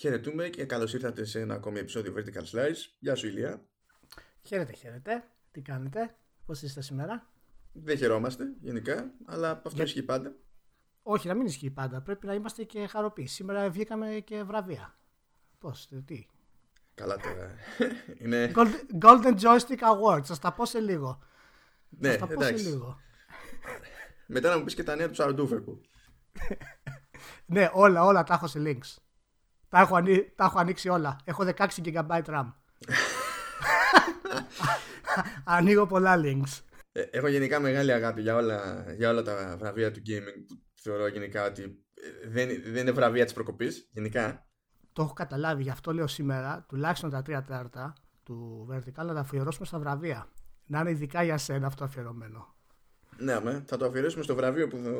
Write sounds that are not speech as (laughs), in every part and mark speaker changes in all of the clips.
Speaker 1: Χαιρετούμε και καλώς ήρθατε σε ένα ακόμη επεισόδιο Vertical Slice. Γεια σου, Ηλία.
Speaker 2: Χαίρετε, χαίρετε. Τι κάνετε, πώς είστε σήμερα;
Speaker 1: Δεν χαιρόμαστε γενικά, αλλά αυτό Για... ισχύει πάντα.
Speaker 2: Όχι, να μην ισχύει πάντα. Πρέπει να είμαστε και χαροποί. Σήμερα βγήκαμε και βραβεία. Πώς, τι;
Speaker 1: Καλά τώρα. (laughs) Είναι...
Speaker 2: Golden Joystick Awards. Θα τα πω σε λίγο.
Speaker 1: Ναι, θα τα πω σε λίγο. Μετά να μου πεις και τα νέα του Σαρντούφεκου. (laughs)
Speaker 2: ναι, όλα, όλα τα έχω σε links. Τα έχω, ανοί... τα έχω ανοίξει όλα. Έχω 16 GB RAM. (laughs) Ανοίγω πολλά links.
Speaker 1: Ε, έχω γενικά μεγάλη αγάπη για όλα, για όλα τα βραβεία του gaming που θεωρώ γενικά ότι ε, δεν, δεν είναι βραβεία της προκοπής γενικά.
Speaker 2: Το έχω καταλάβει, γι' αυτό λέω σήμερα τουλάχιστον τα τρία τέταρτα του Vertical να τα αφιερώσουμε στα βραβεία. Να είναι ειδικά για σένα αυτό αφιερωμένο.
Speaker 1: Ναι, με, θα το αφιερώσουμε στο βραβείο που θα,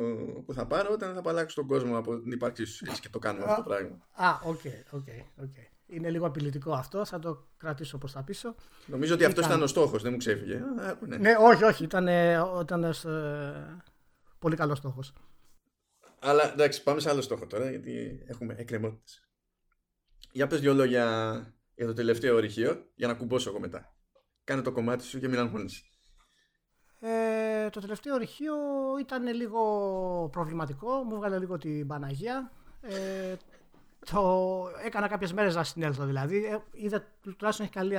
Speaker 1: που θα πάρω όταν θα απαλλάξω τον κόσμο από την ύπαρξή σου. Έτσι και το κάνουμε αυτό το πράγμα.
Speaker 2: Α, OK, OK, OK. Είναι λίγο απειλητικό αυτό, θα το κρατήσω προς τα πίσω.
Speaker 1: Νομίζω ότι αυτός ήταν ο στόχος, δεν μου ξέφυγε.
Speaker 2: Ναι. ναι, όχι, όχι, ήταν, ήταν ε, πολύ καλός στόχος.
Speaker 1: Αλλά εντάξει, πάμε σε άλλο στόχο τώρα, γιατί έχουμε εκκρεμότητες. Για πες δυο λόγια για το τελευταίο ορυχείο, για να κουμπώσω εγώ μετά. Κάνε το κομμάτι σου και μην αγχώνεσαι.
Speaker 2: Ε, το τελευταίο ορυχείο ήταν λίγο προβληματικό, μου έβγαλε λίγο την Παναγία. Ε, το έκανα κάποιες μέρες να συνέλθω δηλαδή. Ε, είδα τουλάχιστον έχει καλή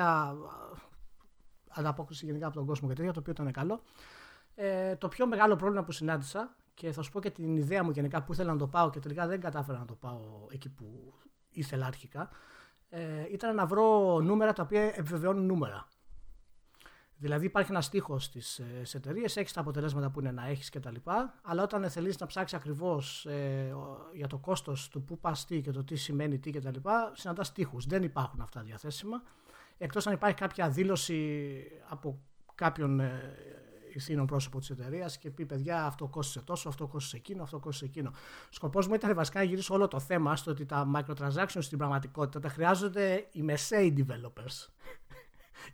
Speaker 2: ανταπόκριση γενικά από τον κόσμο και τέτοια, το οποίο ήταν καλό. Ε, το πιο μεγάλο πρόβλημα που συνάντησα και θα σου πω και την ιδέα μου γενικά που ήθελα να το πάω και τελικά δεν κατάφερα να το πάω εκεί που ήθελα αρχικά, ε, ήταν να βρω νούμερα τα οποία επιβεβαιώνουν νούμερα. Δηλαδή υπάρχει ένας στίχος στις ε, εταιρείες, έχεις τα αποτελέσματα που είναι να έχεις κτλ. Αλλά όταν θέλει να ψάξεις ακριβώς ε, για το κόστος του πού πας τι και το τι σημαίνει τι κτλ., συναντάς στίχους. Δεν υπάρχουν αυτά διαθέσιμα. Εκτός αν υπάρχει κάποια δήλωση από κάποιον ε, ηθήνων πρόσωπο της εταιρείας και πει: Παιδιά, αυτό κόστησε τόσο, αυτό κόστησε εκείνο, αυτό κόστησε εκείνο. Σκοπός μου ήταν βασικά να γυρίσω όλο το θέμα στο ότι τα microtransactions στην πραγματικότητα τα χρειάζονται οι μεσαίοι developers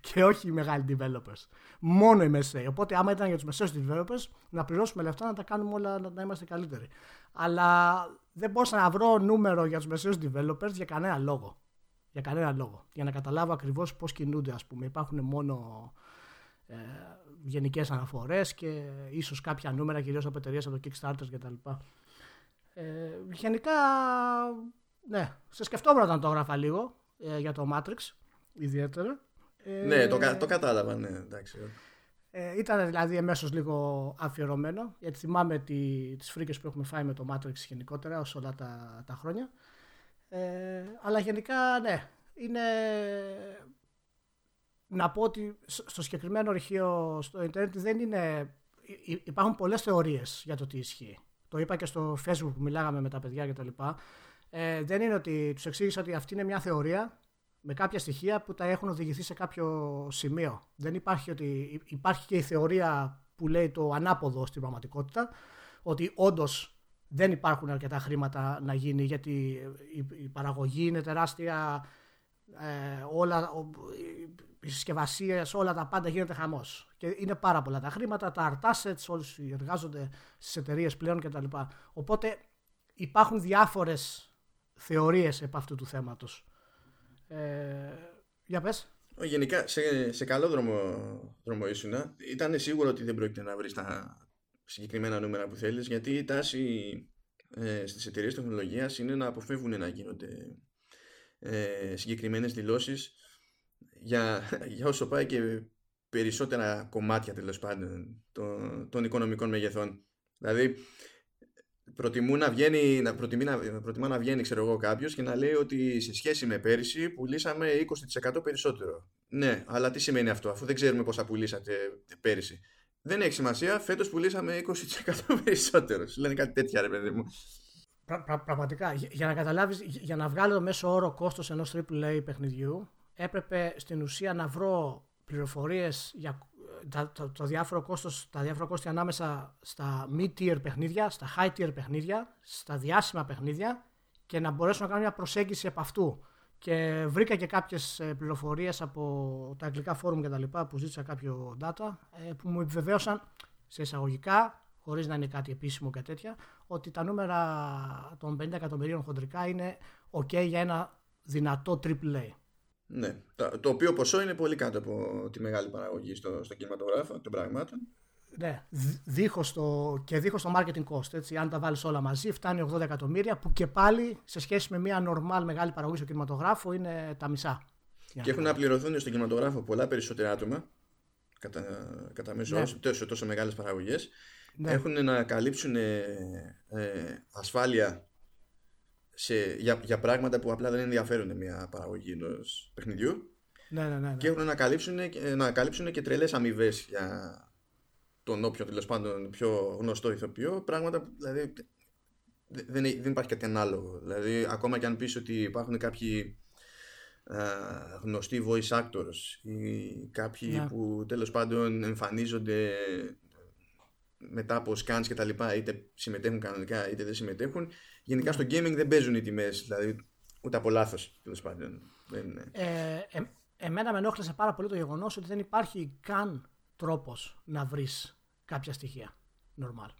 Speaker 2: και όχι οι μεγάλοι developers. Μόνο οι μεσαίοι. Οπότε, άμα ήταν για τους μεσαίους developers, να πληρώσουμε λεφτά να τα κάνουμε όλα να, να είμαστε καλύτεροι. Αλλά δεν μπορούσα να βρω νούμερο για τους μεσαίους developers για κανένα λόγο. Για κανένα λόγο. Για να καταλάβω ακριβώς πώς κινούνται, ας πούμε. Υπάρχουν μόνο ε, γενικές αναφορές και ίσως κάποια νούμερα κυρίως από εταιρείες από το Kickstarter κτλ. Ε, γενικά, ναι, σε σκεφτόμουν όταν το έγραφα λίγο ε, για το Matrix ιδιαίτερα.
Speaker 1: Ναι, το, το κατάλαβα, ναι, εντάξει.
Speaker 2: Ε, ήταν δηλαδή εμέσως λίγο αφιερωμένο, γιατί θυμάμαι τι, τις φρίκες που έχουμε φάει με το Matrix γενικότερα όσο όλα τα, τα χρόνια. Ε, αλλά γενικά, ναι, είναι... Να πω ότι στο συγκεκριμένο αρχείο στο ίντερνετ δεν είναι... Υπάρχουν πολλές θεωρίες για το τι ισχύει. Το είπα και στο facebook που μιλάγαμε με τα παιδιά και τα λοιπά. Ε, δεν είναι ότι τους εξήγησα ότι αυτή είναι μια θεωρία με κάποια στοιχεία που τα έχουν οδηγηθεί σε κάποιο σημείο. Δεν υπάρχει ότι υπάρχει και η θεωρία που λέει το ανάποδο στην πραγματικότητα, ότι όντως δεν υπάρχουν αρκετά χρήματα να γίνει γιατί η, παραγωγή είναι τεράστια, ε, όλα, οι συσκευασίες, όλα τα πάντα γίνεται χαμός. Και είναι πάρα πολλά τα χρήματα, τα art assets, όλοι εργάζονται στις εταιρείες πλέον κτλ. Οπότε υπάρχουν διάφορες θεωρίες επ' αυτού του θέματος. Ε, για πες.
Speaker 1: Γενικά σε, σε καλό δρόμο, δρόμο ήσουν. Ήταν σίγουρο ότι δεν πρόκειται να βρεις τα συγκεκριμένα νούμερα που θέλεις γιατί η τάση ε, στις εταιρείες τεχνολογίας είναι να αποφεύγουν να γίνονται ε, συγκεκριμένες δηλώσεις για, για όσο πάει και περισσότερα κομμάτια τέλος πάντων των, των οικονομικών μεγεθών. Δηλαδή προτιμούν να βγαίνει, να προτιμεί να, προτιμά να βγαίνει ξέρω εγώ κάποιος και να λέει ότι σε σχέση με πέρυσι πουλήσαμε 20% περισσότερο. Ναι, αλλά τι σημαίνει αυτό αφού δεν ξέρουμε πόσα πουλήσατε πέρυσι. Δεν έχει σημασία, φέτος πουλήσαμε 20% (laughs) περισσότερο. Σου λένε κάτι τέτοια ρε παιδί μου.
Speaker 2: Πρα, πραγματικά, για, να καταλάβεις, για να βγάλω το μέσο όρο κόστος ενός AAA παιχνιδιού έπρεπε στην ουσία να βρω πληροφορίες για τα, το, το διάφορο κόστος, τα διάφορα κόστη ανάμεσα στα mid-tier παιχνίδια, στα high-tier παιχνίδια, στα διάσημα παιχνίδια και να μπορέσω να κάνω μια προσέγγιση από αυτού. Και βρήκα και κάποιες ε, πληροφορίες από τα αγγλικά φόρουμ και τα λοιπά που ζήτησα κάποιο data ε, που μου επιβεβαίωσαν σε εισαγωγικά, χωρίς να είναι κάτι επίσημο και τέτοια, ότι τα νούμερα των 50 εκατομμυρίων χοντρικά είναι ok για ένα δυνατό AAA.
Speaker 1: Ναι, το, το οποίο ποσό είναι πολύ κάτω από τη μεγάλη παραγωγή στο, στο κινηματογράφο των πραγμάτων.
Speaker 2: Ναι, δίχως το, και δίχως το marketing cost. Έτσι, αν τα βάλεις όλα μαζί, φτάνει 80 εκατομμύρια που και πάλι σε σχέση με μια normal μεγάλη παραγωγή στο κινηματογράφο είναι τα μισά.
Speaker 1: Και έχουν να πληρωθούν στο κινηματογράφο πολλά περισσότερα άτομα κατά, κατά μέσο ναι. τόσο, τόσο μεγάλες παραγωγές. Ναι. Έχουν να καλύψουν ε, ε, ασφάλεια σε, για, για πράγματα που απλά δεν ενδιαφέρουν μια παραγωγή ενό παιχνιδιού.
Speaker 2: Ναι, ναι, ναι, ναι.
Speaker 1: Και έχουν να καλύψουν, να καλύψουν και τρελές αμοιβές για τον όποιο τέλος πάντων πιο γνωστό ηθοποιό. Πράγματα που δηλαδή, δεν, δεν υπάρχει κάτι ανάλογο. Δηλαδή, ακόμα και αν πεις ότι υπάρχουν κάποιοι α, γνωστοί voice actors ή κάποιοι ναι. που τέλος πάντων εμφανίζονται μετά από scans και τα λοιπά, είτε συμμετέχουν κανονικά είτε δεν συμμετέχουν. Γενικά στο gaming δεν παίζουν οι τιμές, δηλαδή ούτε από λάθος τέλος πάντων.
Speaker 2: Ε, ε, εμένα με ενόχλησε πάρα πολύ το γεγονός ότι δεν υπάρχει καν τρόπος να βρεις κάποια στοιχεία. Normal.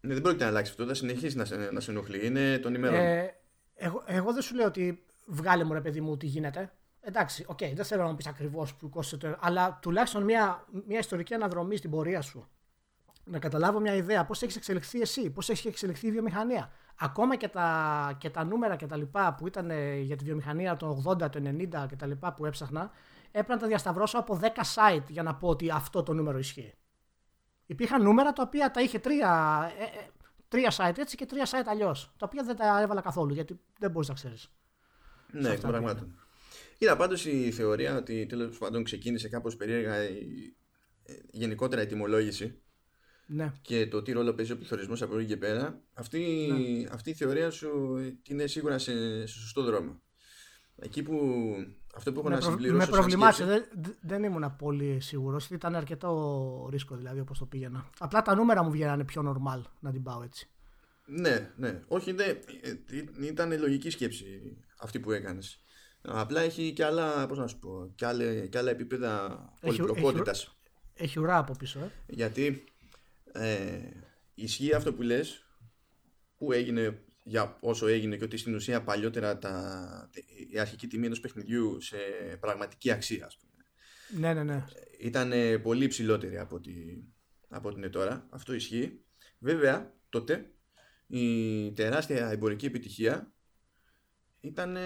Speaker 1: Ναι, δεν πρόκειται να αλλάξει αυτό, θα συνεχίσει να, σε, να σε ενοχλεί. Είναι τον ημερών. Ε,
Speaker 2: εγώ, εγώ δεν σου λέω ότι βγάλε μου ρε παιδί μου τι γίνεται. Εντάξει, OK, okay, δεν θέλω να μου πεις ακριβώς που κόστησε το. Αλλά τουλάχιστον μια, μια ιστορική αναδρομή στην πορεία σου να καταλάβω μια ιδέα πώς έχεις εξελιχθεί εσύ, πώς έχει εξελιχθεί η βιομηχανία. Ακόμα και τα, και τα νούμερα και τα λοιπά που ήταν ε, για τη βιομηχανία το 80, το 90 και τα λοιπά που έψαχνα, έπρεπε να τα διασταυρώσω από 10 site για να πω ότι αυτό το νούμερο ισχύει. Υπήρχαν νούμερα τα οποία τα είχε τρία, ε, ε, τρία site έτσι και τρία site αλλιώς. Τα οποία δεν τα έβαλα καθόλου γιατί δεν μπορείς να ξέρεις.
Speaker 1: Ναι, εκ των πραγμάτων. Είδα πάντως η θεωρία ότι τέλος πάντων ξεκίνησε κάπως περίεργα η, γενικότερα η τιμολόγηση
Speaker 2: ναι.
Speaker 1: και το τι ρόλο παίζει ο πληθωρισμός από εκεί και πέρα, αυτή, ναι. αυτή η θεωρία σου είναι σίγουρα σε, σε σωστό δρόμο. Εκεί που αυτό που έχω με να συμπληρώσω.
Speaker 2: Με προβλημάτισε, δεν, δεν ήμουν πολύ σίγουρος. Ήταν αρκετό ρίσκο δηλαδή όπως το πήγαινα. Απλά τα νούμερα μου βγαίνανε πιο normal να την πάω έτσι.
Speaker 1: Ναι, ναι. Όχι, ναι, ήταν λογική σκέψη αυτή που έκανες. Απλά έχει και άλλα, πώς να σου πω, και άλλα, και άλλα επίπεδα πολυπλοκότητα.
Speaker 2: Έχει, έχει, ουρά από πίσω, ε.
Speaker 1: Γιατί ε, ισχύει αυτό που λες που έγινε για όσο έγινε και ότι στην ουσία παλιότερα τα, η αρχική τιμή ενός παιχνιδιού σε πραγματική αξία ας πούμε,
Speaker 2: ναι, ναι, ναι.
Speaker 1: ήταν πολύ ψηλότερη από, τη, από την τώρα. Αυτό ισχύει. Βέβαια τότε η τεράστια εμπορική επιτυχία ήταν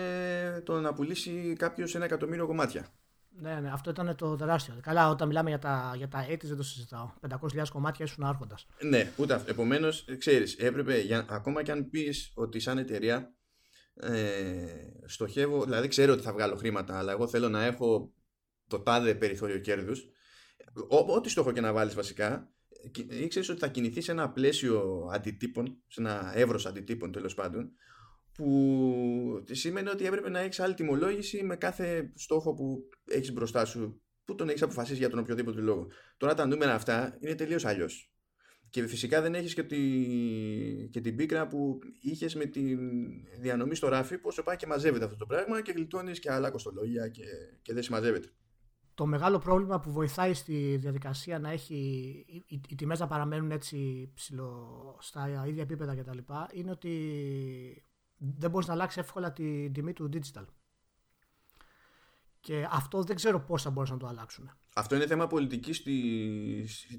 Speaker 1: το να πουλήσει κάποιος ένα εκατομμύριο κομμάτια
Speaker 2: ναι, ναι, αυτό ήταν το τεράστιο. Καλά, όταν μιλάμε για τα, για τα έτη δεν το συζητάω. 500.000 κομμάτια ήσουν άρχοντας.
Speaker 1: Ναι, ούτε αυτό. Επομένως, ξέρεις, έπρεπε, για, ακόμα και αν πεις ότι σαν εταιρεία ε, στοχεύω, δηλαδή ξέρω ότι θα βγάλω χρήματα, αλλά εγώ θέλω να έχω το τάδε περιθώριο κέρδους. Ό,τι στόχο και να βάλεις βασικά, ήξερε ότι θα κινηθείς σε ένα πλαίσιο αντιτύπων, σε ένα εύρος αντιτύπων τέλος πάντων, που σημαίνει ότι έπρεπε να έχεις άλλη τιμολόγηση με κάθε στόχο που έχεις μπροστά σου που τον έχεις αποφασίσει για τον οποιοδήποτε λόγο. Τώρα τα νούμερα αυτά είναι τελείως αλλιώς. Και φυσικά δεν έχεις και, τη... και την πίκρα που είχες με τη διανομή στο ράφι, πόσο πάει και μαζεύεται αυτό το πράγμα και γλιτώνεις και άλλα κοστολόγια και, και δεν συμμαζεύεται.
Speaker 2: Το μεγάλο πρόβλημα που βοηθάει στη διαδικασία να έχει οι, οι τιμές να παραμένουν έτσι ψηλό στα ίδια επίπεδα κτλ. είναι ότι δεν μπορείς να αλλάξει εύκολα τη τιμή του digital. Και αυτό δεν ξέρω πώς θα μπορούσαν να το αλλάξουν.
Speaker 1: Αυτό είναι θέμα πολιτικής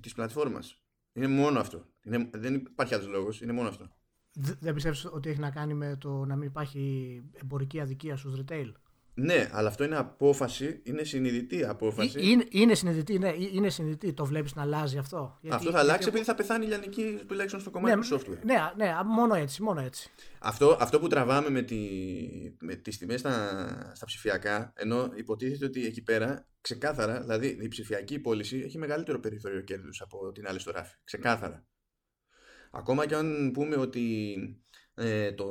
Speaker 1: της πλατφόρμας. Είναι μόνο αυτό. Είναι, δεν υπάρχει άλλος λόγος. Είναι μόνο αυτό.
Speaker 2: Δεν πιστεύεις ότι έχει να κάνει με το να μην υπάρχει εμπορική αδικία στους retail;
Speaker 1: Ναι, αλλά αυτό είναι απόφαση, είναι συνειδητή απόφαση.
Speaker 2: Είναι, είναι συνειδητή, ναι, είναι συνειδητή. Το βλέπεις να αλλάζει αυτό.
Speaker 1: Γιατί, αυτό θα αλλάξει γιατί... επειδή θα πεθάνει η λιανική τουλάχιστον στο κομμάτι
Speaker 2: ναι,
Speaker 1: του software.
Speaker 2: Ναι, ναι, μόνο έτσι, μόνο έτσι.
Speaker 1: Αυτό, αυτό που τραβάμε με, τη, με τις τιμές στα, στα ψηφιακά, ενώ υποτίθεται ότι εκεί πέρα ξεκάθαρα, δηλαδή η ψηφιακή πώληση έχει μεγαλύτερο περιθώριο κέρδους από την άλλη στο ράφι. Ξεκάθαρα. Ακόμα και αν πούμε ότι ε, το,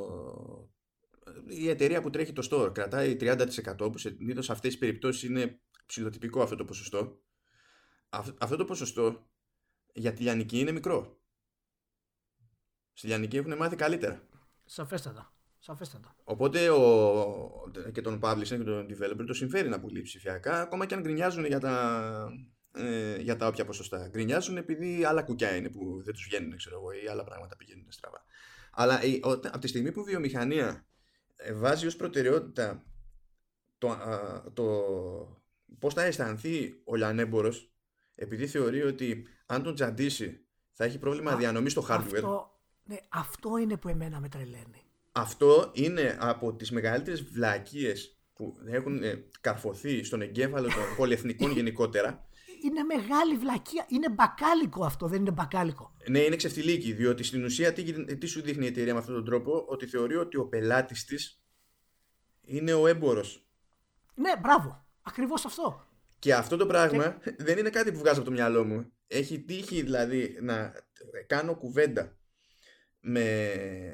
Speaker 1: η εταιρεία που τρέχει το store κρατάει 30% που συνήθως σε αυτές τις περιπτώσεις είναι ψηλοτυπικό αυτό το ποσοστό αυτό το ποσοστό για τη λιανική είναι μικρό στη λιανική έχουν μάθει καλύτερα
Speaker 2: σαφέστατα Σαφέστατα.
Speaker 1: Οπότε ο, και τον publisher και τον developer το συμφέρει να πουλήσει ψηφιακά ακόμα και αν γκρινιάζουν για τα, ε, για τα όποια ποσοστά. Γκρινιάζουν επειδή άλλα κουκιά είναι που δεν τους βγαίνουν ξέρω εγώ, ή άλλα πράγματα πηγαίνουν στραβά. Αλλά από τη στιγμή που η βιομηχανία ε, βάζει ως προτεραιότητα το, το πώς θα αισθανθεί ο λιανέμπορος επειδή θεωρεί ότι αν τον τζαντήσει θα έχει πρόβλημα Α, διανομή στο hardware.
Speaker 2: Αυτό, ναι, αυτό είναι που εμένα με τρελαίνει.
Speaker 1: Αυτό είναι από τις μεγαλύτερες βλακίες που έχουν ε, καρφωθεί στον εγκέφαλο των (laughs) πολυεθνικών γενικότερα.
Speaker 2: Είναι μεγάλη βλακία. Είναι μπακάλικο αυτό, δεν είναι μπακάλικο.
Speaker 1: Ναι, είναι ξεφτιλίκι, διότι στην ουσία τι, τι σου δείχνει η εταιρεία με αυτόν τον τρόπο, ότι θεωρεί ότι ο πελάτης της είναι ο έμπορο.
Speaker 2: Ναι, μπράβο. Ακριβώς αυτό.
Speaker 1: Και αυτό το πράγμα δεν είναι κάτι που βγάζω από το μυαλό μου. Έχει τύχει δηλαδή να κάνω κουβέντα με,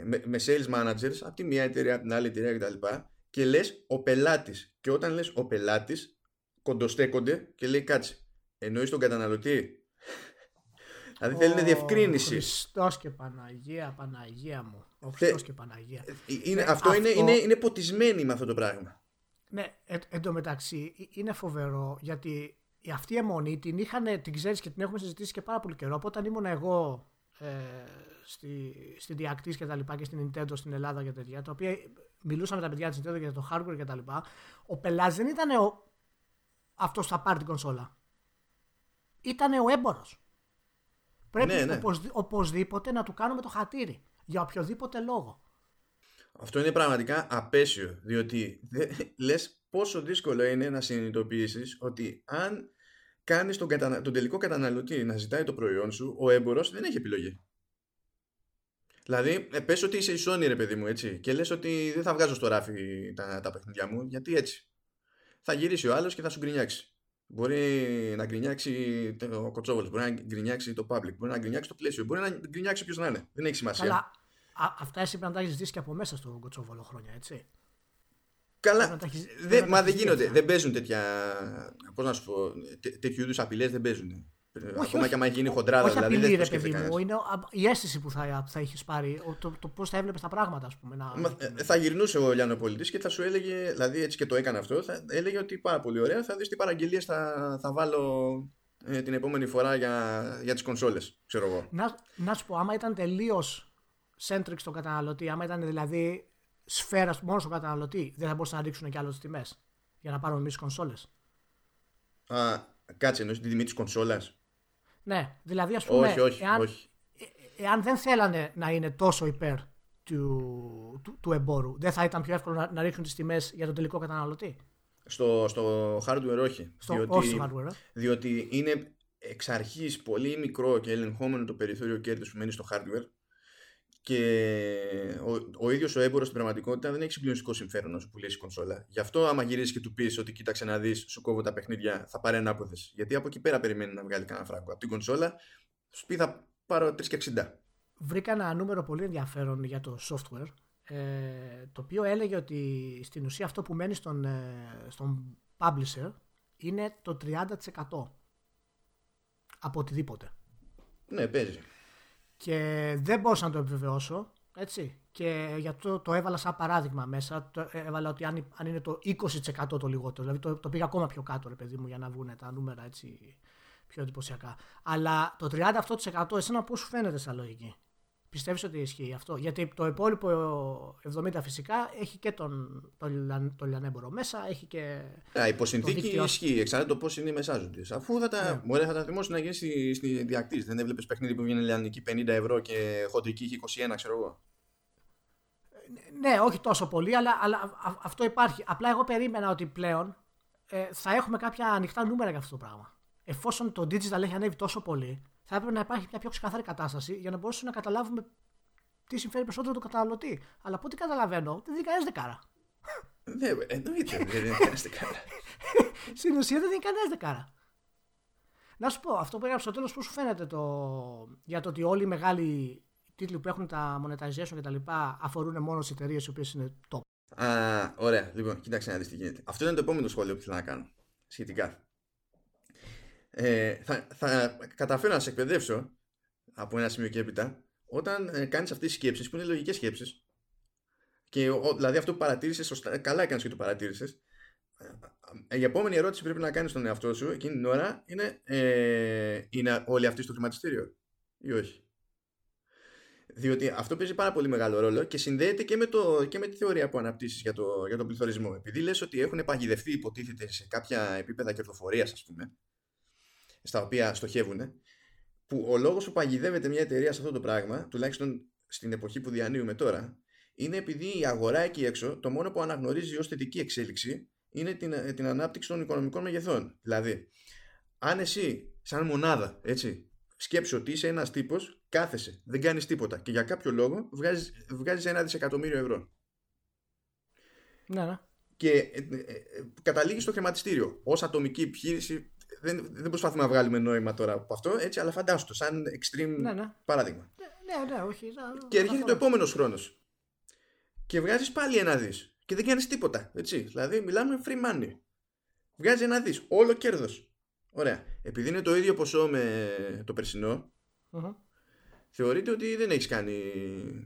Speaker 1: με, με sales managers από τη μία εταιρεία, από την άλλη εταιρεία κτλ. Και λες ο πελάτης. Και όταν λες ο πελάτης, κοντοστέκονται και λέει κάτσε. Εννοείς τον καταναλωτή; Δηλαδή θέλει διευκρίνηση.
Speaker 2: Χριστός και Παναγία, Παναγία μου. Ο Χριστός και Παναγία.
Speaker 1: Ε, είναι, ναι, αυτό, Είναι, είναι, είναι ποτισμένοι με αυτό το πράγμα.
Speaker 2: Ναι, εν, εν τω μεταξύ είναι φοβερό γιατί αυτή η αιμονή την είχαν, την ξέρεις και την έχουμε συζητήσει και πάρα πολύ καιρό. Από όταν ήμουν εγώ ε, στη, στη Διακτής και τα λοιπά και στην Nintendo στην Ελλάδα και τέτοια, τα οποία μιλούσαμε με τα παιδιά της Nintendo για το hardware και τα λοιπά, ο πελάτη δεν ήταν ο, αυτός που θα πάρει την κονσόλα. Ήταν ο έμπορος. Πρέπει ναι, ναι. οπωσδήποτε να του κάνουμε το χατήρι. Για οποιοδήποτε λόγο.
Speaker 1: Αυτό είναι πραγματικά απέσιο. Διότι (laughs) λες πόσο δύσκολο είναι να συνειδητοποιήσεις ότι αν κάνεις τον, τον τελικό καταναλωτή να ζητάει το προϊόν σου, ο έμπορος δεν έχει επιλογή. Δηλαδή, ε, πες ότι είσαι η Sony, ρε παιδί μου, έτσι, και λες ότι δεν θα βγάζω στο ράφι τα, τα παιχνίδια μου, γιατί έτσι. Θα γυρίσει ο άλλος και θα σου γκρινιάξει. Μπορεί να γκρινιάξει ο Κοτσόβολος, μπορεί να γκρινιάξει το public, μπορεί να γκρινιάξει το πλαίσιο, μπορεί να γκρινιάξει ποιος να είναι. Δεν έχει σημασία.
Speaker 2: Καλά. Α, αυτά εσύ πρέπει να τα έχεις ζήσει και από μέσα στο Κοτσόβολο χρόνια, έτσι.
Speaker 1: Καλά. Δε, μα δεν γίνονται. Δεν παίζουν τέτοια. Πώς να σου πω. τέτοιου είδους απειλές δεν παίζουν. Όχι, Ακόμα όχι, και άμα γίνει χοντράδα.
Speaker 2: Όχι δηλαδή, απειλή, ρε παιδί μου. Είναι η αίσθηση που θα, θα έχεις πάρει. Το, το πώς θα έβλεπες τα πράγματα, ας πούμε. Να...
Speaker 1: Μα, ε, θα γυρνούσε ο Λιάνο Πολιτή και θα σου έλεγε, δηλαδή έτσι και το έκανε αυτό, θα έλεγε ότι πάρα πολύ ωραία. Θα δεις τι παραγγελίες θα, θα βάλω ε, την επόμενη φορά για, για τις κονσόλες. Ξέρω εγώ.
Speaker 2: Να, να σου πω, άμα ήταν τελείως centric στον καταναλωτή, άμα ήταν δηλαδή σφαίρας μόνος στον καταναλωτή, δεν θα μπορούσαν να ρίξουν κι άλλο τι τιμές για να πάρουμε εμείς κονσόλες.
Speaker 1: Α, κάτσε, εννοείς την τιμή της κονσόλας;
Speaker 2: Ναι, δηλαδή ας πούμε.
Speaker 1: Όχι, όχι,
Speaker 2: εάν,
Speaker 1: όχι.
Speaker 2: Ε, εάν δεν θέλανε να είναι τόσο υπέρ του, του, του εμπόρου, δεν θα ήταν πιο εύκολο να, να ρίξουν τις τιμές για τον τελικό καταναλωτή;
Speaker 1: Στο, στο hardware όχι.
Speaker 2: Στο, διότι, όχι στο hardware. Ε.
Speaker 1: Διότι είναι εξ αρχής πολύ μικρό και ελεγχόμενο το περιθώριο κέρδους που μένει στο hardware και ο, ο ίδιος ο έμπορο στην πραγματικότητα δεν έχει συγκλονιστικό συμφέρον να σου πουλήσει κονσόλα. Γι' αυτό, άμα γυρίσεις και του πεις ότι κοίταξε να δεις, σου κόβω τα παιχνίδια, θα πάρει ανάποδες. Γιατί από εκεί πέρα περιμένει να βγάλει κανένα φράγκο. Από την κονσόλα, σου πει θα πάρω 3,60.
Speaker 2: Βρήκα ένα νούμερο πολύ ενδιαφέρον για το software. Ε, το οποίο έλεγε ότι στην ουσία αυτό που μένει στον, ε, στον publisher είναι το 30% από οτιδήποτε.
Speaker 1: Ναι, παίζει
Speaker 2: και δεν μπορούσα να το επιβεβαιώσω. Έτσι. Και γι' αυτό το έβαλα σαν παράδειγμα μέσα. Το έβαλα ότι αν, αν είναι το 20% το λιγότερο. Δηλαδή το, το πήγα ακόμα πιο κάτω, ρε παιδί μου, για να βγουν τα νούμερα έτσι πιο εντυπωσιακά. Αλλά το 30% εσένα πώς σου φαίνεται σαν λογική; Πιστεύεις ότι ισχύει αυτό; Γιατί το υπόλοιπο 70 φυσικά έχει και τον, τον, τον λιανέμπορο μέσα, έχει και.
Speaker 1: Α, υποσυνθήκη δίκτυο... ισχύει. Εξαρτάται το πώς είναι οι μεσάζοντες. Αφού θα τα, ναι. μπορεί, θα τα θυμώσει να γίνει στη, στη διακτήση. Δεν έβλεπες παιχνίδι που βγαίνει λιανική 50 ευρώ και χοντρική έχει 21, ξέρω εγώ.
Speaker 2: Ναι, όχι τόσο πολύ, αλλά, αλλά αυτό υπάρχει. Απλά εγώ περίμενα ότι πλέον ε, θα έχουμε κάποια ανοιχτά νούμερα για αυτό το πράγμα. Εφόσον το digital έχει ανέβει τόσο πολύ, θα έπρεπε να υπάρχει μια πιο ξεκαθαρή κατάσταση για να μπορέσουμε να καταλάβουμε τι συμφέρει περισσότερο τον καταναλωτή. Αλλά από ό,τι καταλαβαίνω, δεν δίνει κανένας δεκάρα.
Speaker 1: Ναι, εννοείται δεν δίνει κανένας δεκάρα. (laughs)
Speaker 2: Στην ουσία δεν δίνει κανένας δεκάρα. Να σου πω, αυτό που έγραψε στο τέλος, πώς σου φαίνεται το... για το ότι όλοι οι μεγάλοι τίτλοι που έχουν τα monetization και τα λοιπά αφορούν μόνο τι εταιρείες οι οποίες είναι top;
Speaker 1: Α, ωραία. Λοιπόν, κοίταξε να δεις τι γίνεται. Αυτό είναι το επόμενο σχόλιο που θέλω να κάνω σχετικά ε, θα, θα καταφέρω να σε εκπαιδεύσω από ένα σημείο και έπειτα όταν ε, κάνεις αυτές τις σκέψεις που είναι λογικές σκέψεις και ο, δηλαδή αυτό που παρατήρησες καλά έκανες και το παρατήρησες ε, η επόμενη ερώτηση που πρέπει να κάνεις στον εαυτό σου εκείνη την ώρα είναι ε, είναι όλοι αυτοί στο χρηματιστήριο ή όχι; Διότι αυτό παίζει πάρα πολύ μεγάλο ρόλο και συνδέεται και με, το, και με τη θεωρία που αναπτύσσεις για, το, για τον πληθωρισμό. Επειδή λες ότι έχουν παγιδευτεί, υποτίθεται, σε κάποια επίπεδα κερδοφορίας, ας πούμε, στα οποία στοχεύουν, που ο λόγος που παγιδεύεται μια εταιρεία σε αυτό το πράγμα, τουλάχιστον στην εποχή που διανύουμε τώρα, είναι επειδή η αγορά εκεί έξω το μόνο που αναγνωρίζει ως θετική εξέλιξη είναι την, την ανάπτυξη των οικονομικών μεγεθών. Δηλαδή, αν εσύ, σαν μονάδα, έτσι, σκέψου ότι είσαι ένας τύπος, κάθεσαι, δεν κάνεις τίποτα και για κάποιο λόγο βγάζεις βγάζεις ένα δισεκατομμύριο ευρώ.
Speaker 2: Ναι, ναι.
Speaker 1: Και ε, ε, ε, καταλήγεις στο χρηματιστήριο. Ω ατομική επιχείρηση, δεν, δεν προσπαθούμε να βγάλουμε νόημα τώρα από αυτό, έτσι, αλλά φαντάσου το, σαν extreme
Speaker 2: Ναι, ναι.
Speaker 1: παράδειγμα.
Speaker 2: Ναι, ναι, ναι, όχι. να-
Speaker 1: Και έρχεται
Speaker 2: να-
Speaker 1: το επόμενος χρόνος. Και βγάζεις πάλι ένα δις. Και δεν κάνεις τίποτα. Έτσι. Δηλαδή, μιλάμε free money. Βγάζει ένα δις. Όλο κέρδος. Ωραία. Επειδή είναι το ίδιο ποσό με το περσινό,
Speaker 2: Μμμ.
Speaker 1: θεωρείται ότι δεν έχεις κάνει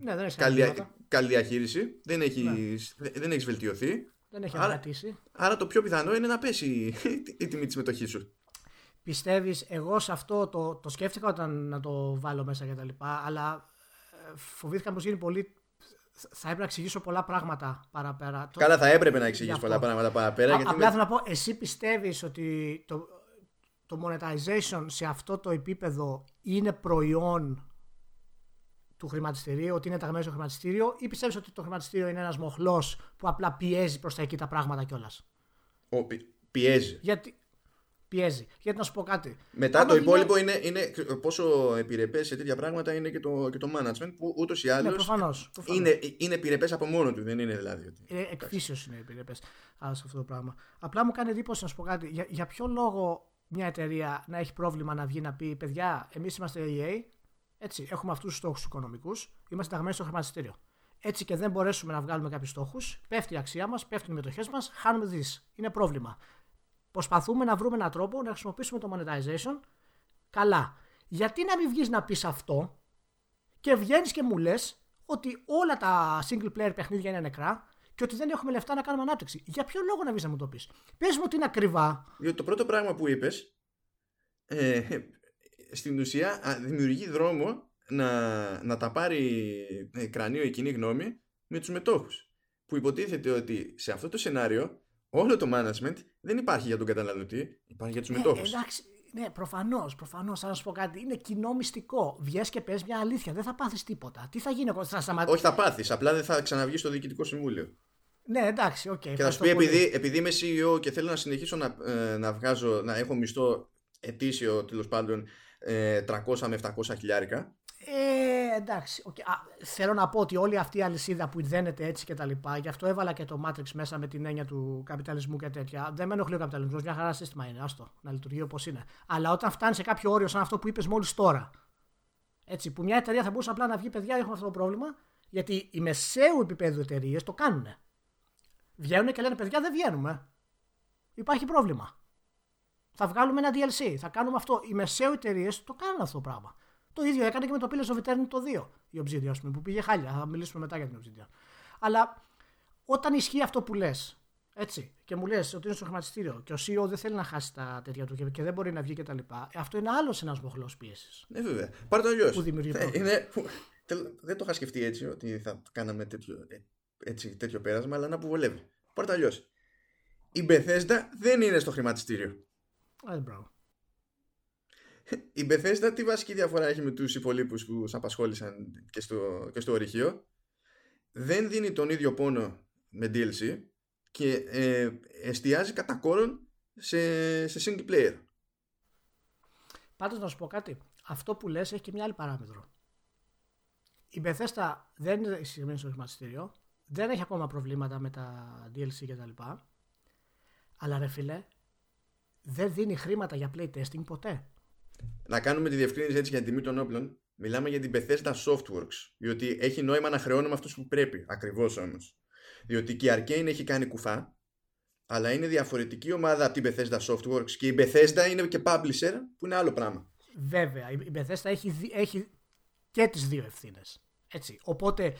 Speaker 2: Ναι, δεν έχεις
Speaker 1: καλή,
Speaker 2: κάνει τίποτα.
Speaker 1: καλή διαχείριση. Δεν έχεις δεν έχεις βελτιωθεί.
Speaker 2: Δεν έχει
Speaker 1: Άρα-
Speaker 2: ανακατήσει.
Speaker 1: Άρα το πιο πιθανό είναι να πέσει (laughs) η τιμή της συμμετοχής σου.
Speaker 2: Πιστεύεις, εγώ σε αυτό το, το σκέφτηκα όταν να το βάλω μέσα και τα λοιπά, αλλά ε, φοβήθηκα πως γίνει πολύ... Θα έπρεπε να εξηγήσω πολλά πράγματα παραπέρα. Το-
Speaker 1: Καλά, θα έπρεπε να εξηγήσεις
Speaker 2: Γι' αυτό.
Speaker 1: πολλά πράγματα παραπέρα.
Speaker 2: Α-
Speaker 1: γιατί
Speaker 2: απλά
Speaker 1: με-
Speaker 2: θέλω να πω, εσύ πιστεύεις ότι το, το monetization σε αυτό το επίπεδο είναι προϊόν του χρηματιστηρίου, ότι είναι ταγμένο στο χρηματιστήριο, ή πιστεύεις ότι το χρηματιστήριο είναι ένας μοχλός που απλά πιέζει προς τα εκεί τα πράγματα κιόλας;
Speaker 1: Ο, πι- πιέζει.
Speaker 2: Γιατί πιέζει. Γιατί να σου πω κάτι.
Speaker 1: Μετά
Speaker 2: Άμα
Speaker 1: το
Speaker 2: δει μια-
Speaker 1: υπόλοιπο είναι, είναι πόσο επιρρεπές σε τέτοια πράγματα είναι και το, και το management που ούτως ή
Speaker 2: Ναι,
Speaker 1: άλλως
Speaker 2: προφανώς. προφανώς.
Speaker 1: είναι, είναι επιρρεπές από μόνο του. Δεν είναι δηλαδή. Ότι...
Speaker 2: Ε, εκφύσεως είναι επιρρεπές σε αυτό το πράγμα. Απλά μου κάνει εντύπωση να σου πω κάτι. Για, για ποιο λόγο μια εταιρεία να έχει πρόβλημα να βγει να πει: Παιδιά, εμείς είμαστε EA, έτσι, έχουμε αυτούς τους στόχους οικονομικούς, είμαστε ταγμένοι στο χρηματιστήριο. Έτσι και δεν μπορέσουμε να βγάλουμε κάποιους στόχους, πέφτει η αξία μας, πέφτουν οι μετοχές μας, χάνουμε δι. Είναι πρόβλημα. Προσπαθούμε να βρούμε έναν τρόπο να χρησιμοποιήσουμε το monetization καλά. Γιατί να μην βγεις να πεις αυτό και βγαίνεις και μου λες ότι όλα τα single player παιχνίδια είναι νεκρά και ότι δεν έχουμε λεφτά να κάνουμε ανάπτυξη. Για ποιο λόγο να βγεις να μου το πεις; Πες μου ότι είναι ακριβά.
Speaker 1: Διότι το πρώτο πράγμα που είπες ε, στην ουσία α, δημιουργεί δρόμο να, να τα πάρει ε, κρανίο η κοινή γνώμη με τους μετόχους. Που υποτίθεται ότι σε αυτό το σενάριο όλο το management δεν υπάρχει για τον καταναλωτή, υπάρχει για τους μετόχους.
Speaker 2: Ε, εντάξει, ναι, προφανώς, προφανώς. Θα σου πω κάτι. Είναι κοινό μυστικό. Βγες και πες μια αλήθεια. Δεν θα πάθεις τίποτα. Τι θα γίνει, εγώ θα σταματήσω.
Speaker 1: Όχι θα πάθεις, απλά δεν θα ξαναβγείς στο διοικητικό συμβούλιο.
Speaker 2: Ναι, εντάξει, οκ.
Speaker 1: Και θα σου πει επειδή, επειδή είμαι CEO και θέλω να συνεχίσω να, ε, να βγάζω, να έχω μισθό ετήσιο τέλος πάντων ε, 300 με 700 χιλιάρικα.
Speaker 2: Ε, εντάξει. οκ. Α, θέλω να πω ότι όλη αυτή η αλυσίδα που δένεται έτσι και τα λοιπά, γι' αυτό έβαλα και το Matrix μέσα με την έννοια του καπιταλισμού και τέτοια. Δεν με ενοχλεί ο καπιταλισμός, μια χαρά σύστημα είναι, άστο, να λειτουργεί όπως είναι. Αλλά όταν φτάνει σε κάποιο όριο, σαν αυτό που είπες μόλις τώρα, έτσι, που μια εταιρεία θα μπορούσε απλά να βγει, παιδιά, έχουμε αυτό το πρόβλημα, γιατί οι μεσαίου επίπεδου εταιρείες το κάνουν. Βγαίνουν και λένε, παιδιά, δεν βγαίνουμε. Υπάρχει πρόβλημα. Θα βγάλουμε ένα DLC, θα κάνουμε αυτό. Οι μεσαίου εταιρείες το κάνουν αυτό το πράγμα. Το ίδιο έκανε και με το Pillars of Eternity το 2. Η Obsidian, ας πούμε, που πήγε χάλια. Θα μιλήσουμε μετά για την Obsidian. Αλλά όταν ισχύει αυτό που λες, έτσι, και μου λες ότι είναι στο χρηματιστήριο και ο CEO δεν θέλει να χάσει τα τέτοια του και- και δεν μπορεί να βγει κτλ. Ε, αυτό είναι άλλος ένας μοχλός πίεσης.
Speaker 1: Ναι, βέβαια. Πάρε το αλλιώς.
Speaker 2: Που δημιουργεί πρόβλημα.
Speaker 1: είναι, που- τελ- δεν το είχα σκεφτεί έτσι ότι θα κάναμε τέτοιο, ε, έτσι, τέτοιο πέρασμα, αλλά να που βολεύει. Πάρε το αλλιώς. Η Bethesda δεν είναι στο χρηματιστήριο.
Speaker 2: Ε, μπράβο.
Speaker 1: Η Bethesda τι βασική διαφορά έχει με τους υπολείπους που σε απασχόλησαν και στο, και στο ορυχείο; Δεν δίνει τον ίδιο πόνο με DLC και ε, εστιάζει κατά κόρον σε, σε single player.
Speaker 2: Πάντως να σου πω κάτι. Αυτό που λες έχει και μια άλλη παράμετρο. Η Bethesda δεν είναι συγκεκριμένη στο χρηματιστήριο. Δεν έχει ακόμα προβλήματα με τα DLC κτλ. Αλλά ρε φίλε, δεν δίνει χρήματα για playtesting ποτέ.
Speaker 1: Να κάνουμε τη διευκρίνηση έτσι για την τιμή των όπλων. Μιλάμε για την Bethesda Softworks. Διότι έχει νόημα να χρεώνουμε αυτούς που πρέπει. Ακριβώς όμως. Διότι και η Arcane έχει κάνει κουφά. Αλλά είναι διαφορετική ομάδα από την Bethesda Softworks. Και η Bethesda είναι και publisher που είναι άλλο πράγμα.
Speaker 2: Βέβαια, η η Bethesda έχει, δι- έχει και τις δύο ευθύνες. Έτσι. Οπότε,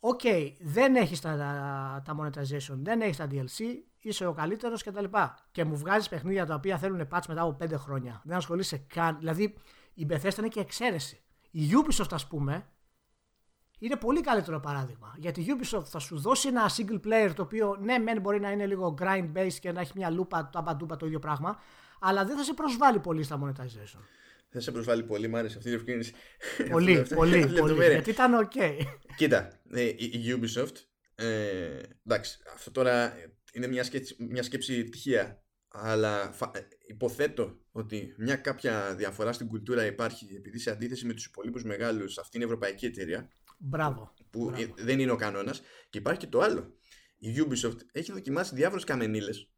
Speaker 2: οκ, δεν έχεις τα, τα, τα monetization, δεν έχεις τα DLC, είσαι ο καλύτερος κτλ. Και μου βγάζεις παιχνίδια τα οποία θέλουν patch μετά από 5 χρόνια. Δεν ασχολείσαι καν. Δηλαδή, η Bethesda είναι και εξαίρεση. Η Ubisoft, ας πούμε, είναι πολύ καλύτερο παράδειγμα. Γιατί η Ubisoft θα σου δώσει ένα single player το οποίο ναι, μεν μπορεί να είναι λίγο grind based και να έχει μια λούπα, το αμπαντούπα το ίδιο πράγμα, αλλά δεν θα σε προσβάλλει πολύ στα monetization.
Speaker 1: Δεν σε προσβάλλει πολύ, μ' άρεσε αυτή η διευκρίνηση. (laughs)
Speaker 2: Πολύ, πολύ, (laughs) πολύ. Γιατί ήταν ok.
Speaker 1: Κοίτα, ε, η Ubisoft. Ε, εντάξει, αυτό τώρα είναι μια σκέψη, μια σκέψη τυχαία. Αλλά ε, υποθέτω ότι μια κάποια διαφορά στην κουλτούρα υπάρχει επειδή σε αντίθεση με τους υπολείπους μεγάλους αυτή είναι ευρωπαϊκή εταιρεία.
Speaker 2: Μπράβο.
Speaker 1: Που
Speaker 2: μπράβο.
Speaker 1: δεν είναι ο κανόνας. Και υπάρχει και το άλλο. Η Ubisoft έχει δοκιμάσει διάφορες καμενίλες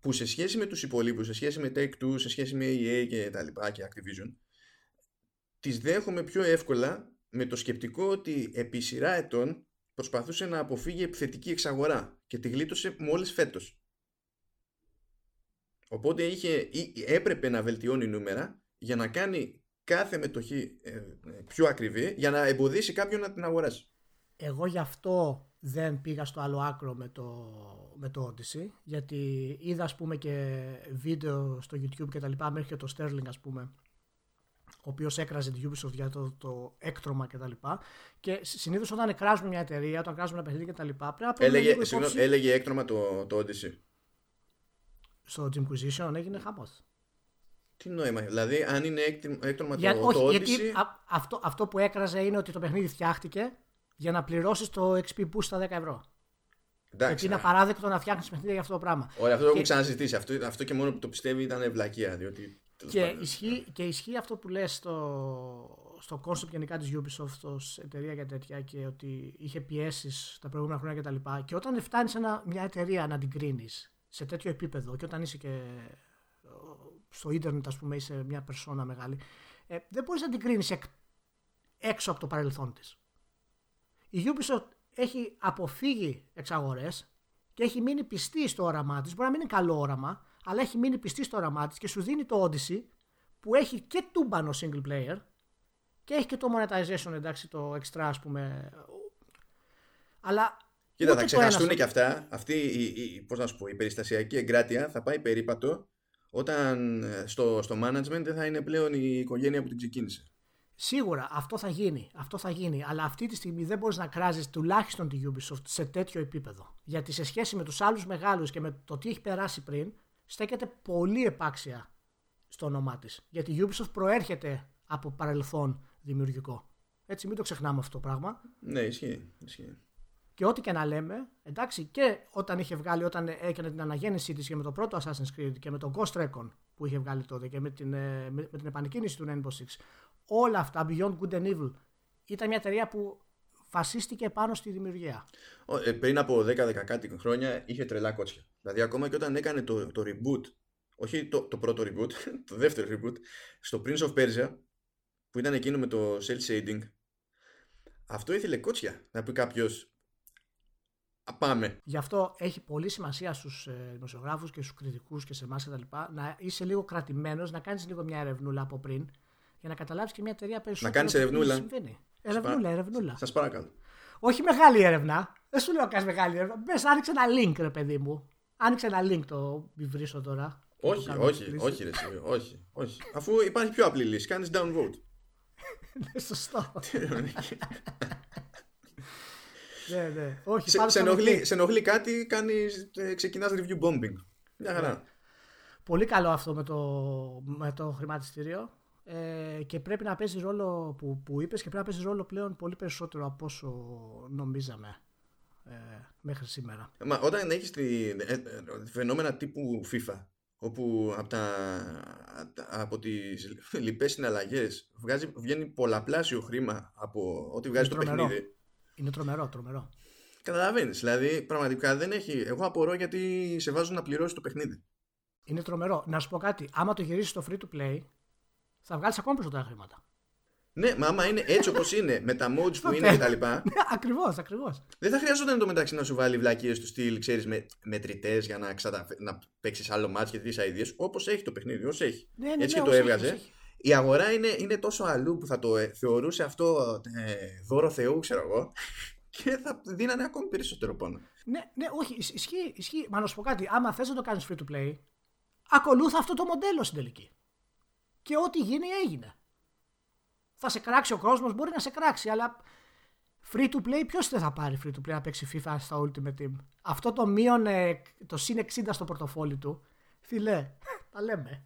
Speaker 1: που σε σχέση με τους υπολείπους, σε σχέση με Take-Two, σε σχέση με EA και τα λοιπά και Activision, τις δέχομαι πιο εύκολα με το σκεπτικό ότι επί σειρά ετών προσπαθούσε να αποφύγει επιθετική εξαγορά και τη γλίτωσε μόλις φέτος. Οπότε είχε, έπρεπε να βελτιώνει νούμερα για να κάνει κάθε μετοχή ε, πιο ακριβή για να εμποδίσει κάποιον να την αγοράσει.
Speaker 2: Εγώ γι' αυτό δεν πήγα στο άλλο άκρο με το, με το Odyssey γιατί είδα ας πούμε και βίντεο στο YouTube και τα λοιπά μέχρι και το Sterling ας πούμε ο οποίος έκραζε την Ubisoft για το, το έκτρωμα και τα λοιπά. Και συνήθως όταν εκράζουμε μια εταιρεία, όταν εκράζουμε ένα παιχνίδι και τα λοιπά πρέπει να
Speaker 1: έλεγε, υπόψη... έλεγε έκτρωμα το, το Odyssey.
Speaker 2: Στο Jimquisition έγινε χαμός.
Speaker 1: Τι νόημα, δηλαδή αν είναι έκτρωμα Για, το, όχι, το Odyssey... Γιατί
Speaker 2: αυτό, αυτό που έκραζε είναι ότι το παιχνίδι φτιάχτηκε για να πληρώσεις το XP boost στα 10 ευρώ. Εντάξει, Γιατί είναι απαράδεκτο να φτιάχνεις παιχνίδια για αυτό το πράγμα.
Speaker 1: Ωραία, αυτό το έχουμε ξαναζητήσει. Αυτό, αυτό και μόνο που το πιστεύει ήταν ευλακία. Διότι,
Speaker 2: και, ισχύει, και ισχύει αυτό που λες στο, στο concept γενικά της Ubisoft ως εταιρεία για τέτοια και ότι είχε πιέσεις τα προηγούμενα χρόνια κτλ. Και, και όταν φτάνεις σε μια εταιρεία να την κρίνεις σε τέτοιο επίπεδο και όταν είσαι και στο ίντερνετ, ας πούμε, είσαι μια περσόνα μεγάλη, ε, δεν μπορείς να την κρίνεις έξω από το παρελθόν της. Η Ubisoft έχει αποφύγει εξαγορές και έχει μείνει πιστή στο όραμά της. Μπορεί να μην είναι καλό όραμα, αλλά έχει μείνει πιστή στο όραμά της και σου δίνει το Odyssey που έχει και τούμπανο single player και έχει και το monetization, εντάξει, το extra, ας πούμε. Αλλά.
Speaker 1: Κοίτα, θα ξεχαστούν και αυτά. Αυτή η, η, πώς να σου πω, η περιστασιακή εγκράτεια θα πάει περίπατο όταν ε, στο, στο management δεν θα είναι πλέον η οικογένεια που την ξεκίνησε.
Speaker 2: Σίγουρα αυτό θα γίνει. Αυτό θα γίνει. Αλλά αυτή τη στιγμή δεν μπορείς να κράζεις τουλάχιστον τη Ubisoft σε τέτοιο επίπεδο. Γιατί σε σχέση με τους άλλους μεγάλους και με το τι έχει περάσει πριν, στέκεται πολύ επάξια στο όνομά της. Γιατί η Ubisoft προέρχεται από παρελθόν δημιουργικό. Έτσι, μην το ξεχνάμε αυτό το πράγμα.
Speaker 1: Ναι, ισχύει. ισχύει.
Speaker 2: Και ό,τι και να λέμε, εντάξει, και όταν είχε βγάλει, όταν έκανε την αναγέννησή της και με το πρώτο Assassin's Creed και με τον Ghost Recon που είχε βγάλει τότε και με την, ε, με, με την επανεκκίνηση του Rainbow Six, όλα αυτά, Beyond Good and Evil, ήταν μια εταιρεία που βασίστηκε πάνω στη δημιουργία.
Speaker 1: Ε, πριν από 10-10 κάτι χρόνια είχε τρελά κότσια. Δηλαδή ακόμα και όταν έκανε το, το reboot, όχι το, το πρώτο reboot, (laughs) το δεύτερο reboot, στο Prince of Persia, που ήταν εκείνο με το cel shading, αυτό ήθελε κότσια. Να πει κάποιος, πάμε.
Speaker 2: Γι' αυτό έχει πολύ σημασία στους ε, δημοσιογράφους και στους κριτικούς και σε εμάς να είσαι λίγο κρατημένος, να κάνεις λίγο μια ερευνούλα από πριν για να καταλάβεις και μια εταιρεία περισσότερο.
Speaker 1: Να κάνεις ερευνούλα.
Speaker 2: Συμβαίνει. Ερευνούλα, ερευνούλα.
Speaker 1: Σας παρακαλώ.
Speaker 2: Όχι μεγάλη έρευνα. Δεν σου λέω κάνεις μεγάλη έρευνα. Μπες, άνοιξε ένα link, ρε παιδί μου. Άνοιξε ένα link το βρίσκω τώρα.
Speaker 1: Όχι, όχι, όχι, ρε, όχι, όχι. Αφού υπάρχει πιο απλή λύση, κάνεις downvote. (laughs)
Speaker 2: Ναι, σωστό. ναι, ναι. Όχι,
Speaker 1: σε, σε, ενοχλεί, σε ενοχλεί κάτι, κάνεις, ε, ξεκινάς review bombing. Μια χαρά. Ναι.
Speaker 2: Πολύ καλό αυτό με το, με το χρηματιστήριο ε, και πρέπει να παίζεις ρόλο που, που είπες και πρέπει να παίζεις ρόλο πλέον πολύ περισσότερο από όσο νομίζαμε ε, μέχρι σήμερα.
Speaker 1: Μα όταν έχεις τη, ε, ε, φαινόμενα τύπου FIFA όπου από, τα, από τις λοιπές συναλλαγές βγάζει, βγαίνει πολλαπλάσιο χρήμα από ό,τι βγάζει το παιχνίδι.
Speaker 2: Είναι τρομερό, τρομερό.
Speaker 1: Καταλαβαίνεις. Δηλαδή, πραγματικά δεν έχει. Εγώ απορώ γιατί σε βάζουν να πληρώσεις το παιχνίδι.
Speaker 2: Είναι τρομερό. Να σου πω κάτι. Άμα το γυρίσεις στο free to play, θα βγάλεις ακόμα περισσότερα χρήματα.
Speaker 1: Ναι, μα άμα είναι έτσι όπως είναι, με τα modes που είναι κτλ.
Speaker 2: Ναι, ακριβώς, ακριβώς.
Speaker 1: Δεν θα χρειαζόταν το μεταξύ να σου βάλει βλακίες του στυλ, ξέρεις, με μετρητές για να, ξατα... να παίξεις άλλο μάτσο και τρει αειδίες. Όπως έχει το παιχνίδι, όσο έχει.
Speaker 2: Ναι, ναι,
Speaker 1: έτσι
Speaker 2: ναι,
Speaker 1: και το έβγαζε. Η αγορά είναι, είναι τόσο αλλού που θα το ε, θεωρούσε αυτό ε, δώρο Θεού, ξέρω εγώ, (laughs) και θα δίνανε ακόμη περισσότερο πόνο.
Speaker 2: Ναι, ναι, όχι, ισχύει. ισχύει. Μα να σου πω κάτι, άμα θες να το κάνεις free to play, ακολούθα αυτό το μοντέλο στην τελική και ό,τι γίνει έγινε. Θα σε κράξει ο κόσμος, μπορεί να σε κράξει, αλλά Free to play, ποιος δεν θα πάρει free to play να παίξει FIFA στα Ultimate Team; Αυτό το μείον, ε, το συν 60 στο πορτοφόλι του, φιλέ, τα λέμε.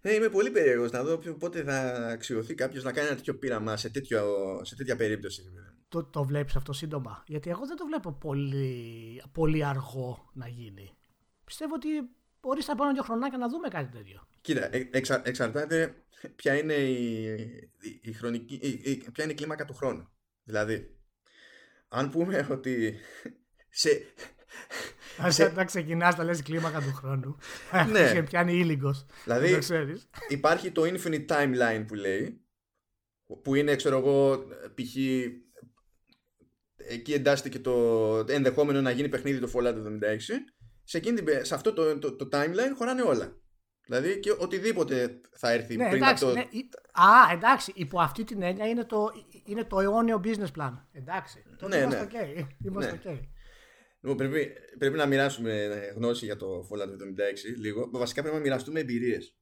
Speaker 1: Ε, είμαι πολύ περίεργος να δω πότε θα αξιωθεί κάποιος να κάνει ένα τέτοιο πείραμα σε, τέτοιο, σε τέτοια περίπτωση.
Speaker 2: Το, το βλέπεις αυτό σύντομα; Γιατί εγώ δεν το βλέπω πολύ, πολύ αργό να γίνει. Πιστεύω ότι μπορείς να πάνω δύο χρονάκια να δούμε κάτι τέτοιο.
Speaker 1: Κοίτα, ε, εξα, εξαρτάται ποια είναι η, η, η χρονική, η, ποια είναι η κλίμακα του χρόνου. Δηλαδή, αν πούμε ότι σε,
Speaker 2: σε... να ξεκινάς να λες κλίμακα του χρόνου. (laughs) ναι. Σε πιάνει ήλιγκο.
Speaker 1: Δηλαδή, υπάρχει το infinite timeline που λέει, που είναι, ξέρω εγώ, π.χ. Εκεί εντάσσεται και το ενδεχόμενο να γίνει παιχνίδι το Fallout 76. Σε, εκείνη, σε αυτό το, το, το timeline χωράνε όλα. Δηλαδή και οτιδήποτε θα έρθει
Speaker 2: ναι,
Speaker 1: πριν
Speaker 2: εντάξει,
Speaker 1: από το...
Speaker 2: Ναι, α, εντάξει, υπό αυτή την έννοια είναι το, είναι το αιώνιο business plan. Εντάξει, τότε ναι, είμαστε ναι. ok. Είμαστε ναι. okay.
Speaker 1: Λοιπόν, πρέπει, πρέπει να μοιράσουμε γνώση για το Fallout 76 λίγο. Βασικά πρέπει να μοιραστούμε εμπειρίες.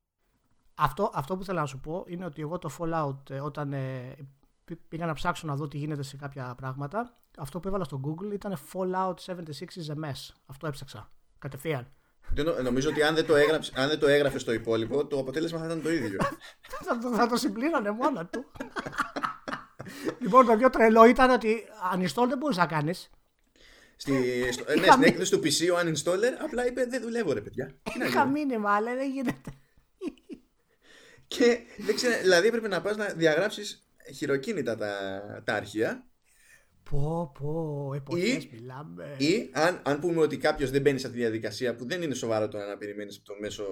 Speaker 2: Αυτό, αυτό που θέλω να σου πω είναι ότι εγώ το Fallout ε, όταν ε, πήγα να ψάξω να δω τι γίνεται σε κάποια πράγματα αυτό που έβαλα στο Google ήταν Fallout 76 is a mess. Αυτό έψαξα. Κατευθείαν.
Speaker 1: Νομίζω ότι αν δεν, το έγραψε, αν δεν το έγραφες στο υπόλοιπο, το αποτέλεσμα θα ήταν το ίδιο. (laughs)
Speaker 2: θα, το, θα το συμπλήρωνε μόνο του. (laughs) λοιπόν, το πιο τρελό ήταν ότι uninstall δεν μπορούσε να κάνεις.
Speaker 1: Στη, (laughs) στο, ναι, στην έκδοση του PC ο uninstaller απλά είπε δεν δουλεύω ρε παιδιά.
Speaker 2: Είχα μήνυμα, αλλά δεν γίνεται.
Speaker 1: Και δεν ξέρω, δηλαδή έπρεπε να πας να διαγράψεις χειροκίνητα τα, τα αρχεία
Speaker 2: Πω, πω, εποχές ή, μιλάμε.
Speaker 1: Ή αν, αν πούμε ότι κάποιος δεν μπαίνει σε αυτή τη διαδικασία που δεν είναι σοβαρό το να περιμένεις από το μέσο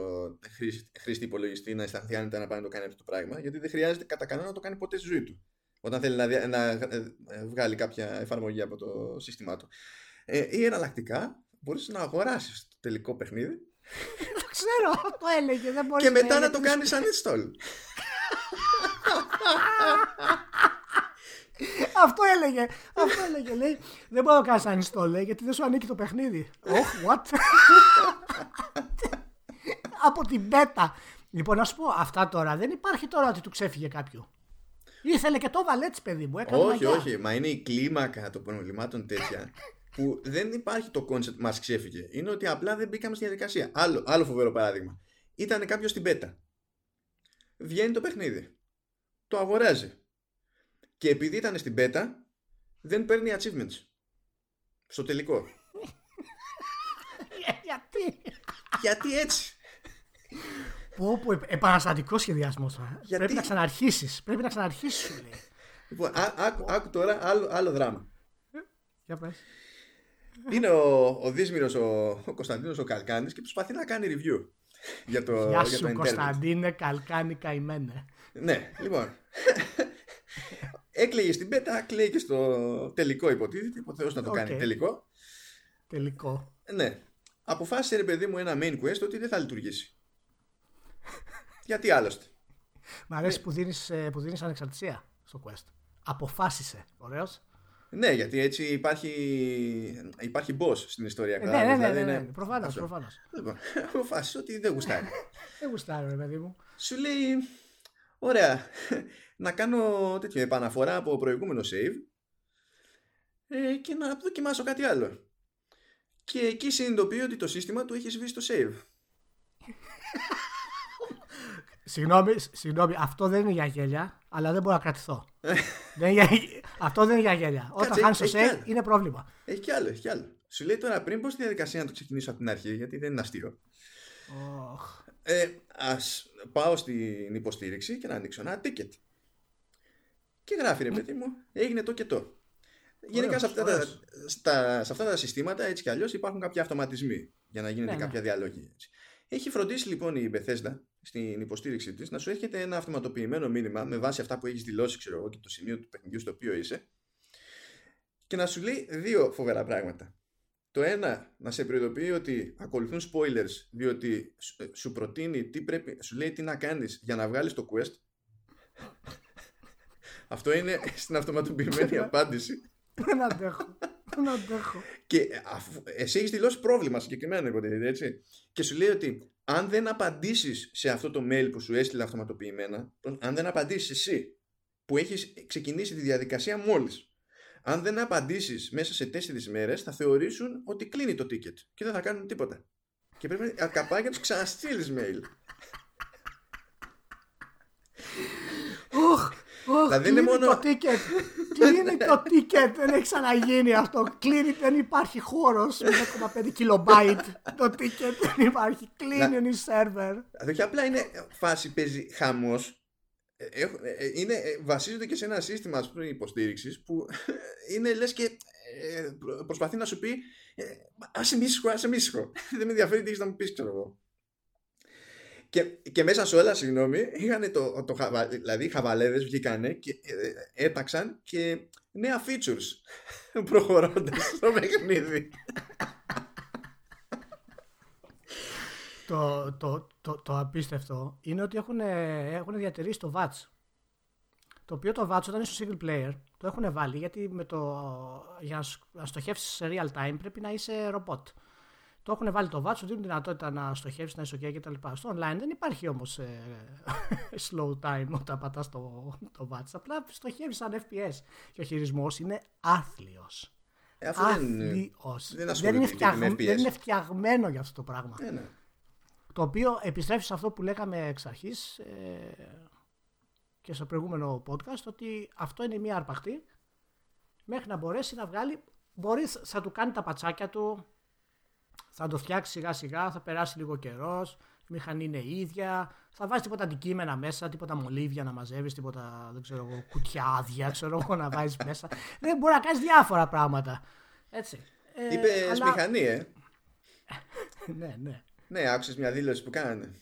Speaker 1: χρήστη υπολογιστή να αισθανθεί άνετα να πάει να το κάνει αυτό το πράγμα, γιατί δεν χρειάζεται κατά κανόνα να το κάνει ποτέ στη ζωή του. Όταν θέλει να, να, ε, βγάλει κάποια εφαρμογή από το σύστημά του. Ε, ή εναλλακτικά μπορείς να αγοράσεις το τελικό παιχνίδι. (laughs)
Speaker 2: το ξέρω, το έλεγε. Δεν
Speaker 1: και μετά να το κάνεις uninstall. (laughs)
Speaker 2: αυτό έλεγε. Αυτό έλεγε. Λέει, δεν μπορώ να κάνει uninstall, λέει, γιατί δεν σου ανήκει το παιχνίδι. Oh, what? Από την beta. Λοιπόν, να σου πω αυτά τώρα. Δεν υπάρχει τώρα ότι του ξέφυγε κάποιο. Ήθελε και το βαλέτ, παιδί μου.
Speaker 1: Έκανε όχι, όχι. Μα είναι η κλίμακα των προβλημάτων τέτοια που δεν υπάρχει το concept μας ξέφυγε. Είναι ότι απλά δεν μπήκαμε στη διαδικασία. Άλλο, άλλο φοβερό παράδειγμα. Ήταν κάποιος στην beta. Βγαίνει το παιχνίδι. Το αγοράζει. Και επειδή ήταν στην beta, δεν παίρνει achievements. Στο τελικό.
Speaker 2: Γιατί;
Speaker 1: Γιατί έτσι;
Speaker 2: Πω, πω, επαναστατικός σχεδιασμός. Γιατί... Πρέπει να ξαναρχίσεις. Πρέπει να ξαναρχίσεις, σου λέει.
Speaker 1: Λοιπόν, άκου, τώρα άλλο, άλλο δράμα.
Speaker 2: Για πες.
Speaker 1: Είναι ο, ο Δύσμυρος ο, ο Κωνσταντίνος ο Καλκάνης και προσπαθεί να κάνει review για το,
Speaker 2: Γεια
Speaker 1: σου
Speaker 2: για το Κωνσταντίνε Καλκάνη καημένε.
Speaker 1: Ναι, λοιπόν. Έκλαιγε στην πέτα, κλαίει και στο τελικό υποτίθεται. Υποθέτω να το κάνει τελικό.
Speaker 2: Τελικό.
Speaker 1: Ναι. Αποφάσισε ρε παιδί μου ένα main quest ότι δεν θα λειτουργήσει. Γιατί άλλωστε.
Speaker 2: Μ' αρέσει που δίνεις, ε, που δίνεις ανεξαρτησία στο quest. Αποφάσισε. Ωραίος.
Speaker 1: Ναι, γιατί έτσι υπάρχει, υπάρχει boss στην ιστορία.
Speaker 2: Ε, ναι, ναι, ναι, δηλαδή ναι, ναι, ναι. Προφανώς, προφανώς.
Speaker 1: Λοιπόν, (laughs) αποφάσισε ότι δεν γουστάρει.
Speaker 2: δεν γουστάρει, ρε παιδί μου.
Speaker 1: Σου λέει, ωραία, να κάνω τέτοιο επαναφορά από προηγούμενο save ε, και να δοκιμάσω κάτι άλλο. Και εκεί συνειδητοποιεί ότι το σύστημα του έχεις σβήσει το save.
Speaker 2: Συγγνώμη, συγγνώμη, αυτό δεν είναι για γέλια, αλλά δεν μπορώ να κρατηθώ. δεν για... Αυτό δεν είναι για γέλια. Όταν χάνεις το save είναι πρόβλημα.
Speaker 1: Έχει κι άλλο, έχει κι άλλο. Σου λέει τώρα πριν πώ τη διαδικασία να το ξεκινήσω από την αρχή, γιατί δεν είναι αστείο.
Speaker 2: Oh.
Speaker 1: Ε, ας πάω στην υποστήριξη και να ανοίξω ένα ticket. Και γράφει ρε παιδί μου, έγινε το και το. Γενικά σε αυτά, τα, στα, σε αυτά τα συστήματα έτσι κι αλλιώς υπάρχουν κάποιοι αυτοματισμοί για να γίνεται ναι, ναι. κάποια διαλογή. Έτσι. Έχει φροντίσει λοιπόν η Bethesda στην υποστήριξή της να σου έρχεται ένα αυτοματοποιημένο μήνυμα με βάση αυτά που έχεις δηλώσει, ξέρω εγώ, και το σημείο του παιχνιδιού στο οποίο είσαι και να σου λέει δύο φοβερά πράγματα. Το ένα, να σε προειδοποιεί ότι ακολουθούν spoilers, διότι σου προτείνει τι πρέπει, σου λέει τι να κάνεις για να βγάλεις το quest αυτό είναι στην αυτοματοποιημένη απάντηση.
Speaker 2: Δεν αντέχω. Δεν αντέχω.
Speaker 1: Και αφού, εσύ έχεις δηλώσει πρόβλημα συγκεκριμένο, υποτίθεται έτσι. Και σου λέει ότι αν δεν απαντήσεις σε αυτό το mail που σου έστειλε αυτοματοποιημένα, αν δεν απαντήσεις εσύ που έχεις ξεκινήσει τη διαδικασία μόλις, αν δεν απαντήσεις μέσα σε τέσσερις μέρες θα θεωρήσουν ότι κλείνει το ticket και δεν θα κάνουν τίποτα. Και πρέπει να καπάει και τους ξαναστείλεις mail.
Speaker 2: Οχ, δηλαδή είναι μόνο... το ticket. κλείνει το ticket. Δεν έχει ξαναγίνει αυτό. Κλείνει, δεν υπάρχει χώρος. 1,5 kilobyte το ticket. Δεν υπάρχει. Κλείνει η σερβερ.
Speaker 1: Όχι απλά είναι φάση παίζει χαμός. Ε, ε, ε, είναι, βασίζονται και σε ένα σύστημα υποστήριξης που είναι λες και προσπαθεί να σου πει άσε μίσχο, άσε μίσχο (laughs) δεν με ενδιαφέρει τι έχεις να μου πεις ξέρω εγώ και, και μέσα σε όλα, συγγνώμη, είχαν το, το, δηλαδή οι χαβαλέδες βγήκανε και ε, έταξαν και νέα features (laughs) προχωρώντας στο παιχνίδι.
Speaker 2: το, το, το, το απίστευτο είναι ότι έχουν, έχουν διατηρήσει το VATS. Το οποίο το VATS όταν είναι στο single player το έχουν βάλει γιατί με το, για να στοχεύσεις σε real time πρέπει να είσαι ρομπότ. Το έχουν βάλει το βάτσο, δίνουν δυνατότητα να στοχεύσεις, να είσαι OK κτλ. Στο online δεν υπάρχει όμως ε, (laughs) slow time όταν πατάς το, το βάτσο. Απλά στοχεύεις σαν FPS. Και ο χειρισμός είναι άθλιος.
Speaker 1: Ε, δεν,
Speaker 2: δεν, είναι δεν είναι φτιαγμένο για αυτό το πράγμα. Ε, ναι. Το οποίο επιστρέφεις σε αυτό που λέγαμε εξ αρχής ε, και στο προηγούμενο podcast, ότι αυτό είναι μία αρπαχτή μέχρι να μπορέσει να βγάλει. Μπορεί, θα του κάνει τα πατσάκια του, θα το φτιάξει σιγά σιγά, θα περάσει λίγο καιρός, η μηχανή είναι η ίδια, θα βάζει τίποτα αντικείμενα μέσα, τίποτα μολύβια να μαζεύεις, τίποτα δεν ξέρω, κουτιά άδεια, ξέρω εγώ να βάζεις μέσα. Δεν μπορεί να κάνεις διάφορα πράγματα. Έτσι.
Speaker 1: Ε, Είπες αλλά... μηχανή, ε. (laughs)
Speaker 2: ναι, ναι.
Speaker 1: Ναι, άκουσες μια δήλωση που κάνανε.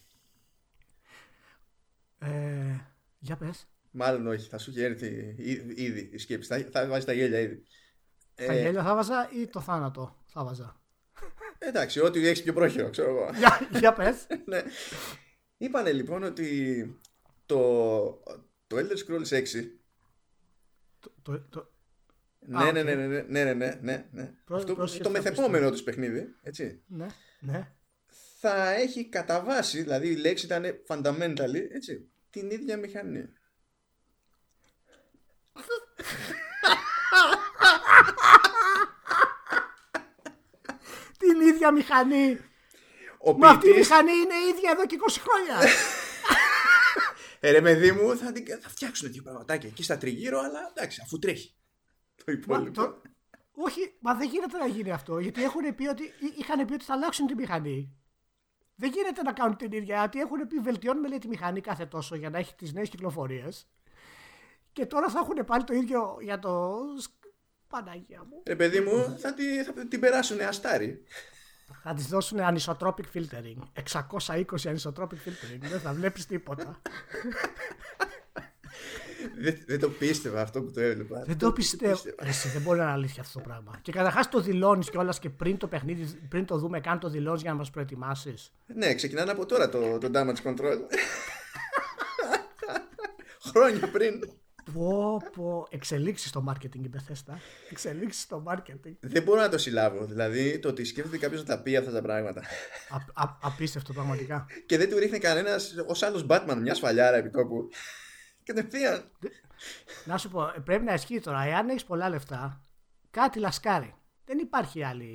Speaker 2: Ε, για πες.
Speaker 1: Μάλλον όχι, θα σου έχει έρθει ήδη η σκέψη. Θα, θα βάζει τα γέλια ήδη.
Speaker 2: Τα ε, γέλια θα βάζα ή το θάνατο θα βάζα.
Speaker 1: Εντάξει, ό,τι έχεις πιο πρόχειρο, ξέρω εγώ.
Speaker 2: Για, για πες. (laughs)
Speaker 1: ναι. Είπανε λοιπόν ότι το, το Elder Scrolls 6
Speaker 2: το, το,
Speaker 1: ναι, ναι, ναι, ναι, ναι, ναι, ναι, ναι, ναι. Αυτό, το μεθεπόμενο τους παιχνίδι, έτσι.
Speaker 2: Ναι, ναι.
Speaker 1: Θα έχει κατά βάση, δηλαδή η λέξη ήταν fundamentally, έτσι, την ίδια μηχανή. (laughs) (laughs)
Speaker 2: την ίδια μηχανή.
Speaker 1: Ο
Speaker 2: Μα αυτή η μηχανή είναι ίδια εδώ και 20 χρόνια.
Speaker 1: ε, ρε παιδί μου, θα, θα φτιάξουν δύο πραγματάκια εκεί στα τριγύρω, αλλά εντάξει, αφού τρέχει. Το υπόλοιπο. Μα, το...
Speaker 2: Όχι, μα δεν γίνεται να γίνει αυτό. Γιατί έχουν πει ότι, είχαν πει ότι θα αλλάξουν τη μηχανή. Δεν γίνεται να κάνουν την ίδια, γιατί έχουν πει βελτιώνουμε λέει, τη μηχανή κάθε τόσο για να έχει τις νέες κυκλοφορίες. Και τώρα θα έχουν πάλι το ίδιο για το Παναγία μου.
Speaker 1: Ε, παιδί μου, θα, τη, θα την περάσουν αστάρι.
Speaker 2: Θα της δώσουν anisotropic filtering. 620 anisotropic filtering. Δεν θα βλέπεις τίποτα.
Speaker 1: δεν, δεν το πίστευα αυτό που το έβλεπα.
Speaker 2: Δεν το πιστεύω. Εσύ δεν μπορεί να είναι αλήθεια αυτό το πράγμα. Και καταρχάς το δηλώνεις κιόλας και πριν το παιχνίδι, πριν το δούμε, καν το δηλώνεις για να μας προετοιμάσεις.
Speaker 1: Ναι, ξεκινάνε από τώρα το, το damage control. (laughs) Χρόνια πριν.
Speaker 2: Πω, πω. Εξελίξεις στο marketing η Bethesda. Εξελίξεις στο marketing.
Speaker 1: Δεν μπορώ να το συλλάβω. Δηλαδή το ότι σκέφτεται κάποιος να τα πει αυτά τα πράγματα.
Speaker 2: Α, α, απίστευτο πραγματικά.
Speaker 1: Και δεν του ρίχνει κανένας ως άλλος Batman μια σφαλιάρα επί τόπου. Κατευθείαν.
Speaker 2: Να σου πω, πρέπει να ισχύει τώρα. Εάν έχεις πολλά λεφτά, κάτι λασκάρει. Δεν υπάρχει άλλη,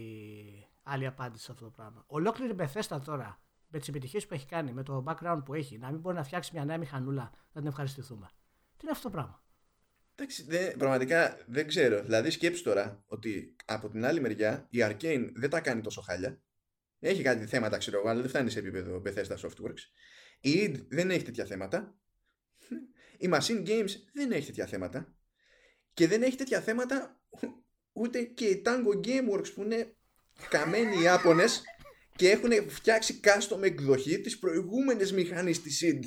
Speaker 2: άλλη απάντηση σε αυτό το πράγμα. Ολόκληρη Bethesda τώρα, με τις επιτυχίες που έχει κάνει, με το background που έχει, να μην μπορεί να φτιάξει μια νέα μηχανούλα, να την ευχαριστηθούμε. Τι είναι αυτό το πράγμα;
Speaker 1: Εντάξει, δεν, πραγματικά δεν ξέρω. Δηλαδή σκέψου τώρα ότι από την άλλη μεριά η Arcane δεν τα κάνει τόσο χάλια. Έχει κάτι θέματα, ξέρω εγώ, αλλά δεν φτάνει σε επίπεδο Bethesda Softworks. Η id δεν έχει τέτοια θέματα. Η Machine Games δεν έχει τέτοια θέματα. Και δεν έχει τέτοια θέματα ούτε και η Tango Gameworks που είναι καμένοι οι Ιάπωνες και έχουν φτιάξει custom εκδοχή της προηγούμενης μηχανής της id.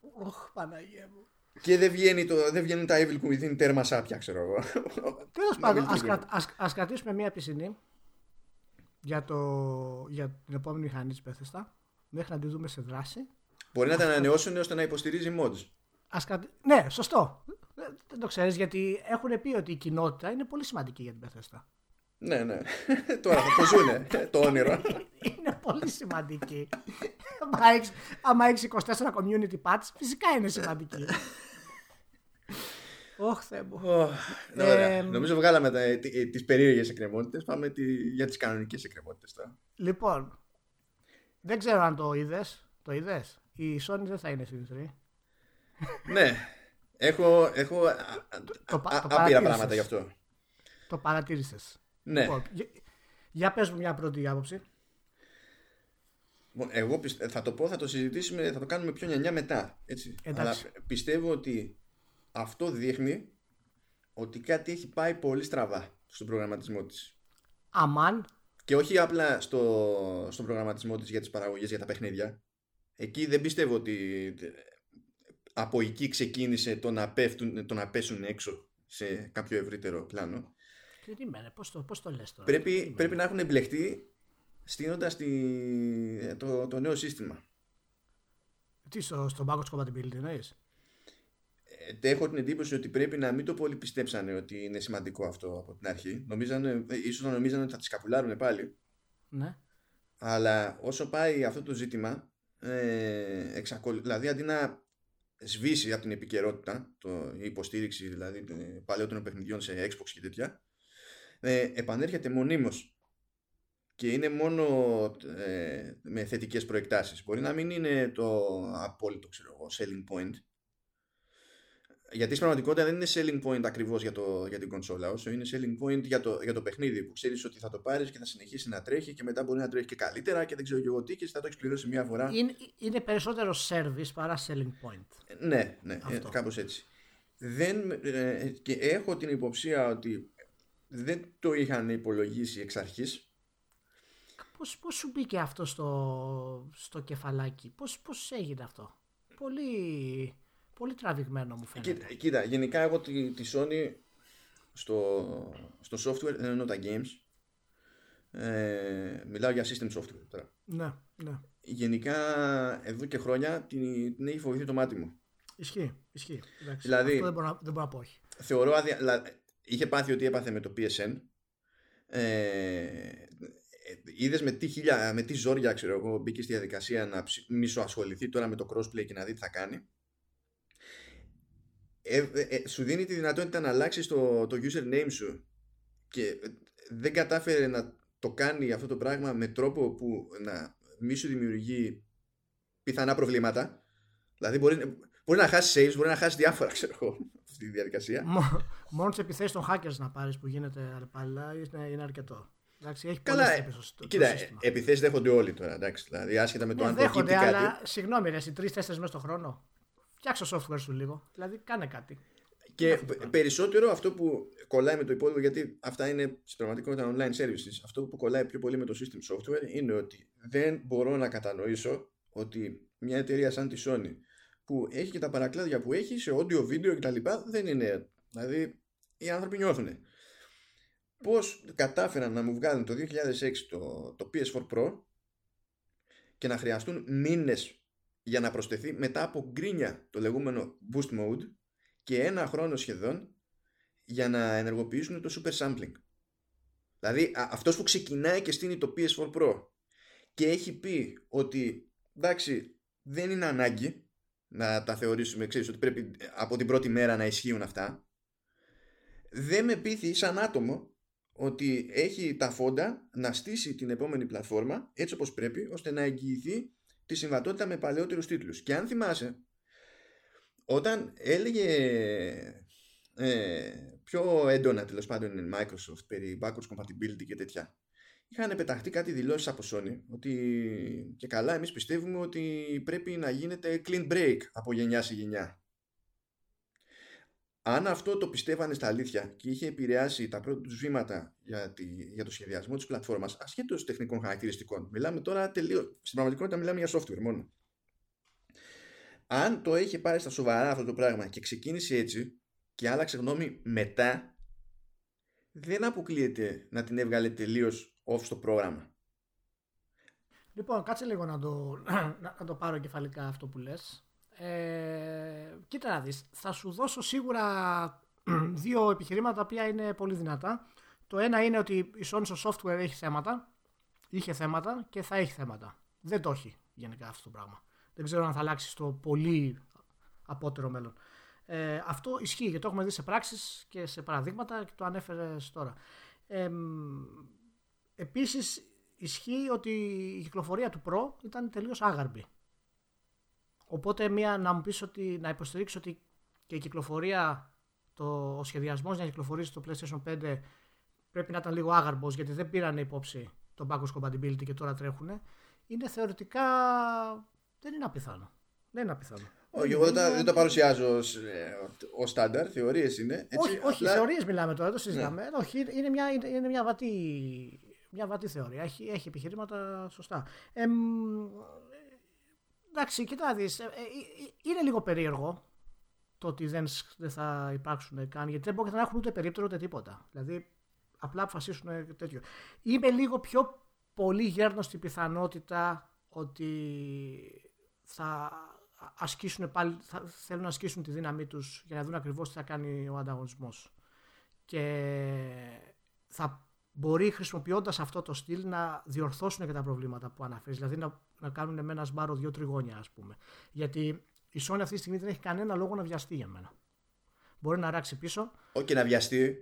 Speaker 2: Ωχ, Παναγία μου.
Speaker 1: Και δεν, βγαίνει το, δεν βγαίνουν τα Evil Within τέρμα σάπια, ξέρω εγώ.
Speaker 2: Τέλος πάντων, ας κρατήσουμε μία πισινή για, το, για την επόμενη μηχανή της Bethesda μέχρι να τη δούμε σε δράση.
Speaker 1: Μπορεί να τα ανανεώσουν ώστε να υποστηρίζει mods.
Speaker 2: Ας Ναι, σωστό. Δεν το ξέρεις γιατί έχουν πει ότι η κοινότητα είναι πολύ σημαντική για την Bethesda.
Speaker 1: Ναι, ναι. Τώρα θα το ζούνε το όνειρο.
Speaker 2: είναι πολύ σημαντική. Άμα έχει 24 community patch, φυσικά είναι σημαντική. Ωχ, Θεέ μου.
Speaker 1: Ε, Νομίζω βγάλαμε τις περίεργες εκκρεμότητες. Πάμε για τις κανονικές εκκρεμότητες τώρα.
Speaker 2: Λοιπόν, δεν ξέρω αν το είδες. Το είδες; Η Sony δεν θα είναι στην 3.
Speaker 1: ναι. Έχω, έχω το, άπειρα πράγματα γι' αυτό.
Speaker 2: Το παρατήρησες.
Speaker 1: Ναι. Λοιπόν,
Speaker 2: για, για πες μου μια πρώτη άποψη.
Speaker 1: Λοιπόν, εγώ θα το πω, θα το συζητήσουμε, θα το κάνουμε πιο νιανιά μετά. Έτσι. Αλλά πιστεύω ότι αυτό δείχνει ότι κάτι έχει πάει πολύ στραβά στον προγραμματισμό της.
Speaker 2: Αμάν.
Speaker 1: Και όχι απλά στο, στον προγραμματισμό της για τις παραγωγές, για τα παιχνίδια. Εκεί δεν πιστεύω ότι από εκεί ξεκίνησε το να, πέφτουν, το να πέσουν έξω σε κάποιο ευρύτερο πλάνο.
Speaker 2: Περίμενε, πώς το, πώς το λες τώρα;
Speaker 1: Πρέπει, πρέπει να έχουν εμπλεχτεί στείνοντας το, το νέο σύστημα.
Speaker 2: Τι στο, στο backwards compatibility εννοείς.
Speaker 1: Ε, έχω την εντύπωση ότι πρέπει να μην το πολύ πιστέψανε ότι είναι σημαντικό αυτό από την αρχή. Νομίζανε, ε, ίσως να νομίζανε ότι θα τις καπουλάρουν πάλι.
Speaker 2: Ναι.
Speaker 1: Αλλά όσο πάει αυτό το ζήτημα, ε, δηλαδή αντί να σβήσει από την επικαιρότητα το, η υποστήριξη δηλαδή παλαιότερων παιχνιδιών σε Xbox και τέτοια ε, επανέρχεται μονίμως και είναι μόνο ε, με θετικές προεκτάσεις μπορεί να μην είναι το απόλυτο ξέρω selling point γιατί στην πραγματικότητα δεν είναι selling point ακριβώς για, το, για την κονσόλα όσο είναι selling point για το, για το παιχνίδι που ξέρεις ότι θα το πάρεις και θα συνεχίσει να τρέχει και μετά μπορεί να τρέχει και καλύτερα και δεν ξέρω και εγώ τι και θα το έχεις πληρώσει μία φορά.
Speaker 2: Είναι, είναι περισσότερο service παρά selling point.
Speaker 1: Ναι, ναι, Αυτό. κάπως έτσι. Δεν, ε, και έχω την υποψία ότι δεν το είχαν υπολογίσει εξ αρχής
Speaker 2: Πώς, πώς σου μπήκε αυτό στο, στο κεφαλάκι, πώς, πώς έγινε αυτό; Πολύ πολύ τραβηγμένο μου φαίνεται.
Speaker 1: Κοίτα, κοίτα γενικά εγώ τη, τη Sony στο, στο software δεν εννοώ τα games. Ε, μιλάω για system software τώρα.
Speaker 2: Ναι, ναι.
Speaker 1: Γενικά εδώ και χρόνια την, την έχει φοβηθεί το μάτι μου.
Speaker 2: Ισχύει, ισχύει. Εντάξει,
Speaker 1: δηλαδή,
Speaker 2: αυτό δεν μπορώ, να, δεν μπορώ να πω όχι.
Speaker 1: Θεωρώ αδια... είχε πάθει ότι έπαθε με το PSN. Ε, Είδες με τι, χίλια, με τι ζόρια ξέρω εγώ μπήκε στη διαδικασία να μισοασχοληθεί τώρα με το crossplay και να δει τι θα κάνει ε, ε, ε, σου δίνει τη δυνατότητα να αλλάξεις το, το username σου και δεν κατάφερε να το κάνει αυτό το πράγμα με τρόπο που να μη σου δημιουργεί πιθανά προβλήματα. Δηλαδή μπορεί, μπορεί να χάσει saves, μπορεί να χάσει διάφορα, ξέρω εγώ, αυτή τη διαδικασία.
Speaker 2: Μόνος τι επιθέσει των hackers να πάρεις που γίνεται αλλεπάλληλα είναι, είναι αρκετό. Εντάξει, έχει
Speaker 1: Καλά, το, κοίτα, επιθέσεις δέχονται όλοι τώρα. Εντάξει, δηλαδή, άσχετα με το ναι, αν δέχονται, κάτι. Αλλά
Speaker 2: συγγνώμη, ρε, τρει-τέσσερι μέσα στο χρόνο. Φτιάξω software σου λίγο. Δηλαδή, κάνε κάτι.
Speaker 1: Και περισσότερο αυτό που κολλάει με το υπόλοιπο, γιατί αυτά είναι στην πραγματικότητα online services, αυτό που κολλάει πιο πολύ με το system software είναι ότι δεν μπορώ να κατανοήσω ότι μια εταιρεία σαν τη Sony που έχει και τα παρακλάδια που έχει σε audio, video κτλ. δεν είναι. Δηλαδή οι άνθρωποι νιώθουν. Πώς κατάφεραν να μου βγάλουν το 2006 το, το PS4 Pro και να χρειαστούν μήνες για να προσθεθεί μετά από γκρίνια το λεγόμενο boost mode και ένα χρόνο σχεδόν για να ενεργοποιήσουν το super sampling. Δηλαδή αυτός που ξεκινάει και στείνει το PS4 Pro και έχει πει ότι εντάξει δεν είναι ανάγκη να τα θεωρήσουμε ξέρεις ότι πρέπει από την πρώτη μέρα να ισχύουν αυτά. Δεν με πείθει σαν άτομο ότι έχει τα φόντα να στήσει την επόμενη πλατφόρμα έτσι όπως πρέπει ώστε να εγγυηθεί τη συμβατότητα με παλαιότερους τίτλους. Και αν θυμάσαι όταν έλεγε ε, πιο έντονα τέλος πάντων η Microsoft περί backwards compatibility και τέτοια είχαν πεταχτεί κάτι δηλώσεις από Sony ότι και καλά εμείς πιστεύουμε ότι πρέπει να γίνεται clean break από γενιά σε γενιά. Αν αυτό το πιστεύανε στα αλήθεια και είχε επηρεάσει τα πρώτα τους βήματα για, τη, για το σχεδιασμό της πλατφόρμας ασχέτως τεχνικών χαρακτηριστικών μιλάμε τώρα τελείως, στην πραγματικότητα μιλάμε για software μόνο. Αν το είχε πάρει στα σοβαρά αυτό το πράγμα και ξεκίνησε έτσι και άλλαξε γνώμη μετά, δεν αποκλείεται να την έβγαλε τελείως off στο πρόγραμμα.
Speaker 2: Λοιπόν, κάτσε λίγο να το, (clears throat) να, το πάρω κεφαλικά αυτό που λες. Ε, κοίτα να δεις, θα σου δώσω σίγουρα (clears throat) δύο επιχειρήματα τα οποία είναι πολύ δυνατά. Το ένα είναι ότι η Sony στο software έχει θέματα, είχε θέματα και θα έχει θέματα. Δεν το έχει γενικά αυτό το πράγμα. Δεν ξέρω αν θα αλλάξει στο πολύ απότερο μέλλον. Ε, αυτό ισχύει γιατί το έχουμε δει σε πράξεις και σε παραδείγματα και το ανέφερες τώρα. Ε, επίσης ισχύει ότι η κυκλοφορία του Pro ήταν τελείως άγαρμπη. Οπότε μια, να μου πεις ότι, να υποστηρίξεις ότι και η κυκλοφορία, το, ο σχεδιασμός για να κυκλοφορήσει το PlayStation 5 πρέπει να ήταν λίγο άγαρμπος γιατί δεν πήραν υπόψη το backwards compatibility και τώρα τρέχουν, είναι θεωρητικά δεν είναι απιθανό. Δεν είναι απιθανό.
Speaker 1: Όχι, εγώ δεν, το παρουσιάζω ως στάνταρ, θεωρίες είναι. Έτσι,
Speaker 2: όχι, όχι θεωρίες μιλάμε τώρα, δεν το συζητάμε. Ναι. Όχι, είναι μια, είναι μια, βατή, μια βατή θεωρία. Έχει, έχει επιχειρήματα σωστά. Ε, εντάξει, κοιτά, δεις, ε, ε, είναι λίγο περίεργο το ότι δεν, δεν θα υπάρξουν καν, γιατί δεν μπορεί να έχουν ούτε περίπτερο ούτε τίποτα. Δηλαδή, απλά αποφασίσουν τέτοιο. Είμαι λίγο πιο πολύ γέρνο στην πιθανότητα ότι θα ασκήσουν πάλι, θα θέλουν να ασκήσουν τη δύναμή τους για να δουν ακριβώς τι θα κάνει ο ανταγωνισμός. Και θα μπορεί χρησιμοποιώντας αυτό το στυλ να διορθώσουν και τα προβλήματα που αναφέρεις. Δηλαδή να, να κάνουν με ένα σμπάρο δύο τριγώνια, ας πούμε. Γιατί η Sony αυτή τη στιγμή δεν έχει κανένα λόγο να βιαστεί για μένα. Μπορεί να ράξει πίσω.
Speaker 1: Όχι να βιαστεί.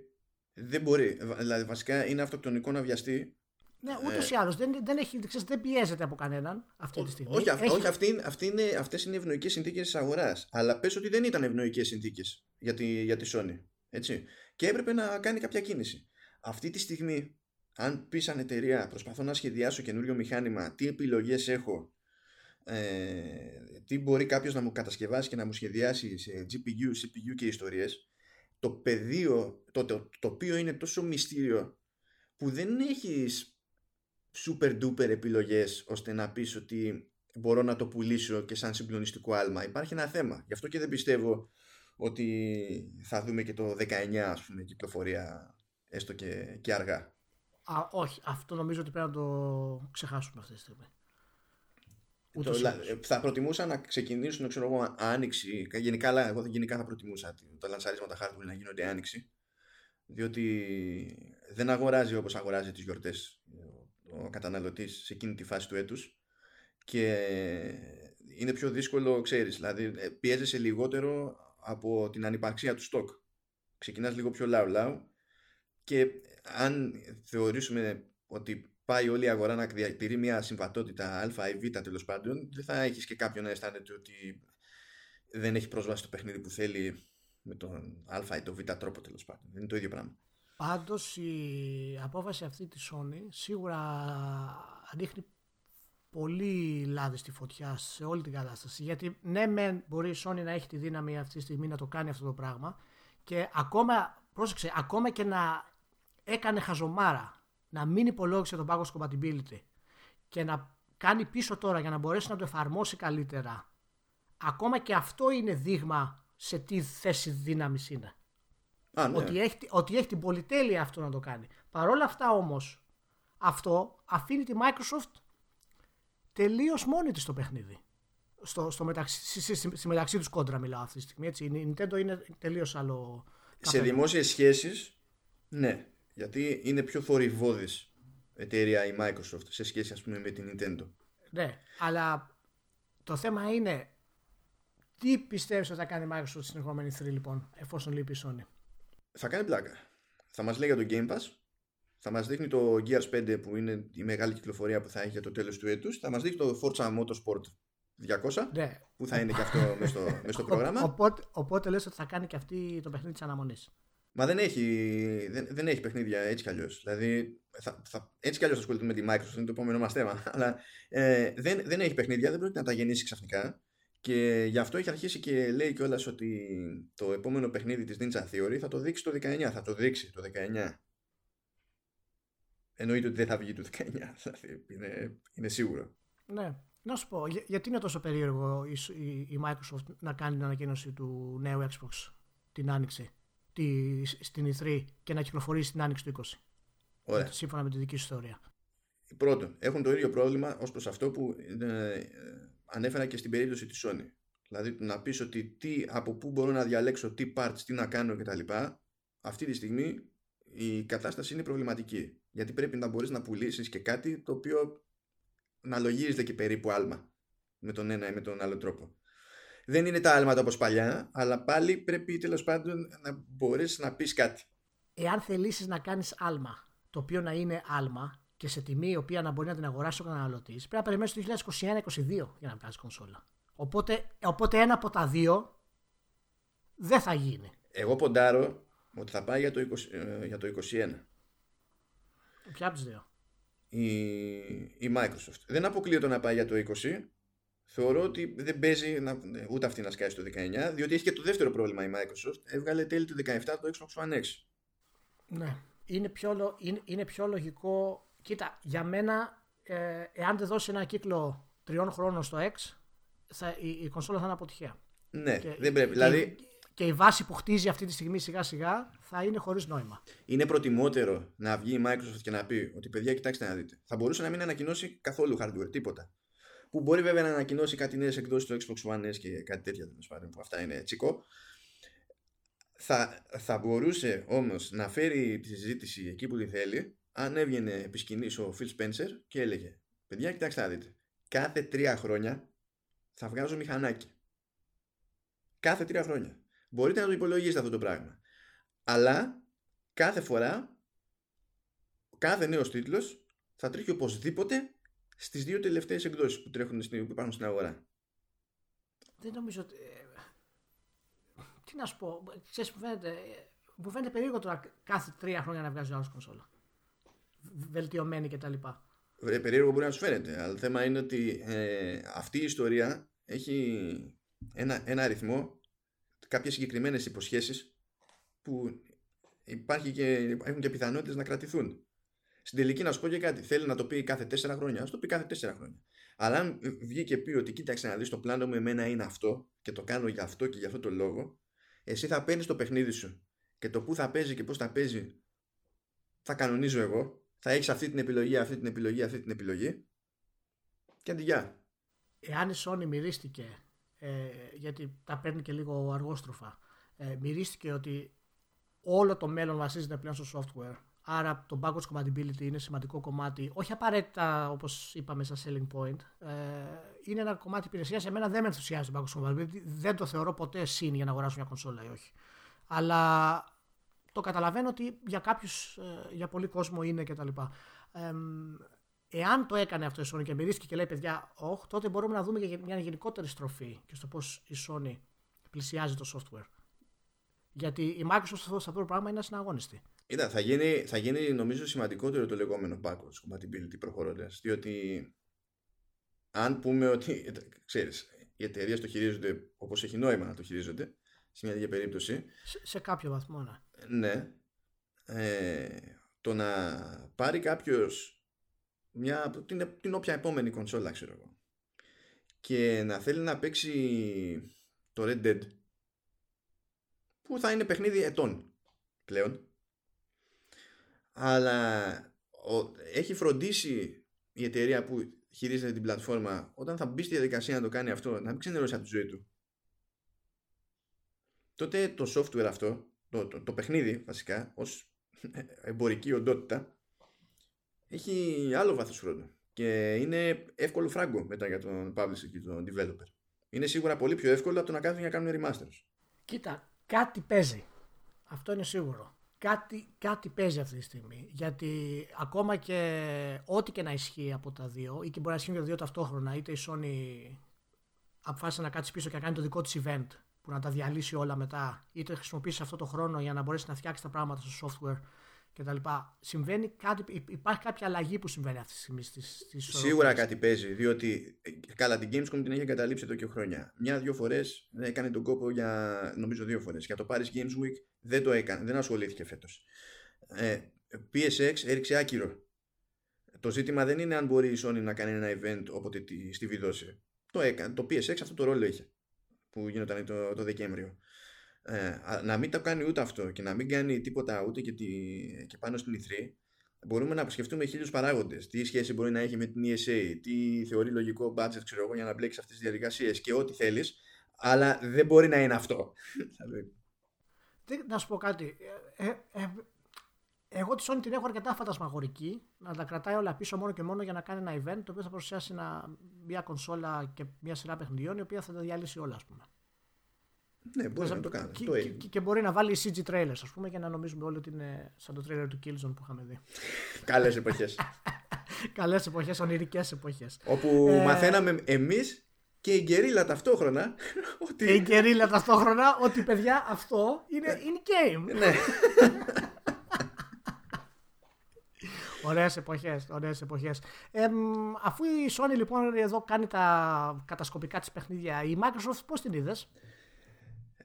Speaker 1: Δεν μπορεί. Δηλαδή βασικά είναι αυτοκτονικό να βιαστεί
Speaker 2: ναι, ούτως ή άλλως δεν, δεν, δεν πιέζεται από κανέναν αυτή τη στιγμή.
Speaker 1: Όχι, έχει... όχι αυτή, αυτή είναι, αυτές είναι ευνοϊκές συνθήκες της αγοράς. Αλλά πες ότι δεν ήταν ευνοϊκές συνθήκες για τη, για τη Sony. Έτσι. Και έπρεπε να κάνει κάποια κίνηση. Αυτή τη στιγμή, αν πεις σαν εταιρεία, προσπαθώ να σχεδιάσω καινούριο μηχάνημα, τι επιλογές έχω, ε, τι μπορεί κάποιος να μου κατασκευάσει και να μου σχεδιάσει σε GPU, CPU και ιστορίες, το πεδίο, το, το, το οποίο είναι τόσο μυστήριο που δεν έχεις super duper επιλογές ώστε να πεις ότι μπορώ να το πουλήσω και σαν συγκλονιστικό άλμα. Υπάρχει ένα θέμα. Γι' αυτό και δεν πιστεύω ότι θα δούμε και το 19 ας πούμε κυκλοφορία έστω και, και αργά.
Speaker 2: Α, όχι, αυτό νομίζω ότι πρέπει να το ξεχάσουμε αυτή τη στιγμή.
Speaker 1: Το, θα προτιμούσα να ξεκινήσουν ξέρω εγώ, άνοιξη. Γενικά, αλλά εγώ γενικά θα προτιμούσα τα λανσαρίσματα hardware να γίνονται άνοιξη. Διότι δεν αγοράζει όπως αγοράζει τις γιορτές ο καταναλωτής σε εκείνη τη φάση του έτους και είναι πιο δύσκολο, ξέρεις, δηλαδή ε, πιέζεσαι λιγότερο από την ανυπαρξία του στόκ. Ξεκινάς λίγο πιο λαου λαου και αν θεωρήσουμε ότι πάει όλη η αγορά να διατηρεί μια συμβατότητα α ή β τέλος πάντων, δεν θα έχεις και κάποιον να αισθάνεται ότι δεν έχει πρόσβαση στο παιχνίδι που θέλει με τον α ή τον β τρόπο τέλος πάντων. Δεν είναι το ίδιο πράγμα.
Speaker 2: Πάντως η απόφαση αυτή της Sony σίγουρα ρίχνει πολύ λάδι στη φωτιά σε όλη την κατάσταση. Γιατί ναι, μεν μπορεί η Sony να έχει τη δύναμη αυτή τη στιγμή να το κάνει αυτό το πράγμα και ακόμα, πρόσεξε, ακόμα και να έκανε χαζομάρα, να μην υπολόγισε το backwards compatibility και να κάνει πίσω τώρα για να μπορέσει να το εφαρμόσει καλύτερα, ακόμα και αυτό είναι δείγμα σε τι θέση δύναμης είναι.
Speaker 1: Α, ναι.
Speaker 2: ότι, έχει, ότι έχει την πολυτέλεια αυτό να το κάνει. Παρ' όλα αυτά όμως αυτό αφήνει τη Microsoft τελείως μόνη της στο παιχνίδι. Στο, στο μεταξύ, στη, στη, μεταξύ τους κόντρα μιλάω αυτή τη στιγμή. Έτσι. Η Nintendo είναι τελείως άλλο.
Speaker 1: Σε δημόσιες σχέσεις, ναι. Γιατί είναι πιο θορυβόδης εταιρεία η Microsoft σε σχέση ας πούμε με την Nintendo.
Speaker 2: Ναι, αλλά το θέμα είναι τι πιστεύεις ότι θα κάνει η Microsoft στην ερχόμενη 3 λοιπόν, εφόσον λείπει η Sony;
Speaker 1: Θα κάνει πλάκα. Θα μας λέει για το Game Pass, θα μας δείχνει το Gears 5 που είναι η μεγάλη κυκλοφορία που θα έχει για το τέλος του έτους, θα μας δείχνει το Forza Motorsport 200
Speaker 2: ναι.
Speaker 1: που θα είναι και αυτό (laughs) μέσα στο, στο πρόγραμμα.
Speaker 2: Οπότε, οπότε λες ότι θα κάνει και αυτή το παιχνίδι της αναμονής.
Speaker 1: Μα δεν έχει, δεν, δεν έχει παιχνίδια έτσι κι αλλιώς. Δηλαδή, θα, θα, έτσι κι αλλιώς ασχολείται με τη Microsoft, είναι το επόμενο μας θέμα. (laughs) Αλλά ε, δεν, δεν έχει παιχνίδια, δεν πρόκειται να τα γεννήσει ξαφνικά. Και γι' αυτό έχει αρχίσει και λέει κιόλας ότι το επόμενο παιχνίδι της Ninja Theory θα το δείξει το 19. Θα το δείξει το 19. Εννοείται ότι δεν θα βγει το 19. (laughs) Δηλαδή είναι, είναι σίγουρο.
Speaker 2: Ναι. Να σου πω, γιατί είναι τόσο περίεργο η, η, Microsoft να κάνει την ανακοίνωση του νέου Xbox την άνοιξη; Τη, στην E3 και να κυκλοφορήσει την άνοιξη του 20.
Speaker 1: Ωραία.
Speaker 2: Σύμφωνα με τη δική σου ιστορία.
Speaker 1: Πρώτον, έχουν το ίδιο πρόβλημα ως προς αυτό που ε, ανέφερα και στην περίπτωση της Sony. Δηλαδή να πεις ότι τι, από πού μπορώ να διαλέξω τι parts, τι να κάνω κτλ. Αυτή τη στιγμή η κατάσταση είναι προβληματική. Γιατί πρέπει να μπορείς να πουλήσεις και κάτι το οποίο να λογίζεται και περίπου άλμα με τον ένα ή με τον άλλο τρόπο. Δεν είναι τα άλματα όπως παλιά, αλλά πάλι πρέπει τέλος πάντων να μπορέσεις να πεις κάτι.
Speaker 2: Εάν θελήσεις να κάνεις άλμα, το οποίο να είναι άλμα και σε τιμή η οποία να μπορεί να την αγοράσεις ο καταναλωτή, πρέπει να περιμένεις το 2021-2022 για να βγάλεις κονσόλα. Οπότε, οπότε ένα από τα δύο δεν θα γίνει.
Speaker 1: Εγώ ποντάρω ότι θα πάει για το, 20, ε, για το 21.
Speaker 2: Ποια από τις δύο;
Speaker 1: Η, η Microsoft. Δεν αποκλείω να πάει για το 20. Θεωρώ ότι δεν παίζει να, ούτε αυτή να σκάσει στο 19, διότι έχει και το δεύτερο πρόβλημα η Microsoft. Έβγαλε τέλη του 17 το Xbox One X.
Speaker 2: Ναι. Είναι πιο, είναι, είναι πιο λογικό. Κοίτα, για μένα, ε, εάν δεν δώσει ένα κύκλο τριών χρόνων στο X, θα, η, η κονσόλα θα είναι αποτυχία.
Speaker 1: Ναι, και, δεν πρέπει. δηλαδή,
Speaker 2: και η βάση που χτίζει αυτή τη στιγμή σιγά σιγά θα είναι χωρίς νόημα.
Speaker 1: Είναι προτιμότερο να βγει η Microsoft και να πει ότι παιδιά, κοιτάξτε να δείτε. Θα μπορούσε να μην ανακοινώσει καθόλου hardware, τίποτα. Που μπορεί βέβαια να ανακοινώσει κάτι νέες εκδόσεις του Xbox One S και κάτι τέτοια τέλος πάντων, που αυτά είναι τσικό. Θα, θα μπορούσε όμως να φέρει τη συζήτηση εκεί που τη θέλει, αν έβγαινε επί σκηνής ο Phil Spencer και έλεγε: Παιδιά, κοιτάξτε να δείτε. Κάθε τρία χρόνια θα βγάζω μηχανάκι. Κάθε τρία χρόνια. Μπορείτε να το υπολογίσετε αυτό το πράγμα. Αλλά κάθε φορά, κάθε νέος τίτλος θα τρέχει οπωσδήποτε στις δύο τελευταίες εκδόσεις που, τρέχουν στην, που υπάρχουν στην αγορά.
Speaker 2: Δεν νομίζω ότι... Ε, τι να σου πω, ξέρεις που φαίνεται, μου φαίνεται περίεργο τώρα κάθε τρία χρόνια να βγάζει άλλος κονσόλα. Βελτιωμένη κτλ.
Speaker 1: Ε, περίεργο μπορεί να σου φαίνεται, αλλά το θέμα είναι ότι ε, αυτή η ιστορία έχει ένα, ένα αριθμό κάποιες συγκεκριμένες υποσχέσεις που υπάρχει και, έχουν και πιθανότητες να κρατηθούν. Στην τελική να σου πω και κάτι. Θέλει να το πει κάθε τέσσερα χρόνια. Α το πει κάθε τέσσερα χρόνια. Αλλά αν βγει και πει ότι κοίταξε να δεις το πλάνο μου, εμένα είναι αυτό και το κάνω για αυτό και για αυτό το λόγο, εσύ θα παίρνεις το παιχνίδι σου και το που θα παίζει και πώς θα παίζει θα κανονίζω εγώ. Θα έχεις αυτή την επιλογή, αυτή την επιλογή, αυτή την επιλογή. Και αντιγεια.
Speaker 2: Εάν η Sony μυρίστηκε ε, γιατί τα παίρνει και λίγο αργόστροφα. Ε, μυρίστηκε ότι όλο το μέλλον βασίζεται πλέον στο software. Άρα το backwards compatibility είναι σημαντικό κομμάτι, όχι απαραίτητα όπως είπαμε σαν selling point. Ε, είναι ένα κομμάτι υπηρεσίας. Σε μένα δεν με ενθουσιάζει το backwards compatibility. Δεν το θεωρώ ποτέ συν για να αγοράσω μια κονσόλα ή όχι. Αλλά το καταλαβαίνω ότι για κάποιους, ε, για πολλοί κόσμο είναι κτλ. Ε, Εάν το έκανε αυτό η Sony και μυρίστηκε και λέει παιδιά, όχι, τότε μπορούμε να δούμε και μια γενικότερη στροφή και στο πώς η Sony πλησιάζει το software. Γιατί η Microsoft αυτό το πράγμα είναι ασυναγώνιστη.
Speaker 1: Είδα, θα γίνει, θα γίνει νομίζω σημαντικότερο το λεγόμενο backwards compatibility προχωρώντας. Διότι αν πούμε ότι, ξέρεις, οι εταιρείες το χειρίζονται όπως έχει νόημα να το χειρίζονται, σε μια τέτοια περίπτωση.
Speaker 2: Σε, σε κάποιο βαθμό, ναι.
Speaker 1: Ναι. Ε, το να πάρει κάποιος μια, την, την όποια επόμενη κονσόλα ξέρω εγώ και να θέλει να παίξει το Red Dead που θα είναι παιχνίδι ετών πλέον αλλά ο, έχει φροντίσει η εταιρεία που χειρίζεται την πλατφόρμα όταν θα μπει στη διαδικασία να το κάνει αυτό να μην ξενερώσει από τη ζωή του τότε το software αυτό το, το, το παιχνίδι βασικά ως (laughs) εμπορική οντότητα έχει άλλο βάθος χρόνου και είναι εύκολο φράγκο μετά για τον publisher και τον developer. Είναι σίγουρα πολύ πιο εύκολο από το να κάνουν για να κάνουν remasters.
Speaker 2: Κοίτα, κάτι παίζει. Αυτό είναι σίγουρο. Κάτι, κάτι παίζει αυτή τη στιγμή. Γιατί ακόμα και ό,τι και να ισχύει από τα δύο, ή και μπορεί να ισχύει και τα δύο ταυτόχρονα, είτε η Sony αποφάσισε να κάτσει πίσω και να κάνει το δικό της event που να τα διαλύσει όλα μετά, είτε χρησιμοποιήσει αυτό το χρόνο για να μπορέσει να φτιάξει τα πράγματα στο software κτλ. Συμβαίνει κάτι, υπάρχει κάποια αλλαγή που συμβαίνει αυτή τη στιγμή στις, στις
Speaker 1: Σίγουρα κάτι παίζει, διότι ε, καλά την Gamescom την έχει εγκαταλείψει εδώ και χρόνια. Μια-δύο φορές έκανε τον κόπο για, νομίζω δύο φορές. Για το Paris Games Week δεν το έκανε, δεν ασχολήθηκε φέτος. Ε, PSX έριξε άκυρο. Το ζήτημα δεν είναι αν μπορεί η Sony να κάνει ένα event όποτε τη, στη βιδώσει. Το έκανε. Το PSX αυτό το ρόλο είχε που γινόταν το, το Δεκέμβριο. Ε, να μην το κάνει ούτε αυτό και να μην κάνει τίποτα ούτε και, τη, και πάνω στην E3 μπορούμε να σκεφτούμε χίλιους παράγοντες. Τι σχέση μπορεί να έχει με την ESA, τι θεωρεί λογικό budget ξέρω εγώ, για να μπλέξεις αυτές τις διαδικασίες και ό,τι θέλεις, αλλά δεν μπορεί να είναι αυτό. (laughs)
Speaker 2: να σου πω κάτι. Ε, ε, Εγώ τη Sony την έχω αρκετά φαντασμαγορική. Να τα κρατάει όλα πίσω μόνο και μόνο για να κάνει ένα event το οποίο θα παρουσιάσει ένα, μια κονσόλα και μια σειρά παιχνιδιών η οποία θα τα διαλύσει όλα, ας πούμε.
Speaker 1: Ναι, μπορεί να το κάνει.
Speaker 2: Και,
Speaker 1: το
Speaker 2: και, και, μπορεί να βάλει CG trailers, ας πούμε, για να νομίζουμε όλοι ότι είναι σαν το trailer του Killzone που είχαμε δει.
Speaker 1: Καλές εποχές. (laughs)
Speaker 2: Καλές εποχές, ονειρικές εποχές.
Speaker 1: Όπου ε... μαθαίναμε εμείς και η γκερίλα ταυτόχρονα. (laughs)
Speaker 2: Ότι... η γκερίλα ταυτόχρονα ότι παιδιά αυτό είναι in game.
Speaker 1: ναι. (laughs)
Speaker 2: Ωραίες εποχές. Ωραίες εποχές. Ε, αφού η Sony λοιπόν εδώ κάνει τα κατασκοπικά της παιχνίδια, η Microsoft πώς την είδες;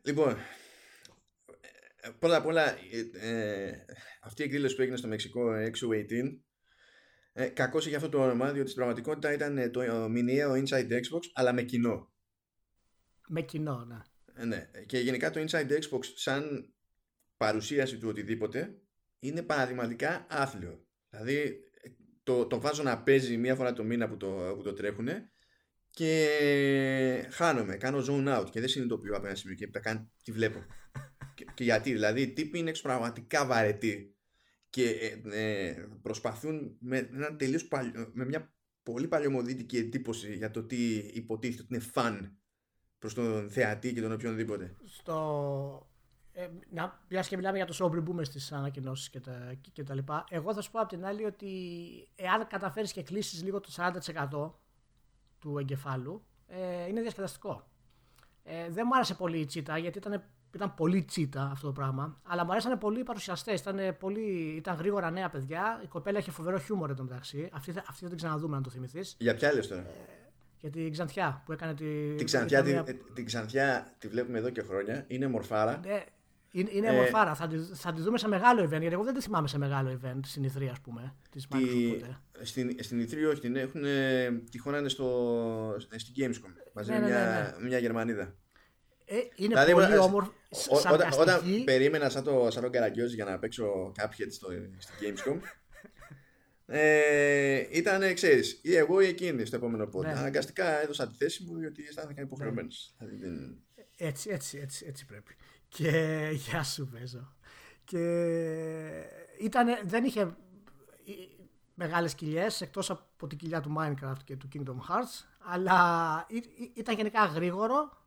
Speaker 1: Λοιπόν, πρώτα απ' όλα, ε, αυτή η εκδήλωση που έγινε στο Μεξικό XO18 ε, κακώς είχε αυτό το όνομα, διότι στην πραγματικότητα ήταν το μηνιαίο Inside Xbox, αλλά με κοινό.
Speaker 2: Με κοινό, ναι.
Speaker 1: Ε, ναι. Και γενικά το Inside Xbox σαν παρουσίαση του οτιδήποτε είναι παραδειγματικά άθλιο. Δηλαδή το, το βάζω να παίζει μία φορά το μήνα που το, που το τρέχουνε και χάνομαι, κάνω zone out και δεν συνειδητοποιώ από ένα σημείο και τη βλέπω. (laughs) και, και, γιατί, δηλαδή οι τύποι είναι πραγματικά βαρετοί και ε, ε, προσπαθούν με, ένα τελείως με μια πολύ παλιωμοδίτικη εντύπωση για το τι υποτίθεται ότι είναι φαν προς τον θεατή και τον οποιονδήποτε.
Speaker 2: Στο... Ε, να, και μιλάμε για το Sober Boomer στις ανακοινώσεις και τα, και τα λοιπά. Εγώ θα σου πω από την άλλη ότι εάν καταφέρεις και κλείσεις λίγο το 40% του εγκεφάλου, ε, είναι διασκεδαστικό. Ε, δεν μου άρεσε πολύ η τσίτα γιατί ήταν, ήταν πολύ τσίτα αυτό το πράγμα. Αλλά μου αρέσανε πολύ οι παρουσιαστές. Ήταν, πολύ, ήταν γρήγορα νέα παιδιά. Η κοπέλα είχε φοβερό χιούμορ εδώ μεταξύ. Αυτή, αυτή θα την ξαναδούμε, αν το θυμηθείς.
Speaker 1: Για ποια λε τώρα. Ε,
Speaker 2: για την Ξανθιά που έκανε τη.
Speaker 1: Την Ξανθιά, τη, την Ξανθιά τη βλέπουμε εδώ και χρόνια. Είναι μορφάρα.
Speaker 2: Ναι, είναι, είναι ε, μορφάρα. Θα τη, θα τη δούμε σε μεγάλο event. Γιατί εγώ δεν τη θυμάμαι σε μεγάλο event στην Ιδρύα, ας πούμε. Της τη,
Speaker 1: στην, στην Ιδρύα, όχι, την έχουν. Τυχόν στο, στην Gamescom. Μαζί ναι, με ναι, μια, ναι, μια Γερμανίδα.
Speaker 2: Ε, είναι δηλαδή, πολύ όμορφη.
Speaker 1: Όταν, όταν περίμενα σαν το, σαν το για να παίξω Cuphead στο, στην Gamescom, (laughs) ε, ήταν, ξέρεις, ή εγώ ή εκείνη στο επόμενο πόδι. Ναι. Αναγκαστικά έδωσα τη θέση μου γιατί αισθάνθηκα υποχρεωμένος. Ναι. Δηλαδή,
Speaker 2: έτσι, έτσι, έτσι, έτσι πρέπει. Και (laughs) γεια σου παίζω. Και ήτανε, δεν είχε μεγάλες κοιλιές εκτός από την κοιλιά του Minecraft και του Kingdom Hearts αλλά ήταν γενικά γρήγορο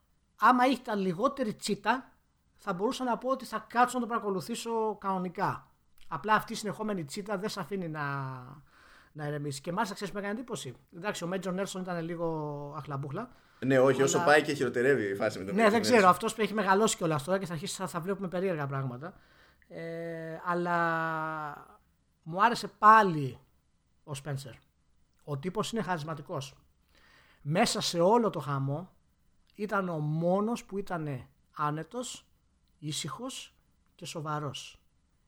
Speaker 2: άμα ήταν λιγότερη τσίτα θα μπορούσα να πω ότι θα κάτσω να το παρακολουθήσω κανονικά απλά αυτή η συνεχόμενη τσίτα δεν σε αφήνει να, να ηρεμήσει και μάλιστα ξέρεις με έκανε εντύπωση εντάξει ο Major Nelson ήταν λίγο αχλαμπούχλα
Speaker 1: ναι, όχι, αλλά... όσο πάει και χειροτερεύει η φάση με τον
Speaker 2: Ναι, δεν ξέρω. Αυτός που έχει μεγαλώσει κιόλας τώρα και θα αρχίσει θα, βλέπουμε περίεργα πράγματα. Ε, αλλά μου άρεσε πάλι ο Σπένσερ. Ο τύπος είναι χαρισματικός. Μέσα σε όλο το χαμό ήταν ο μόνος που ήταν άνετος, ήσυχος και σοβαρός.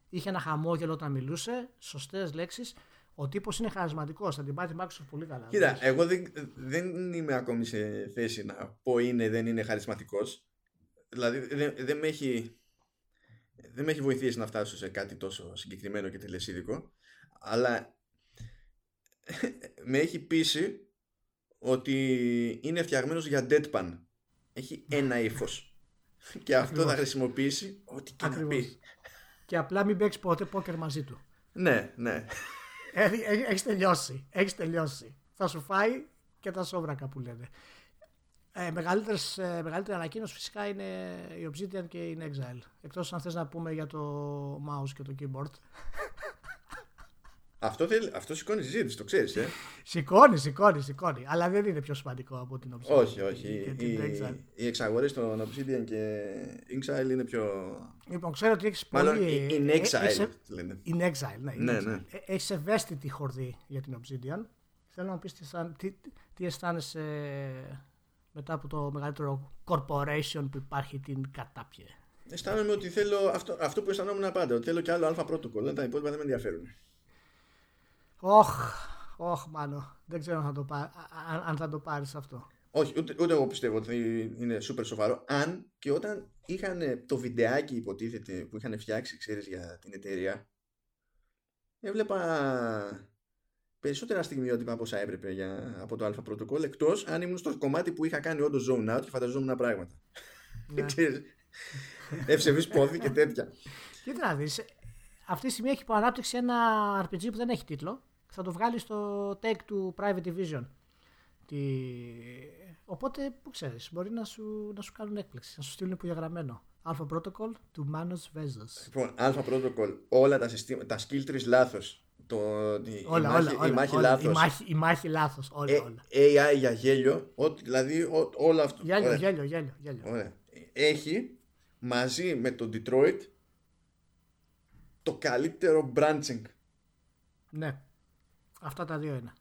Speaker 2: Είχε ένα χαμόγελο όταν μιλούσε, σωστές λέξεις ο τύπος είναι χαρισματικός. Θα την πάει τη Microsoft πολύ καλά.
Speaker 1: Κοίτα, εγώ δεν, δεν είμαι ακόμη σε θέση να πω είναι δεν είναι χαρισματικός. Δηλαδή δεν, δεν, με έχει, δεν με έχει βοηθήσει να φτάσω σε κάτι τόσο συγκεκριμένο και τελεσίδικο. Αλλά (laughs) με έχει πείσει ότι είναι φτιαγμένος για deadpan. Έχει ένα ύφος. (laughs) και αυτό θα χρησιμοποιήσει ό,τι και να πει.
Speaker 2: Και απλά μην παίξεις ποτέ πόκερ μαζί του.
Speaker 1: Ναι, ναι. (laughs)
Speaker 2: Έχει τελειώσει. Έχεις τελειώσει. Θα σου φάει και τα σόβρακα που λένε. Ε, μεγαλύτερες, ε, μεγαλύτερη ανακοίνωση φυσικά είναι η Obsidian και η Exile. Εκτός αν θες να πούμε για το mouse και το keyboard.
Speaker 1: Αυτό, θέλει, αυτό σηκώνει συζήτηση, το ξέρεις, ε.
Speaker 2: σηκώνει, σηκώνει, σηκώνει. Αλλά δεν είναι πιο σημαντικό από την Obsidian.
Speaker 1: Όχι, όχι. οι, οι εξαγορές των Obsidian και Exile είναι πιο.
Speaker 2: Λοιπόν, ξέρω ότι έχεις
Speaker 1: πολύ. Μάλλον in
Speaker 2: ε,
Speaker 1: Exile.
Speaker 2: In Exile, ναι.
Speaker 1: ναι, ναι.
Speaker 2: Ε, έχεις ευαίσθητη χορδή για την Obsidian. Θέλω να μου πεις τι, τι αισθάνεσαι μετά από το μεγαλύτερο corporation που υπάρχει την κατάπιε.
Speaker 1: Αισθάνομαι ότι θέλω αυτό, αυτό που αισθανόμουν πάντα. Ότι θέλω και άλλο αλφα πρωτοκόλλο. Τα υπόλοιπα δεν με ενδιαφέρουν.
Speaker 2: Όχ, όχ, μάνο. Δεν ξέρω αν θα το, πάρει, αν, θα το πάρεις αυτό.
Speaker 1: Όχι, ούτε, ούτε εγώ πιστεύω ότι είναι σούπερ σοβαρό. Αν και όταν είχαν το βιντεάκι υποτίθεται που είχαν φτιάξει, ξέρεις, για την εταιρεία, έβλεπα περισσότερα στιγμιότυπα από όσα έπρεπε για, από το αλφα πρωτοκόλλο, εκτός αν ήμουν στο κομμάτι που είχα κάνει όντως zone out και φανταζόμουν πράγματα. Ναι. (laughs) Ευσεβείς πόδι και τέτοια.
Speaker 2: Κοίτα να δεις, αυτή τη στιγμή έχει ανάπτυξη ένα RPG που δεν έχει τίτλο. Θα το βγάλει στο take του Private Division. Τη... Οπότε, που ξέρεις, μπορεί να σου, να σου κάνουν έκπληξη, να σου στείλουν υπογεγραμμένο. Alpha Protocol του Manos Vezos.
Speaker 1: Λοιπόν, Alpha Protocol, όλα τα, συστήματα, τα skill trees λάθος. Το, η,
Speaker 2: όλα,
Speaker 1: η, μάχη,
Speaker 2: όλα,
Speaker 1: η μάχη
Speaker 2: όλα,
Speaker 1: λάθος.
Speaker 2: Η μάχη, η μάχη λάθος, όλα,
Speaker 1: Ε,
Speaker 2: όλα.
Speaker 1: AI για γέλιο, ό,τι, δηλαδή ό, όλο αυτό.
Speaker 2: Γέλιο,
Speaker 1: Ωραία.
Speaker 2: γέλιο, γέλιο, γέλιο.
Speaker 1: Ωραία. Έχει μαζί με το Detroit το καλύτερο branching.
Speaker 2: Ναι. Αυτά τα δύο είναι.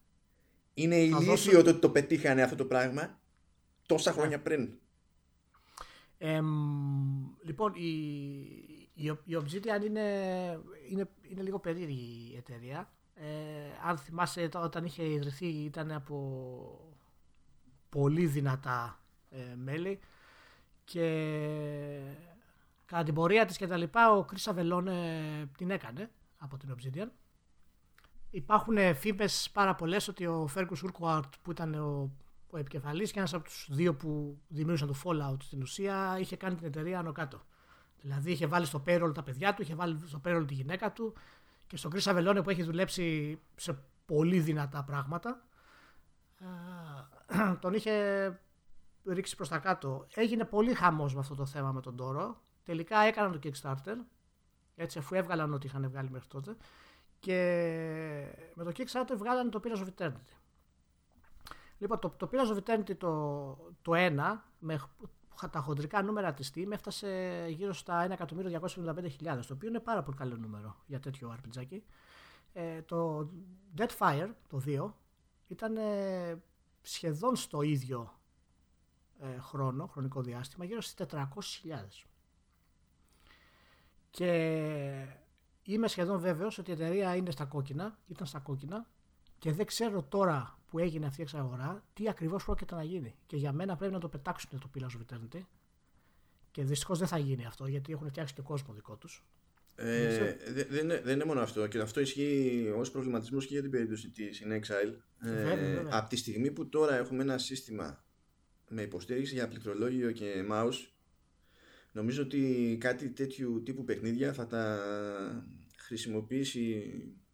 Speaker 1: Είναι
Speaker 2: Θα
Speaker 1: ηλίθιο
Speaker 2: δώσω-
Speaker 1: το ότι το πετύχανε αυτό το πράγμα τόσα χρόνια
Speaker 2: Ναι.
Speaker 1: πριν.
Speaker 2: Εμ, λοιπόν, η, η, η Obsidian είναι, είναι, είναι λίγο περίεργη η εταιρεία. Ε, αν θυμάσαι το- όταν είχε ιδρυθεί ήταν από πολύ δυνατά ε, μέλη και κατά την πορεία της και τα λοιπά ο Chris Avellone ε, την έκανε από την Obsidian. Υπάρχουν ε, φήμες πάρα πολλές ότι ο Fergus Urquhart που ήταν ο, ο επικεφαλής και ένας από τους δύο που δημιούργησαν το Fallout στην ουσία είχε κάνει την εταιρεία άνω κάτω. Δηλαδή είχε βάλει στο payroll τα παιδιά του, είχε βάλει στο payroll τη γυναίκα του και στον Chris Avellone που έχει δουλέψει σε πολύ δυνατά πράγματα ε, (clears throat) τον είχε ρίξει προς τα κάτω. Έγινε πολύ χαμός με αυτό το θέμα με τον Τόρο. Τελικά έκαναν το Kickstarter έτσι αφού έβγαλαν ό,τι είχαν βγάλει μέχρι τότε και με το Kickstarter βγάλανε το Pillars of Eternity. Λοιπόν, το, το Pillars of Eternity το, το 1 με χ- τα χοντρικά νούμερα της Steam έφτασε γύρω στα 1.275.000 το οποίο είναι πάρα πολύ καλό νούμερο για τέτοιο RPG. Ε, το Deadfire, το 2, ήταν ε, σχεδόν στο ίδιο ε, χρόνο, χρονικό διάστημα, γύρω στις 400.000. Και είμαι σχεδόν βέβαιος ότι η εταιρεία είναι στα κόκκινα, ήταν στα κόκκινα και δεν ξέρω τώρα που έγινε αυτή η εξαγορά τι ακριβώς πρόκειται να γίνει. Και για μένα πρέπει να το πετάξουν το Pillars of Eternity και δυστυχώς δεν θα γίνει αυτό γιατί έχουν φτιάξει και κόσμο δικό τους.
Speaker 1: Ε, δε- δεν, είναι, δεν είναι μόνο αυτό και αυτό ισχύει ως προβληματισμός και για την περίπτωση της In Exile.
Speaker 2: Βέβαια, βέβαια.
Speaker 1: από τη στιγμή που τώρα έχουμε ένα σύστημα με υποστήριξη για πληκτρολόγιο και mouse νομίζω ότι κάτι τέτοιου τύπου παιχνίδια θα τα χρησιμοποιήσει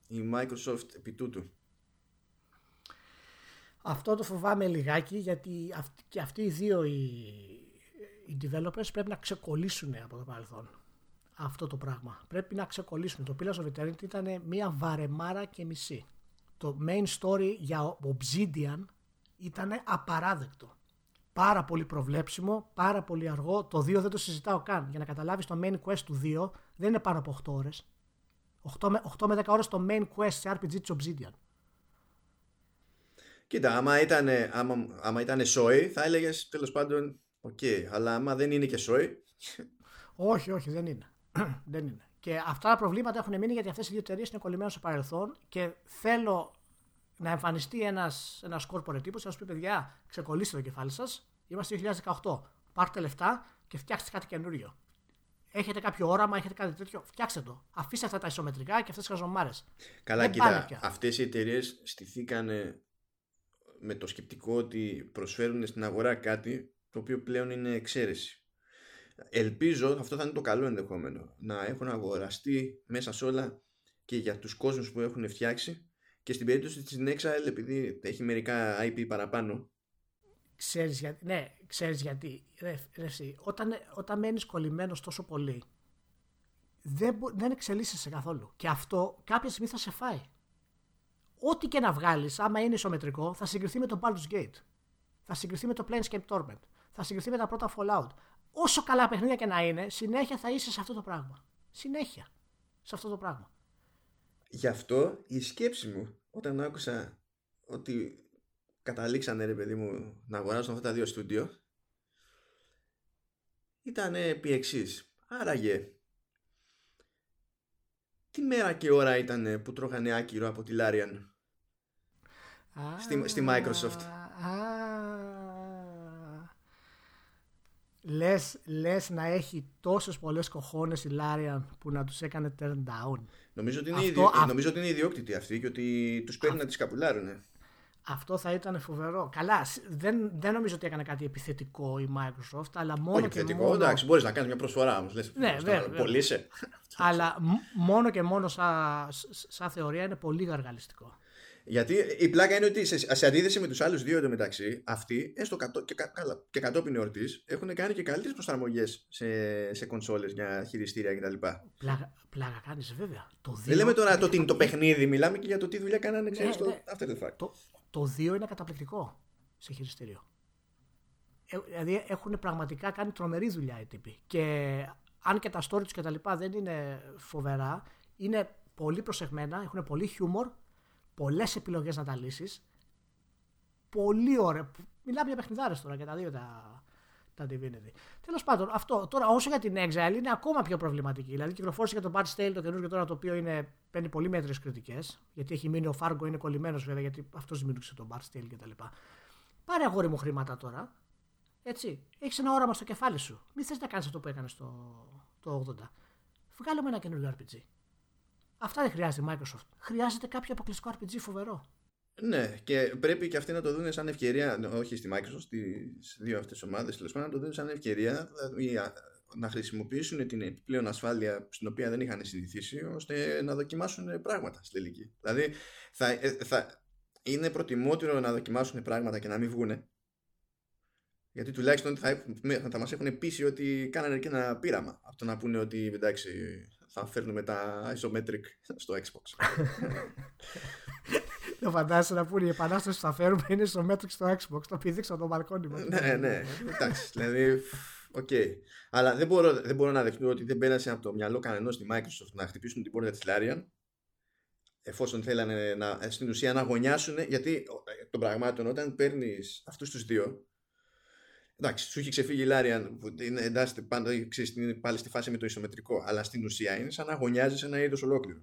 Speaker 1: η Microsoft επί τούτου.
Speaker 2: Αυτό το φοβάμαι λιγάκι γιατί αυτοί, και αυτοί οι δύο οι, οι developers πρέπει να ξεκολλήσουν από το παρελθόν. Αυτό το πράγμα. Πρέπει να ξεκολλήσουν. Το Pillars of Eternity ήταν μία βαρεμάρα και μισή. Το main story για Obsidian ήταν απαράδεκτο. Πάρα πολύ προβλέψιμο, πάρα πολύ αργό. Το 2 δεν το συζητάω καν. Για να καταλάβεις το main quest του 2 δεν είναι πάνω από 8 ώρες. 8 με, 8 με 10 ώρες το main quest σε RPG της Obsidian.
Speaker 1: Κοίτα, άμα ήταν, άμα, άμα ήταν σόι θα έλεγες τέλος πάντων οκ, αλλά άμα δεν είναι και σόι (laughs)
Speaker 2: Όχι, όχι, δεν είναι. (clears throat) δεν είναι. Και αυτά τα προβλήματα έχουν μείνει γιατί αυτές οι δύο εταιρείες είναι κολλημένες στο παρελθόν και θέλω να εμφανιστεί ένα ένας corporate τύπος και να σου πει: Παιδιά, ξεκολλήστε το κεφάλι σας. Είμαστε 2018. Πάρτε λεφτά και φτιάξτε κάτι καινούριο. Έχετε κάποιο όραμα, έχετε κάτι τέτοιο, φτιάξτε το. Αφήστε αυτά τα ισομετρικά και αυτές τις χαζομάρες.
Speaker 1: Καλά,
Speaker 2: Δεν πάνε
Speaker 1: κοίτα,
Speaker 2: πια.
Speaker 1: αυτές οι εταιρείες στηθήκανε με το σκεπτικό ότι προσφέρουν στην αγορά κάτι το οποίο πλέον είναι εξαίρεση. Ελπίζω, αυτό θα είναι το καλό ενδεχόμενο, να έχουν αγοραστεί μέσα σε όλα και για τους κόσμους που έχουν φτιάξει και στην περίπτωση της Nexile επειδή έχει μερικά IP παραπάνω
Speaker 2: Ξέρεις γιατί. Ναι, ξέρεις γιατί. Ρε, ρε, εσύ, όταν, όταν μένεις κολλημένος τόσο πολύ, δεν, μπο- δεν εξελίσσεσαι καθόλου. Και αυτό κάποια στιγμή θα σε φάει. Ό,τι και να βγάλεις, άμα είναι ισομετρικό, θα συγκριθεί με το Baldur's Gate. Θα συγκριθεί με το Planescape Torment. Θα συγκριθεί με τα πρώτα Fallout. Όσο καλά παιχνίδια και να είναι, συνέχεια θα είσαι σε αυτό το πράγμα. Συνέχεια. Σε αυτό το πράγμα.
Speaker 1: Γι' αυτό η σκέψη μου όταν άκουσα ότι καταλήξανε ρε παιδί μου να αγοράσουν αυτά τα δύο στούντιο ήταν επί εξής. Άραγε τι μέρα και ώρα ήταν που τρώγανε άκυρο από τη Larian Στη- στη Microsoft.
Speaker 2: Α, λες, λες να έχει τόσες πολλές κοχώνες η Larian που να τους έκανε turn down.
Speaker 1: νομίζω ότι είναι,
Speaker 2: Αυτό-
Speaker 1: ιδιο...
Speaker 2: αυ-
Speaker 1: νομίζω ότι είναι ιδιόκτητοι αυτοί και ότι τους παίρνουν να τις καπουλάρουνε
Speaker 2: Αυτό θα ήταν φοβερό. Καλά, δεν, δεν νομίζω ότι έκανε κάτι επιθετικό η Microsoft, αλλά μόνο
Speaker 1: Όχι
Speaker 2: και
Speaker 1: επιθετικό,
Speaker 2: μόνο...
Speaker 1: εντάξει, μπορείς να κάνεις μια προσφορά όμως.
Speaker 2: Ναι, βέβαια.
Speaker 1: Πολύ σε.
Speaker 2: Αλλά μ- μόνο και μόνο σαν σα θεωρία είναι πολύ γαργαλιστικό.
Speaker 1: Γιατί η πλάκα είναι ότι σε, σε αντίθεση με τους άλλους δύο εντωμεταξύ, αυτοί, έστω κατώ, και, κα, καλά, και κατόπιν εορτής, έχουν κάνει και καλύτερες προσαρμογές σε, σε κονσόλες για χειριστήρια κτλ.
Speaker 2: Πλάκα, πλάκα κάνεις, βέβαια. Το δύο,
Speaker 1: Δεν λέμε τώρα το ότι είναι το παιχνίδι, μιλάμε και για το τι δουλειά κάνανε ξέρεις,
Speaker 2: Ναι,
Speaker 1: στο
Speaker 2: ναι.
Speaker 1: After the fact.
Speaker 2: το, το 2 είναι καταπληκτικό σε χειριστήριο. Ε, δηλαδή έχουν πραγματικά κάνει τρομερή δουλειά οι τύποι. Και αν και τα story τους και τα λοιπά δεν είναι φοβερά, είναι πολύ προσεγμένα, έχουν πολύ χιούμορ, πολλές επιλογές να τα λύσεις. Πολύ ωραία. Μιλάμε για παιχνιδάρες τώρα και τα δύο τα, τα Divinity. Τέλος πάντων, αυτό. Τώρα, όσο για την Exile είναι ακόμα πιο προβληματική. Δηλαδή, κυκλοφόρησε και το Bart Stale το καινούργιο τώρα το οποίο είναι, παίρνει πολύ μέτρες κριτικές. Γιατί έχει μείνει ο Fargo, είναι κολλημένος βέβαια, γιατί αυτός δημιούργησε τον Bart Stale κτλ. Πάρε αγόρι μου χρήματα τώρα. Έτσι. Έχεις ένα όραμα στο κεφάλι σου. Μην θες να κάνεις αυτό που έκανες το, το 80. Βγάλε μου ένα καινούργιο RPG. Αυτά δεν χρειάζεται η Microsoft. Χρειάζεται κάποιο αποκλειστικό RPG φοβερό.
Speaker 1: Ναι, και πρέπει και αυτοί να το δουν σαν ευκαιρία, όχι στη Microsoft, στις δύο αυτές ομάδες, τέλος πάντων, να το δουν σαν ευκαιρία δηλαδή, α, να χρησιμοποιήσουν την επιπλέον ασφάλεια στην οποία δεν είχαν συνηθίσει, ώστε να δοκιμάσουν πράγματα στη τελική. Δηλαδή, θα, ε, θα, είναι προτιμότερο να δοκιμάσουν πράγματα και να μην βγούνε, γιατί τουλάχιστον θα, θα μας έχουν πείσει ότι κάνανε και ένα πείραμα. Από το να πούνε ότι εντάξει, θα φέρνουμε τα isometric στο Xbox. (laughs)
Speaker 2: Δεν φαντάζεσαι να πούνε η επανάσταση που θα φέρουμε είναι isometric στο Xbox. Το πηδήξα το μπαλκόνι μας.
Speaker 1: ναι, ναι. Εντάξει, δηλαδή. Οκ. Αλλά δεν μπορώ, δεν μπορώ να δεχτώ ότι δεν πέρασε από το μυαλό κανενός στη Microsoft να χτυπήσουν την πόρτα της Larian εφόσον θέλανε να, στην ουσία να αγωνιάσουν γιατί των πραγμάτων όταν παίρνεις αυτούς τους δύο εντάξει σου έχει ξεφύγει η Larian που είναι, εντάσσεται πάντα ξέρεις, είναι πάλι στη φάση με το ισομετρικό αλλά στην ουσία είναι σαν να αγωνιάζει ένα είδος ολόκληρο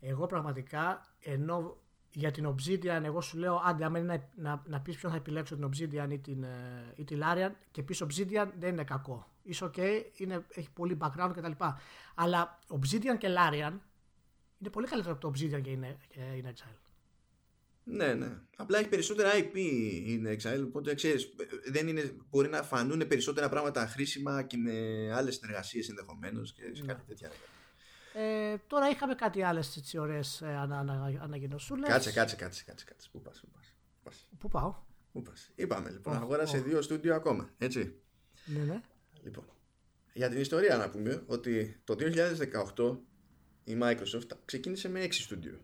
Speaker 2: Εγώ πραγματικά ενώ για την Obsidian, εγώ σου λέω, άντε, άμα είναι να, να, να πεις ποιον θα επιλέξω την Obsidian ή την, ε, ή τη Larian και πεις Obsidian δεν είναι κακό. Είσαι ok, είναι, έχει πολύ background κτλ. Αλλά Obsidian και Larian είναι πολύ καλύτερο από το Obsidian και είναι, και είναι Exile.
Speaker 1: Ναι, ναι. Απλά έχει περισσότερα IP είναι Exile, οπότε ξέρεις, δεν είναι, μπορεί να φανούν περισσότερα πράγματα χρήσιμα και με άλλες συνεργασίες ενδεχομένως και σε κάτι τέτοια.
Speaker 2: Ε, τώρα είχαμε κάτι άλλες έτσι ωραίες ε, ανα, ανα, ανακοινωσούλες.
Speaker 1: Κάτσε, κάτσε, κάτσε, κάτσε, κάτσε. Πού πας, πού πας. Πού πας.
Speaker 2: Πού πάω;
Speaker 1: Πού πας. Είπαμε λοιπόν,
Speaker 2: Oh,
Speaker 1: αγόρασε
Speaker 2: oh.
Speaker 1: δύο στούντιο ακόμα, έτσι.
Speaker 2: Ναι, ναι.
Speaker 1: Λοιπόν, για την ιστορία να πούμε ότι το 2018 η Microsoft ξεκίνησε με 6 στούντιο.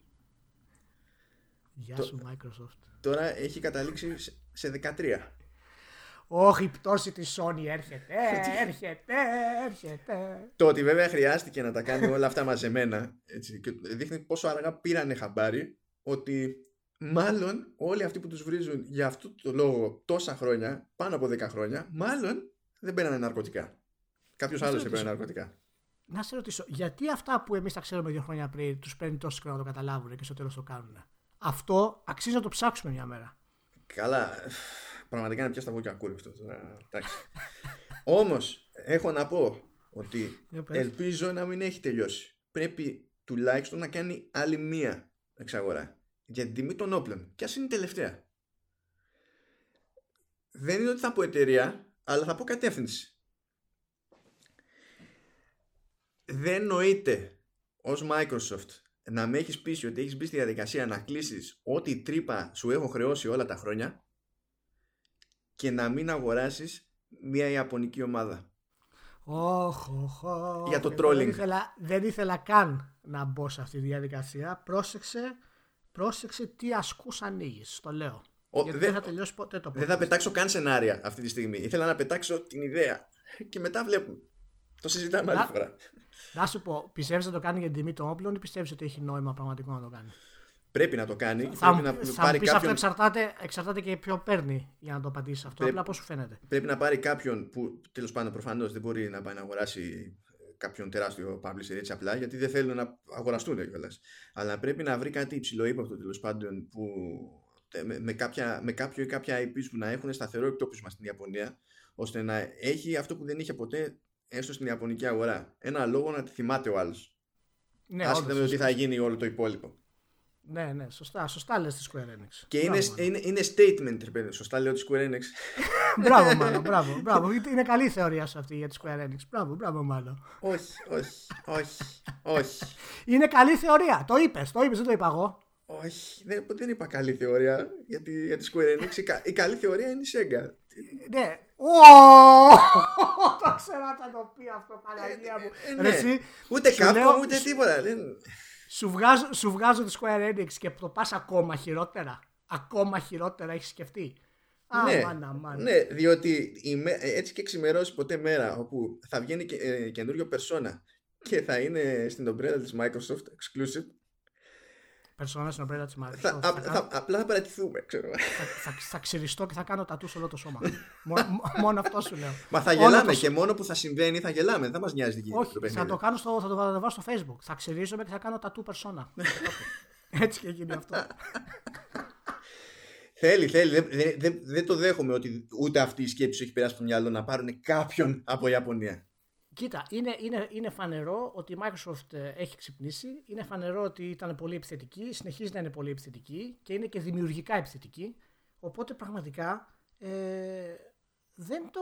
Speaker 2: Γεια
Speaker 1: Το-
Speaker 2: σου Microsoft.
Speaker 1: Τώρα έχει καταλήξει σε- σε 13.
Speaker 2: Όχι, η πτώση της Sony έρχεται, (laughs) έρχεται, έρχεται.
Speaker 1: Το ότι βέβαια χρειάστηκε να τα κάνει όλα αυτά μαζεμένα έτσι, και δείχνει πόσο αργά πήρανε χαμπάρι ότι μάλλον όλοι αυτοί που τους βρίζουν για αυτό το λόγο τόσα χρόνια, πάνω από 10 χρόνια, μάλλον δεν παίρνανε ναρκωτικά. Κάποιος
Speaker 2: Αυτό
Speaker 1: άλλος
Speaker 2: ρωτήσω.
Speaker 1: έπαιρνε ναρκωτικά.
Speaker 2: Να σε ρωτήσω, γιατί αυτά που εμείς τα ξέρουμε δύο χρόνια πριν τους παίρνει τόσο καιρό να το καταλάβουν και στο τέλος το κάνουν. Αυτό αξίζει να το ψάξουμε μια μέρα.
Speaker 1: Καλά, πραγματικά είναι πια στα βόκια ακούρευτο τώρα. εντάξει. Όμως, έχω να πω ότι
Speaker 2: Για πες.
Speaker 1: ελπίζω να μην έχει τελειώσει. Πρέπει τουλάχιστον να κάνει άλλη μία εξαγορά. Για την τιμή των όπλων. Και ας είναι η τελευταία. Δεν είναι ότι θα πω εταιρεία, αλλά θα πω κατεύθυνση. Δεν νοείται ως Microsoft να με έχεις πείσει ότι έχεις μπει στη διαδικασία να κλείσεις ό,τι τρύπα σου έχω χρεώσει όλα τα χρόνια και να μην αγοράσεις μια Ιαπωνική ομάδα.
Speaker 2: Όχ, όχ, όχ.
Speaker 1: Για το
Speaker 2: Εγώ
Speaker 1: trolling.
Speaker 2: Δεν ήθελα, δεν ήθελα καν να μπω σε αυτή τη διαδικασία. Πρόσεξε, πρόσεξε τι ασκούς ανοίγεις. Το λέω.
Speaker 1: Ο-
Speaker 2: Γιατί
Speaker 1: δεν-
Speaker 2: δεν θα τελειώσει ποτέ το
Speaker 1: Δεν θα πετάξω καν σενάρια αυτή τη στιγμή. Ήθελα να πετάξω την ιδέα. Και μετά βλέπουμε. Το συζητάμε άλλη
Speaker 2: Να-
Speaker 1: φορά.
Speaker 2: Να σου πω, πιστεύεις να το κάνει για την τιμή των όπλων ή πιστεύεις ότι έχει νόημα πραγματικό να το κάνει;
Speaker 1: Πρέπει να το κάνει.
Speaker 2: Θα,
Speaker 1: πρέπει να
Speaker 2: μου- θα
Speaker 1: πάρει
Speaker 2: μου πεις αυτό
Speaker 1: κάποιον,
Speaker 2: εξαρτάται, εξαρτάται και ποιο παίρνει για να το απαντήσει αυτό.
Speaker 1: Πρέπει-
Speaker 2: Απλά πώς σου φαίνεται.
Speaker 1: πρέπει να πάρει κάποιον που τέλος πάντων προφανώς δεν μπορεί να πάει να αγοράσει κάποιον τεράστιο publisher έτσι απλά γιατί δεν θέλουν να αγοραστούν κιόλας. Αλλά πρέπει να βρει κάτι υψηλό ύποπτο τέλος πάντων που με, με, κάποια, με κάποιο ή κάποια IPs που να έχουν σταθερό εκτόπισμα στην Ιαπωνία ώστε να έχει αυτό που δεν είχε ποτέ έστω στην Ιαπωνική αγορά. Ένα λόγο να τη θυμάται ο άλλος.
Speaker 2: Ναι,
Speaker 1: Άσχετα
Speaker 2: όντως,
Speaker 1: με το τι θα γίνει όλο το υπόλοιπο.
Speaker 2: Ναι, ναι, σωστά, σωστά λες τη Square Enix.
Speaker 1: Και είναι, είναι, είναι statement, ρε παιδί, σωστά λέω τη Square Enix. (laughs)
Speaker 2: μπράβο, μάλλον, μπράβο, μπράβο. Είναι καλή θεωρία σου αυτή για τη Square Enix. Μπράβο, μπράβο, μάλλον.
Speaker 1: όχι, όχι, όχι, όχι.
Speaker 2: Είναι καλή θεωρία. Το είπες, το είπες, δεν το είπα εγώ.
Speaker 1: Όχι, δεν, δεν είπα καλή θεωρία για τη, για τη Square Enix. Η, κα, η καλή θεωρία είναι η Sega.
Speaker 2: Ναι. Το ξέρω θα το πει αυτό, Παναγία μου.
Speaker 1: Ε, ναι.
Speaker 2: Εσύ,
Speaker 1: Ούτε
Speaker 2: σου
Speaker 1: Capcom,
Speaker 2: λέω-
Speaker 1: ούτε τίποτα. Δεν...
Speaker 2: Σου βγάζω, σου βγάζω τη Square Enix και το πας ακόμα χειρότερα. Ακόμα χειρότερα έχεις σκεφτεί;
Speaker 1: ναι,
Speaker 2: Αμάν, αμάν.
Speaker 1: ναι, διότι η με- ε, έτσι και ξημερώσει ποτέ μέρα όπου θα βγαίνει και, ε, καινούριο persona και θα είναι στην ομπρέλα της Microsoft exclusive
Speaker 2: Περσόνα στην ομπρέλα της Microsoft.
Speaker 1: θα,
Speaker 2: Θα,
Speaker 1: α-
Speaker 2: κάνω-
Speaker 1: θα- απλά θα παρατηθούμε ξέρω.
Speaker 2: θα, θα, θα ξυριστώ και θα κάνω τατούς σε όλο το σώμα. (laughs) Μόνο- μόνο αυτό σου λέω.
Speaker 1: Μα θα
Speaker 2: Όλο
Speaker 1: γελάμε
Speaker 2: το-
Speaker 1: και μόνο που θα συμβαίνει θα γελάμε δεν θα μας νοιάζει τι γίνεται
Speaker 2: Όχι,
Speaker 1: το
Speaker 2: θα
Speaker 1: παιχνίδι.
Speaker 2: το κάνω στο, θα το ανεβάσω στο facebook. Θα ξυρίζομαι και θα κάνω τατού περσόνα. (laughs) (laughs) Έτσι και γίνει αυτό.
Speaker 1: Θέλει, θέλει. Δεν, δεν, δεν, δεν το δέχομαι ότι ούτε αυτή η σκέψη σου έχει περάσει στο μυαλό να πάρουν κάποιον από Ιαπωνία.
Speaker 2: Κοίτα, είναι, είναι, είναι φανερό ότι η Microsoft ε, έχει ξυπνήσει. Είναι φανερό ότι ήταν πολύ επιθετική, συνεχίζει να είναι πολύ επιθετική και είναι και δημιουργικά επιθετική. Οπότε πραγματικά ε, δεν το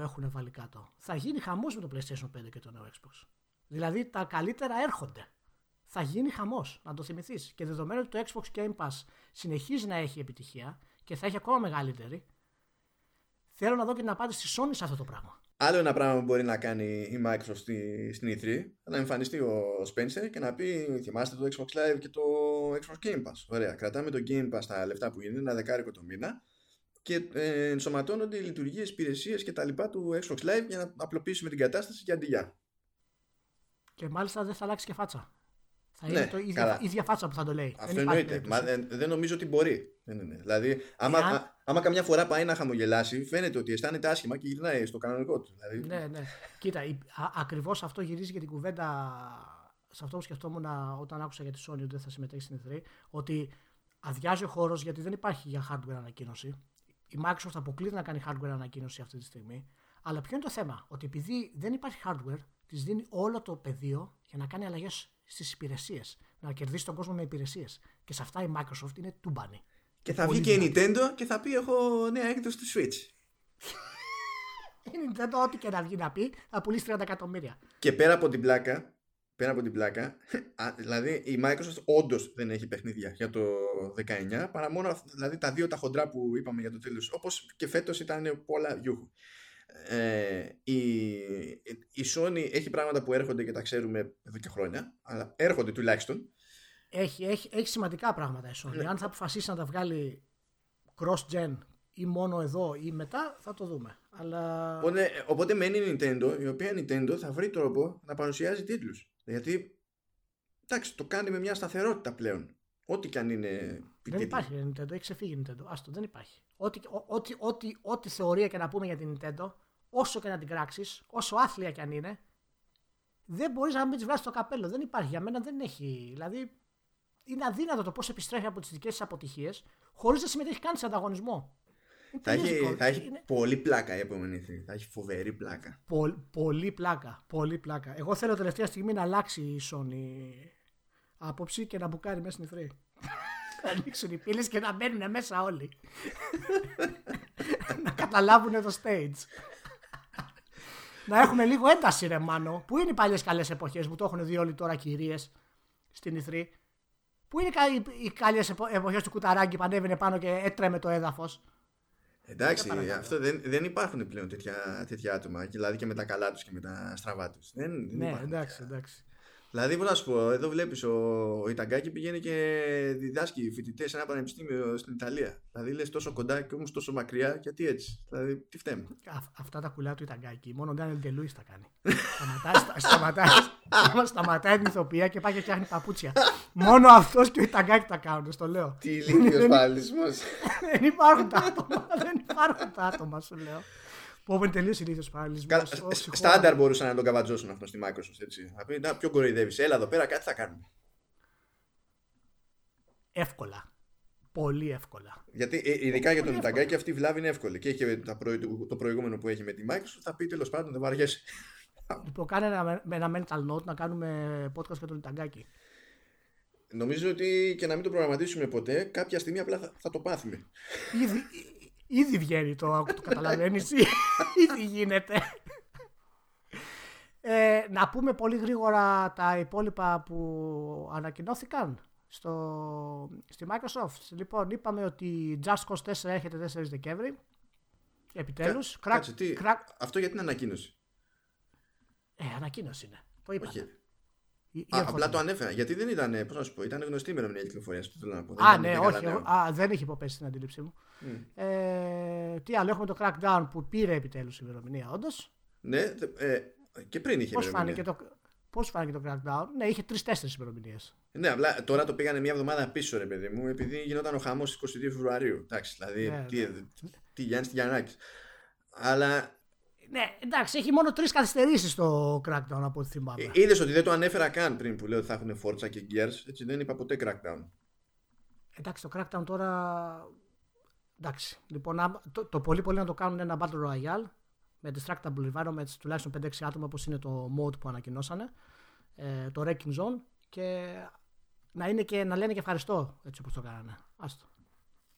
Speaker 2: έχουν βάλει κάτω. Θα γίνει χαμός με το PlayStation 5 και το νέο Xbox. Δηλαδή τα καλύτερα έρχονται. Θα γίνει χαμός, να το θυμηθείς. Και δεδομένου ότι το Xbox Game Pass συνεχίζει να έχει επιτυχία και θα έχει ακόμα μεγαλύτερη, θέλω να δω και την απάντηση στη Sony σε αυτό το πράγμα.
Speaker 1: Άλλο ένα πράγμα που μπορεί να κάνει η Microsoft στη, στην E3 να εμφανιστεί ο Spencer και να πει θυμάστε το Xbox Live και το Xbox Game Pass. Ωραία, κρατάμε το Game Pass τα λεφτά που είναι, ένα δεκάρικο το μήνα και ε, ενσωματώνονται οι λειτουργίες, υπηρεσίες και τα λοιπά του Xbox Live για να απλοποιήσουμε την κατάσταση και αντιγιά.
Speaker 2: Και μάλιστα δεν θα αλλάξει και φάτσα. Θα
Speaker 1: Ναι,
Speaker 2: είναι το ίδια,
Speaker 1: καλά.
Speaker 2: ίδια φάτσα που θα το λέει.
Speaker 1: Αυτό
Speaker 2: Δεν υπάρχει
Speaker 1: εννοείται. Μα
Speaker 2: περίπτωση.
Speaker 1: δεν, δεν νομίζω ότι μπορεί. Δεν είναι. Δηλαδή, άμα,
Speaker 2: Εάν-
Speaker 1: α- άμα καμιά φορά πάει να χαμογελάσει, φαίνεται ότι αισθάνεται άσχημα και γυρνάει στο κανονικό του. Δηλαδή,
Speaker 2: Ναι, ναι. Κοίτα, η- α- ακριβώς αυτό γυρίζει για την κουβέντα σε αυτό που σκεφτόμουν όταν άκουσα για τη Sony ότι δεν θα συμμετέχει στην E3, ότι αδειάζει ο χώρος γιατί δεν υπάρχει για hardware ανακοίνωση. Η Microsoft αποκλείται να κάνει hardware ανακοίνωση αυτή τη στιγμή. Αλλά ποιο είναι το θέμα, ότι επειδή δεν υπάρχει hardware, της δίνει όλο το πεδίο για να κάνει αλλαγές στις υπηρεσίες. Να κερδίσει τον κόσμο με υπηρεσίες. Και σε αυτά η Microsoft είναι τούμπανη.
Speaker 1: και θα
Speaker 2: πολύ
Speaker 1: βγει και η
Speaker 2: δυνατή.
Speaker 1: Nintendo και θα πει: Έχω νέα έκδοση του Switch. (laughs)
Speaker 2: Η Nintendo, ό,τι και να βγει να πει, θα πουλήσει 30 εκατομμύρια.
Speaker 1: Και πέρα από την πλάκα, πέρα από την πλάκα, (laughs) α, δηλαδή η Microsoft όντως δεν έχει παιχνίδια για το 19, παρά μόνο αυ- δηλαδή, τα δύο τα χοντρά που είπαμε για το τέλος, όπως και φέτος ήταν πολλά γιούχου. Ε, η, η Sony έχει πράγματα που έρχονται και τα ξέρουμε εδώ και χρόνια, αλλά έρχονται τουλάχιστον.
Speaker 2: Έχει, έχει, έχει σημαντικά πράγματα η Sony.
Speaker 1: Ναι.
Speaker 2: Αν θα αποφασίσει να τα βγάλει cross-gen ή μόνο εδώ ή μετά, θα το δούμε. Αλλά
Speaker 1: Οπότε, οπότε μένει η Nintendo, η οποία Nintendo θα βρει τρόπο να παρουσιάζει τίτλους. Γιατί, εντάξει, το κάνει με μια σταθερότητα πλέον. Ό,τι και αν είναι
Speaker 2: δεν
Speaker 1: τίτλοι.
Speaker 2: υπάρχει η Nintendo. Έχει ξεφύγει η Nintendo. Άστο, δεν υπάρχει. Ό,τι, ό, ό,τι, ό,τι, ό,τι θεωρία και να πούμε για την Nintendo, όσο και να την κράξεις, όσο άθλια και αν είναι, δεν μπορείς να μην της βγάλει το καπέλο. Δεν υπάρχει. Για μένα δεν έχει. Δηλαδή, είναι αδύνατο το πώς επιστρέφει από τις δικές της αποτυχίες χωρίς να συμμετέχει καν σε ανταγωνισμό. Είναι
Speaker 1: Θα
Speaker 2: τελείως
Speaker 1: έχει,
Speaker 2: δύσκολο.
Speaker 1: θα έχει
Speaker 2: Είναι
Speaker 1: πολύ πλάκα η επόμενη E3. Θα έχει φοβερή πλάκα.
Speaker 2: πο- πολύ πλάκα. Πολύ πλάκα. Εγώ θέλω τελευταία στιγμή να αλλάξει η Sony άποψη και να μπουκάρει μέσα στην E3. (laughs) να ανοίξουν οι πύλες και να μπαίνουν μέσα όλοι. (laughs) να καταλάβουν το stage. να έχουμε λίγο ένταση ρε Μάνο. Πού είναι οι παλιές καλές εποχές που το έχουν δει όλοι τώρα κυρίες στην E3. Πού είναι κα- οι, οι καλές επο- εποχές του κουταράκι που ανέβαινε πάνω και έτρεμε το έδαφος;
Speaker 1: Εντάξει,
Speaker 2: παρακαλώ.
Speaker 1: αυτό δεν, δεν υπάρχουν πλέον τέτοια, τέτοια άτομα. Δηλαδή και με τα καλά τους και με τα στραβά τους. Δεν, δεν
Speaker 2: ναι,
Speaker 1: υπάρχουν.
Speaker 2: εντάξει, εντάξει.
Speaker 1: Δηλαδή, πώς να σου πω, εδώ βλέπεις ο, ο Ιταγκάκη πηγαίνει και διδάσκει φοιτητές σε ένα πανεπιστήμιο στην Ιταλία. Δηλαδή λες τόσο κοντά και όμως τόσο μακριά, γιατί έτσι. Δηλαδή, τι φταίμε.
Speaker 2: Α- αυτά τα κουλά του Ιταγκάκη. Μόνο ο Ντάνιελ Ντελούις τα κάνει. σταματάει, στα- σταματάει, σταματάει την ηθοποιία και πάει και φτιάχνει παπούτσια. Μόνο αυτός και ο Ιταγκάκη τα κάνουν, στο λέω.
Speaker 1: Τι ηλίθιο παραλυσμό.
Speaker 2: δεν υπάρχουν τα άτομα. δεν υπάρχουν τα άτομα, σου λέω. Που είναι τελείως ηλίθιο παραλυσμό.
Speaker 1: Στάνταρ μπορούσαν να τον καβατζώσουν αυτός στη Microsoft. Έτσι. Να πει, να, ποιο κοροϊδεύεις. Έλα εδώ πέρα, κάτι θα κάνουμε.
Speaker 2: Εύκολα. Πολύ εύκολα.
Speaker 1: Γιατί ε, ειδικά για τον
Speaker 2: Πολύ
Speaker 1: Ιταγκάκη αυτή η βλάβη είναι εύκολη. Και έχει τα προη- το προηγούμενο που έχει με τη Microsoft, θα πει τέλος πάντων δεν βαριέσαι.
Speaker 2: Λοιπόν, κάνε ένα, με ένα mental note να κάνουμε podcast για τον Ιταγκάκη.
Speaker 1: νομίζω ότι και να μην το προγραμματίσουμε ποτέ, κάποια στιγμή απλά θα, θα το πάθουμε.
Speaker 2: Ήδη, ήδη βγαίνει το, το καταλαβαίνεις, (laughs) ήδη γίνεται. Ε, να πούμε πολύ γρήγορα τα υπόλοιπα που ανακοινώθηκαν στο, στη Microsoft. Λοιπόν, είπαμε ότι Just Cause 4 έρχεται 4 Δεκέμβρη. Επιτέλους.
Speaker 1: Κα, κάτσε, τι, Αυτό για την ανακοίνωση;
Speaker 2: Ε, ανακοίνωση είναι. Το είπα.
Speaker 1: Α, απλά το ανέφερα. Γιατί δεν ήταν, πώς να σου πω, ήταν γνωστή ημερομηνία κυκλοφορίας. Θέλω να πω.
Speaker 2: Α, ναι, όχι. Α, δεν έχει υποπέσει στην αντίληψή μου. Mm. Ε, τι άλλο, έχουμε το Crackdown που πήρε επιτέλους η ημερομηνία, όντως.
Speaker 1: Ναι, ε, και πριν είχε
Speaker 2: Πώς φάνηκε το, Πώς φάνηκε το Crackdown, Ναι, είχε τρει-τέσσερι ημερομηνίες.
Speaker 1: Ναι, απλά τώρα το πήγανε μια εβδομάδα πίσω, ρε παιδί μου, επειδή γινόταν ο χαμός 22 Φεβρουαρίου. Εντάξει, δηλαδή. Ναι, τι, ναι. τι Γιάννης Γιαννάκη. Αλλά.
Speaker 2: Ναι, εντάξει, έχει μόνο τρεις καθυστερήσεις το Crackdown από ό,τι θυμάμαι. Ε,
Speaker 1: Είδες ότι δεν το ανέφερα καν πριν που λέω ότι θα έχουν Forza και Gears. Έτσι δεν είπα ποτέ Crackdown.
Speaker 2: Εντάξει, το Crackdown τώρα. Εντάξει. Λοιπόν, το, το πολύ πολύ να το κάνουν ένα Battle Royale με distractable environments τουλάχιστον 5-6 άτομα όπως είναι το mode που ανακοινώσανε ε, το Wrecking Zone και να, είναι και, να λένε και ευχαριστώ έτσι όπως το κάνανε Άστο.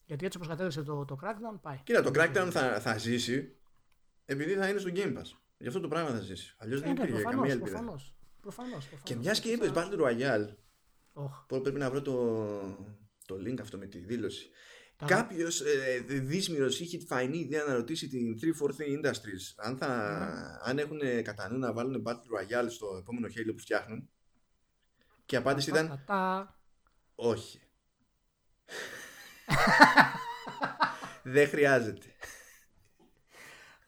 Speaker 2: γιατί έτσι όπως κατέληξε το, το Crackdown πάει
Speaker 1: Κοίτα το Crackdown θα, θα ζήσει επειδή θα είναι στο Game Pass γι' αυτό το πράγμα θα ζήσει αλλιώς ε, δεν ναι, υπήρχε καμία ελπίδα
Speaker 2: προφανώς, προφανώς, προφανώς,
Speaker 1: και μιας και είπες Battle Royale oh. πρέπει να βρω το, το link αυτό με τη δήλωση Κάποιος ε, δύσμηρο είχε τη φαϊνή ιδέα να ρωτήσει την 343 Industries αν, θα, mm. αν έχουν κατά νου να βάλουν Battle Royale στο επόμενο Halo που φτιάχνουν. Και η απάντηση ήταν. Όχι. (laughs) Δεν χρειάζεται.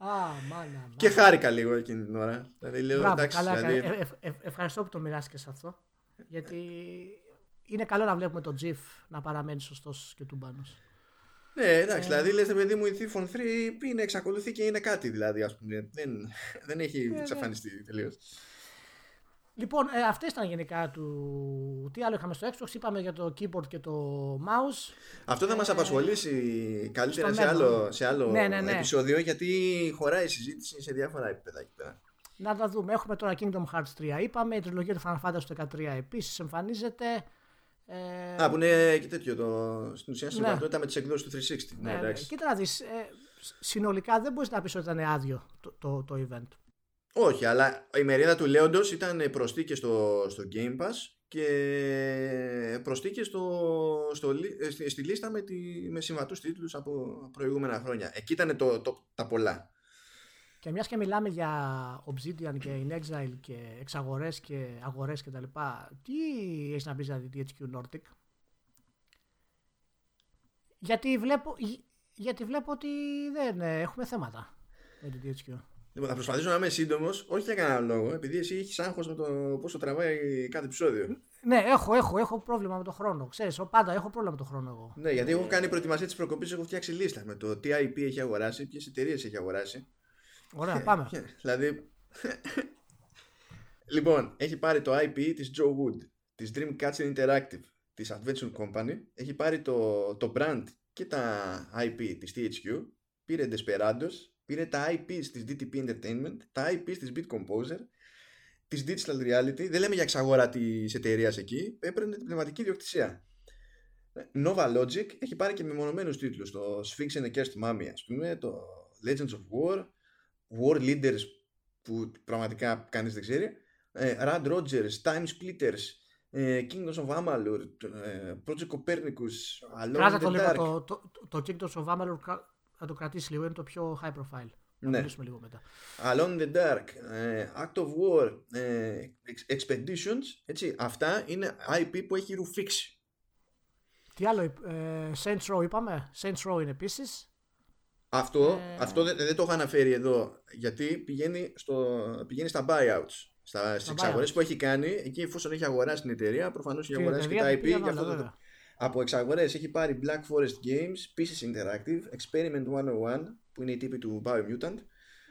Speaker 2: Α, μάνα,
Speaker 1: Και χάρηκα λίγο εκείνη την ώρα. Δηλαδή, λέω,
Speaker 2: Μπράβο, εντάξει, καλά, δηλαδή... ε, ε, ευχαριστώ που το μοιράστηκες αυτό. Γιατί είναι καλό να βλέπουμε τον Τζιφ να παραμένει σωστός και του μπάνος.
Speaker 1: Ναι, εντάξει, ε... δηλαδή λες παιδί μου η Thief 3 είναι, εξακολουθεί και είναι κάτι δηλαδή, ας πούμε. Δεν, δεν έχει ε, ναι. εξαφανιστεί τελείως.
Speaker 2: Λοιπόν, ε, αυτές ήταν γενικά του... Τι άλλο είχαμε στο Xbox, είπαμε για το keyboard και το mouse.
Speaker 1: Αυτό θα ε, μας απασχολήσει καλύτερα σε άλλο, σε άλλο ναι, ναι, ναι. επεισόδιο, γιατί χωράει η συζήτηση σε διάφορα επίπεδα εκεί πέρα.
Speaker 2: Να τα δούμε. Έχουμε τώρα Kingdom Hearts 3, είπαμε. Η τριλογία του Final Fantasy 13 επίσης εμφανίζεται.
Speaker 1: Ε... Α, που είναι και τέτοιο το, στην ουσία συμβατότητα ναι. με τις εκδόσεις του 360. Ναι, ναι, ναι.
Speaker 2: Κοίτα να δεις. Ε, συνολικά δεν μπορείς να πεις ότι ήταν άδειο το, το, το event.
Speaker 1: Όχι, αλλά η μερίδα του Λέοντος ήταν προστίκε στο, στο Game Pass και προστίκε στο, στο, ε, στη, λίστα με, τη, με συμβατούς τίτλους από προηγούμενα χρόνια. Εκεί ήταν το, το, τα πολλά.
Speaker 2: Και μιας και μιλάμε για Obsidian και In Exile και εξαγορές και αγορές κτλ. Τι έχεις να πεις για την THQ Nordic; Γιατί βλέπω, γιατί βλέπω ότι δεν ε, έχουμε θέματα με την THQ.
Speaker 1: Λοιπόν, θα προσπαθήσω να είμαι σύντομος, όχι για κανένα λόγο, επειδή εσύ έχεις άγχος με το πόσο τραβάει κάθε επεισόδιο.
Speaker 2: Ναι, έχω, έχω, έχω πρόβλημα με το χρόνο. Ξέρεις, πάντα έχω πρόβλημα με το χρόνο εγώ.
Speaker 1: Ναι, γιατί έχω κάνει προετοιμασία της προκοπής, έχω φτιάξει λίστα με το τι IP έχει αγοράσει, ποιες εταιρείες έχει αγοράσει.
Speaker 2: Ωραία, πάμε.
Speaker 1: δηλαδή. (laughs) λοιπόν, έχει πάρει το IP της Joe Wood, της Dreamcatcher Interactive, της Adventure Company, έχει πάρει το, το brand και τα IP της THQ, πήρε Desperados, πήρε τα IP της DTP Entertainment, τα IP της Beat Composer, της Digital Reality, δεν λέμε για εξαγορά τη εταιρεία εκεί, έπαιρνε την πνευματική ιδιοκτησία. Nova Logic έχει πάρει και μεμονωμένους τίτλους, το Sphinx and the Cursed Mummy, ας πούμε, το Legends of War, War Leaders που πραγματικά κανείς δεν ξέρει ε, Rad Rogers, Time Splitters ε, Kingdoms of Amalur ε, Project Copernicus
Speaker 2: Alone in the το Dark το, το, το, Kingdoms of Amalur θα το κρατήσει λίγο, είναι το πιο high profile ναι. λίγο μετά.
Speaker 1: Alone in the Dark, Act of War, Expeditions, έτσι, αυτά είναι IP που έχει ρουφήξει.
Speaker 2: Τι άλλο, ε, Saints Row είπαμε, Saints Row είναι επίσης.
Speaker 1: Αυτό, ε... αυτό δεν, δεν, το έχω αναφέρει εδώ γιατί πηγαίνει, στο, πηγαίνει στα buyouts. Στα, στις εξαγορές που έχει κάνει, εκεί εφόσον έχει αγοράσει την εταιρεία, προφανώς έχει αγοράσει και τα IP. Για αυτό το, από εξαγορές έχει πάρει Black Forest Games, Pieces Interactive, Experiment 101, που είναι η τύπη του Biomutant.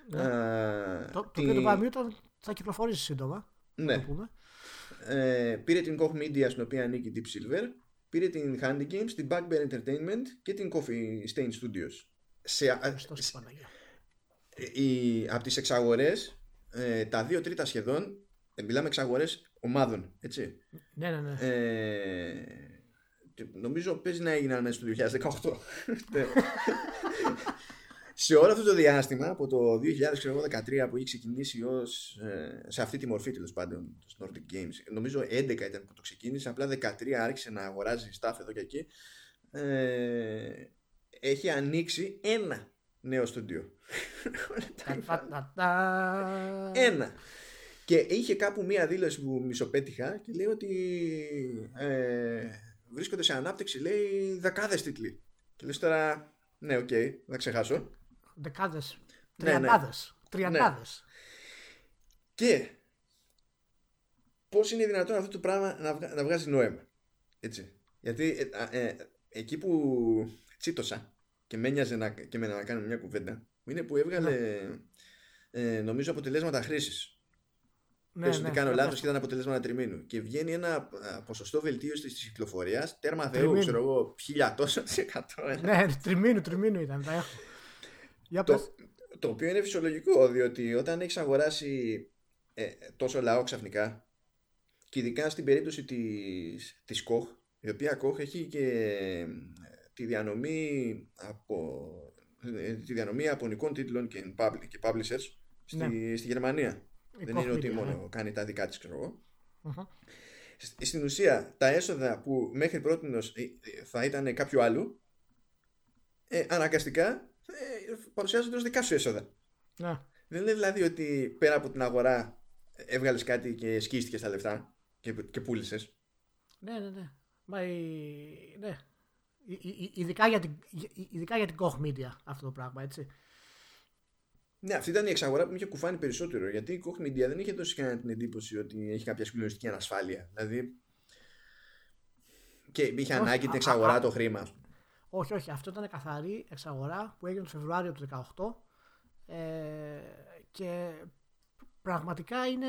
Speaker 2: Ναι. Uh, το, την... το οποίο το Biomutant θα κυκλοφορήσει σύντομα.
Speaker 1: Ναι. Το πούμε. Ε, πήρε την Koch Media, στην οποία ανήκει Deep Silver. Πήρε την Handy Games, την Backbear Entertainment και την Coffee Stain Studios σε, η, από τις εξαγορές ε, τα δύο τρίτα σχεδόν ε, μιλάμε εξαγορές ομάδων, έτσι.
Speaker 2: Ναι, ναι, ναι.
Speaker 1: Ε, νομίζω παίζει να έγιναν μέσα στο 2018. (laughs) Ναι. σε όλο αυτό το διάστημα, από το 2013 που έχει ξεκινήσει ως, ε, σε αυτή τη μορφή τέλος πάντων το Nordic Games, νομίζω 11 ήταν που το ξεκίνησε, απλά 13 άρχισε να αγοράζει staff εδώ και εκεί, ε, έχει ανοίξει ένα νέο στούντιο. ένα. Και είχε κάπου μία δήλωση που μισοπέτυχα και λέει ότι ε, βρίσκονται σε ανάπτυξη, λέει, δεκάδες τίτλοι. Και λες τώρα, ναι, OK, okay, θα ξεχάσω.
Speaker 2: Δεκάδες, τριαντάδες, ναι, ναι. τριαντάδες. Ναι.
Speaker 1: Και πώς είναι δυνατόν αυτό το πράγμα να, να βγάζει νόημα. Έτσι. Γιατί ε, ε, εκεί που τσίτωσα και με ένοιαζε να, και με να κάνουμε μια κουβέντα είναι που έβγαλε ε, νομίζω αποτελέσματα χρήσης ναι, Πες ναι, ότι κάνω ναι, λάθος και ήταν αποτελέσματα τριμήνου. Και βγαίνει ένα ποσοστό βελτίωσης της κυκλοφορίας. Τέρμα Θεού, ξέρω εγώ, χίλια τόσα
Speaker 2: Ναι, τριμήνου, τριμήνου ήταν. Τα έχω. Για το,
Speaker 1: το οποίο είναι φυσιολογικό, διότι όταν έχεις αγοράσει ε, τόσο λαό ξαφνικά, και ειδικά στην περίπτωση της, της Koch, η οποία Koch έχει και ε, τη διανομή από, ε, τη διανομή απονικών τίτλων και, και publishers στη, ναι. στη Γερμανία. Δεν είναι ότι μόνο ναι. κάνει τα δικά της, ξέρω εγώ. Στην ουσία, τα έσοδα που μέχρι πρώτης θα ήταν κάποιο άλλο, ε, αναγκαστικά ε, παρουσιάζονται ως δικά σου έσοδα. Ναι. Δεν είναι δηλαδή ότι πέρα από την αγορά έβγαλες κάτι και σκίστηκες τα λεφτά και, και πούλησες.
Speaker 2: Ναι, ναι, ναι. Μα η... ναι. Ειδικά για, την, ειδικά για την Koch Media αυτό το πράγμα, έτσι.
Speaker 1: Ναι, αυτή ήταν η εξαγορά που με είχε κουφάνει περισσότερο. Γιατί η Koch Media δεν είχε δώσει κανένα την εντύπωση ότι έχει κάποια συγκλονιστική ανασφάλεια. Δηλαδή. και είχε ανάγκη την εξαγορά το χρήμα.
Speaker 2: Όχι, όχι. Αυτό ήταν καθαρή εξαγορά που έγινε το Φεβρουάριο του 2018 ε, και πραγματικά είναι,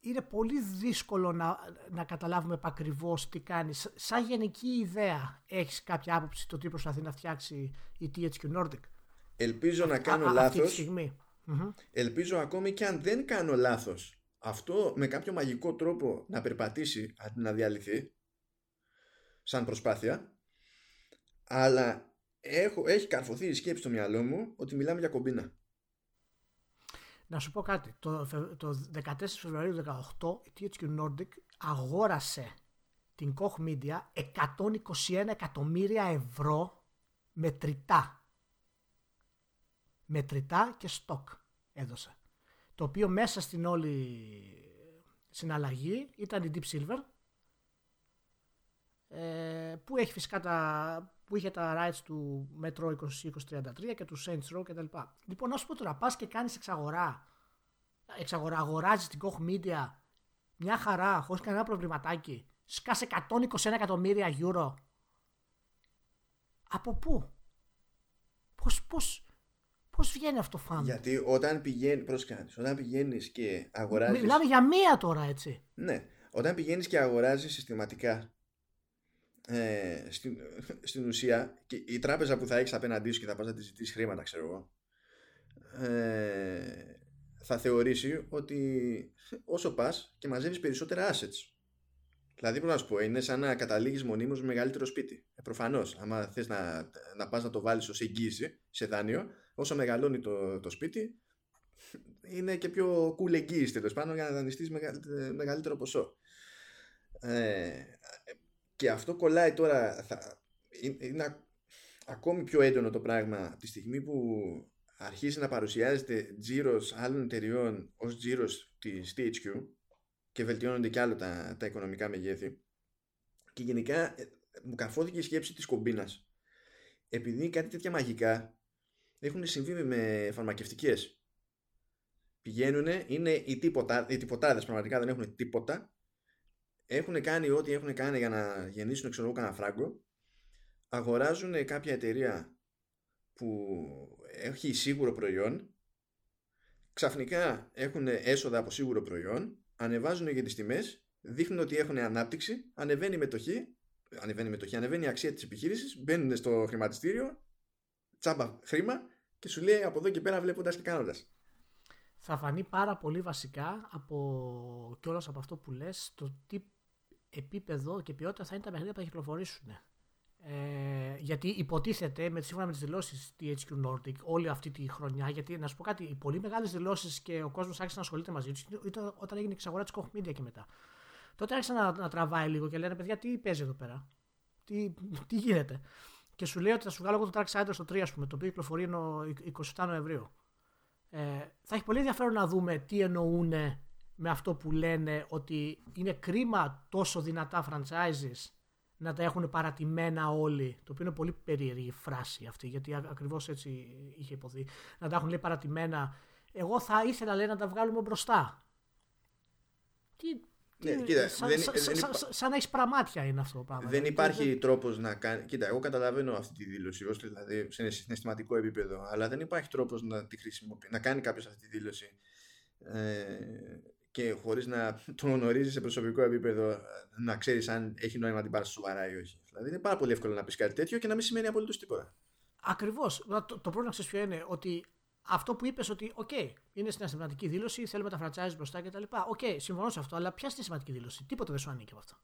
Speaker 2: είναι πολύ δύσκολο να, να καταλάβουμε ακριβώ τι κάνεις. Σαν γενική ιδέα, έχεις κάποια άποψη το τι προσπαθεί να φτιάξει η THQ Nordic;
Speaker 1: Ελπίζω να κάνω λάθος. Ελπίζω ακόμη και αν δεν κάνω λάθος αυτό με κάποιο μαγικό τρόπο να περπατήσει αντί να διαλυθεί σαν προσπάθεια αλλά έχω, έχει καρφωθεί η σκέψη στο μυαλό μου ότι μιλάμε για κομπίνα.
Speaker 2: Να σου πω κάτι. Το, το 14 Φεβρουαρίου 2018 η THQ Nordic αγόρασε την Koch Media 121 εκατομμύρια ευρώ μετρητά μετρητά και στόκ έδωσε. Το οποίο μέσα στην όλη συναλλαγή ήταν η Deep Silver ε, που έχει φυσικά τα, που είχε τα rights του Metro 2033 και του Saints Row κτλ. Λοιπόν, να σου πω τώρα, πας και κάνεις εξαγορά, εξαγορά αγοράζεις την Koch Media μια χαρά, χωρίς κανένα προβληματάκι, σκάσε 121 εκατομμύρια euro. Από πού; Πώς, πώς, Πώς βγαίνει αυτό φαν;
Speaker 1: Γιατί όταν πηγαίνει. Προσκάνει. Όταν πηγαίνεις και αγοράζει.
Speaker 2: Μιλάμε για μία τώρα, έτσι.
Speaker 1: Ναι. Όταν πηγαίνεις και αγοράζεις συστηματικά. Ε, στην, στην ουσία και η τράπεζα που θα έχεις απέναντί σου και θα πας να της ζητήσεις χρήματα, ξέρω εγώ. Ε, θα θεωρήσει ότι όσο πας και μαζεύεις περισσότερα assets. Δηλαδή, πώ να σου πω, είναι σαν να καταλήγεις μονίμως με μεγαλύτερο σπίτι. Ε, Προφανώς, άμα θες να, να πας να το βάλεις ως εγγύηση σε δάνειο, όσο μεγαλώνει το, το σπίτι, είναι και πιο cool εγγύηση τέλος πάντων για να δανειστείς μεγαλύτερο ποσό. Ε, και αυτό κολλάει τώρα. Θα, είναι ακόμη πιο έντονο το πράγμα τη στιγμή που αρχίζει να παρουσιάζεται τζίρος άλλων εταιριών ως τζίρος της THQ και βελτιώνονται κι άλλο τα, τα οικονομικά μεγέθη. Και γενικά ε, μου καρφώθηκε η σκέψη της κομπίνας. Επειδή κάτι τέτοια μαγικά έχουν συμβεί με φαρμακευτικές. Πηγαίνουν, είναι οι, τίποτα, οι τυποτάδες, πραγματικά δεν έχουν τίποτα. Έχουν κάνει ό,τι έχουν κάνει για να γεννήσουν ξέρω εγώ κανένα φράγκο. Αγοράζουν κάποια εταιρεία που έχει σίγουρο προϊόν. Ξαφνικά έχουν έσοδα από σίγουρο προϊόν. Ανεβάζουν για τις τιμές. Δείχνουν ότι έχουν ανάπτυξη. Ανεβαίνει η μετοχή. Ανεβαίνει η μετοχή, ανεβαίνει η αξία της επιχείρησης. Μπαίνουν στο χρηματιστήριο τσάμπα χρήμα και σου λέει από εδώ και πέρα βλέποντας και κάνοντας.
Speaker 2: θα φανεί πάρα πολύ βασικά από κιόλας από αυτό που λες το τι επίπεδο και ποιότητα θα είναι τα παιχνίδια που θα κυκλοφορήσουν. Ε, γιατί υποτίθεται με, σύμφωνα με τις δηλώσεις THQ Nordic όλη αυτή τη χρονιά, γιατί να σου πω κάτι, οι πολύ μεγάλες δηλώσεις και ο κόσμος άρχισε να ασχολείται μαζί τους ήταν όταν έγινε η εξαγορά της Koch Media και μετά. Τότε άρχισε να, να τραβάει λίγο και λένε παιδιά, τι παίζει εδώ πέρα, τι, τι γίνεται; Και σου λέει ότι θα σου βγάλω εγώ το Dark Siders στο 3, ας πούμε, το οποίο κυκλοφορεί 27 Νοεμβρίου. Ε, θα έχει πολύ ενδιαφέρον να δούμε τι εννοούν με αυτό που λένε ότι είναι κρίμα τόσο δυνατά franchises να τα έχουν παρατημένα όλοι. Το οποίο είναι πολύ περίεργη φράση αυτή, γιατί ακριβώς έτσι είχε υποθεί. Να τα έχουν λέει παρατημένα. Εγώ θα ήθελα λέει να τα βγάλουμε μπροστά. Τι,
Speaker 1: ναι, κοίτα,
Speaker 2: σαν,
Speaker 1: δεν,
Speaker 2: σαν,
Speaker 1: δεν,
Speaker 2: σαν, σαν να έχεις πραμάτια είναι αυτό το πράγμα.
Speaker 1: δεν υπάρχει δεν... τρόπος να κάνει. Κοίτα, εγώ καταλαβαίνω αυτή τη δήλωση ως δηλαδή σε συναισθηματικό επίπεδο, αλλά δεν υπάρχει τρόπος να τη χρησιμοποιήσει, να κάνει κάποιος αυτή τη δήλωση ε, και χωρίς να (laughs) τον γνωρίζεις σε προσωπικό επίπεδο να ξέρεις αν έχει νόημα να την πάρεις σοβαρά ή όχι. Δηλαδή είναι πάρα πολύ εύκολο να πεις κάτι τέτοιο και να μην σημαίνει απολύτως τίποτα.
Speaker 2: Ακριβώς. Το, το πρόβλημα ξέρεις ποιο είναι, ότι αυτό που είπες ότι, OK, είναι συναισθηματική δήλωση, θέλουμε τα franchise μπροστά κτλ. OK, okay, συμφωνώ σε αυτό, αλλά ποια συναισθηματική δήλωση; Τίποτα δεν σου ανήκει από αυτό.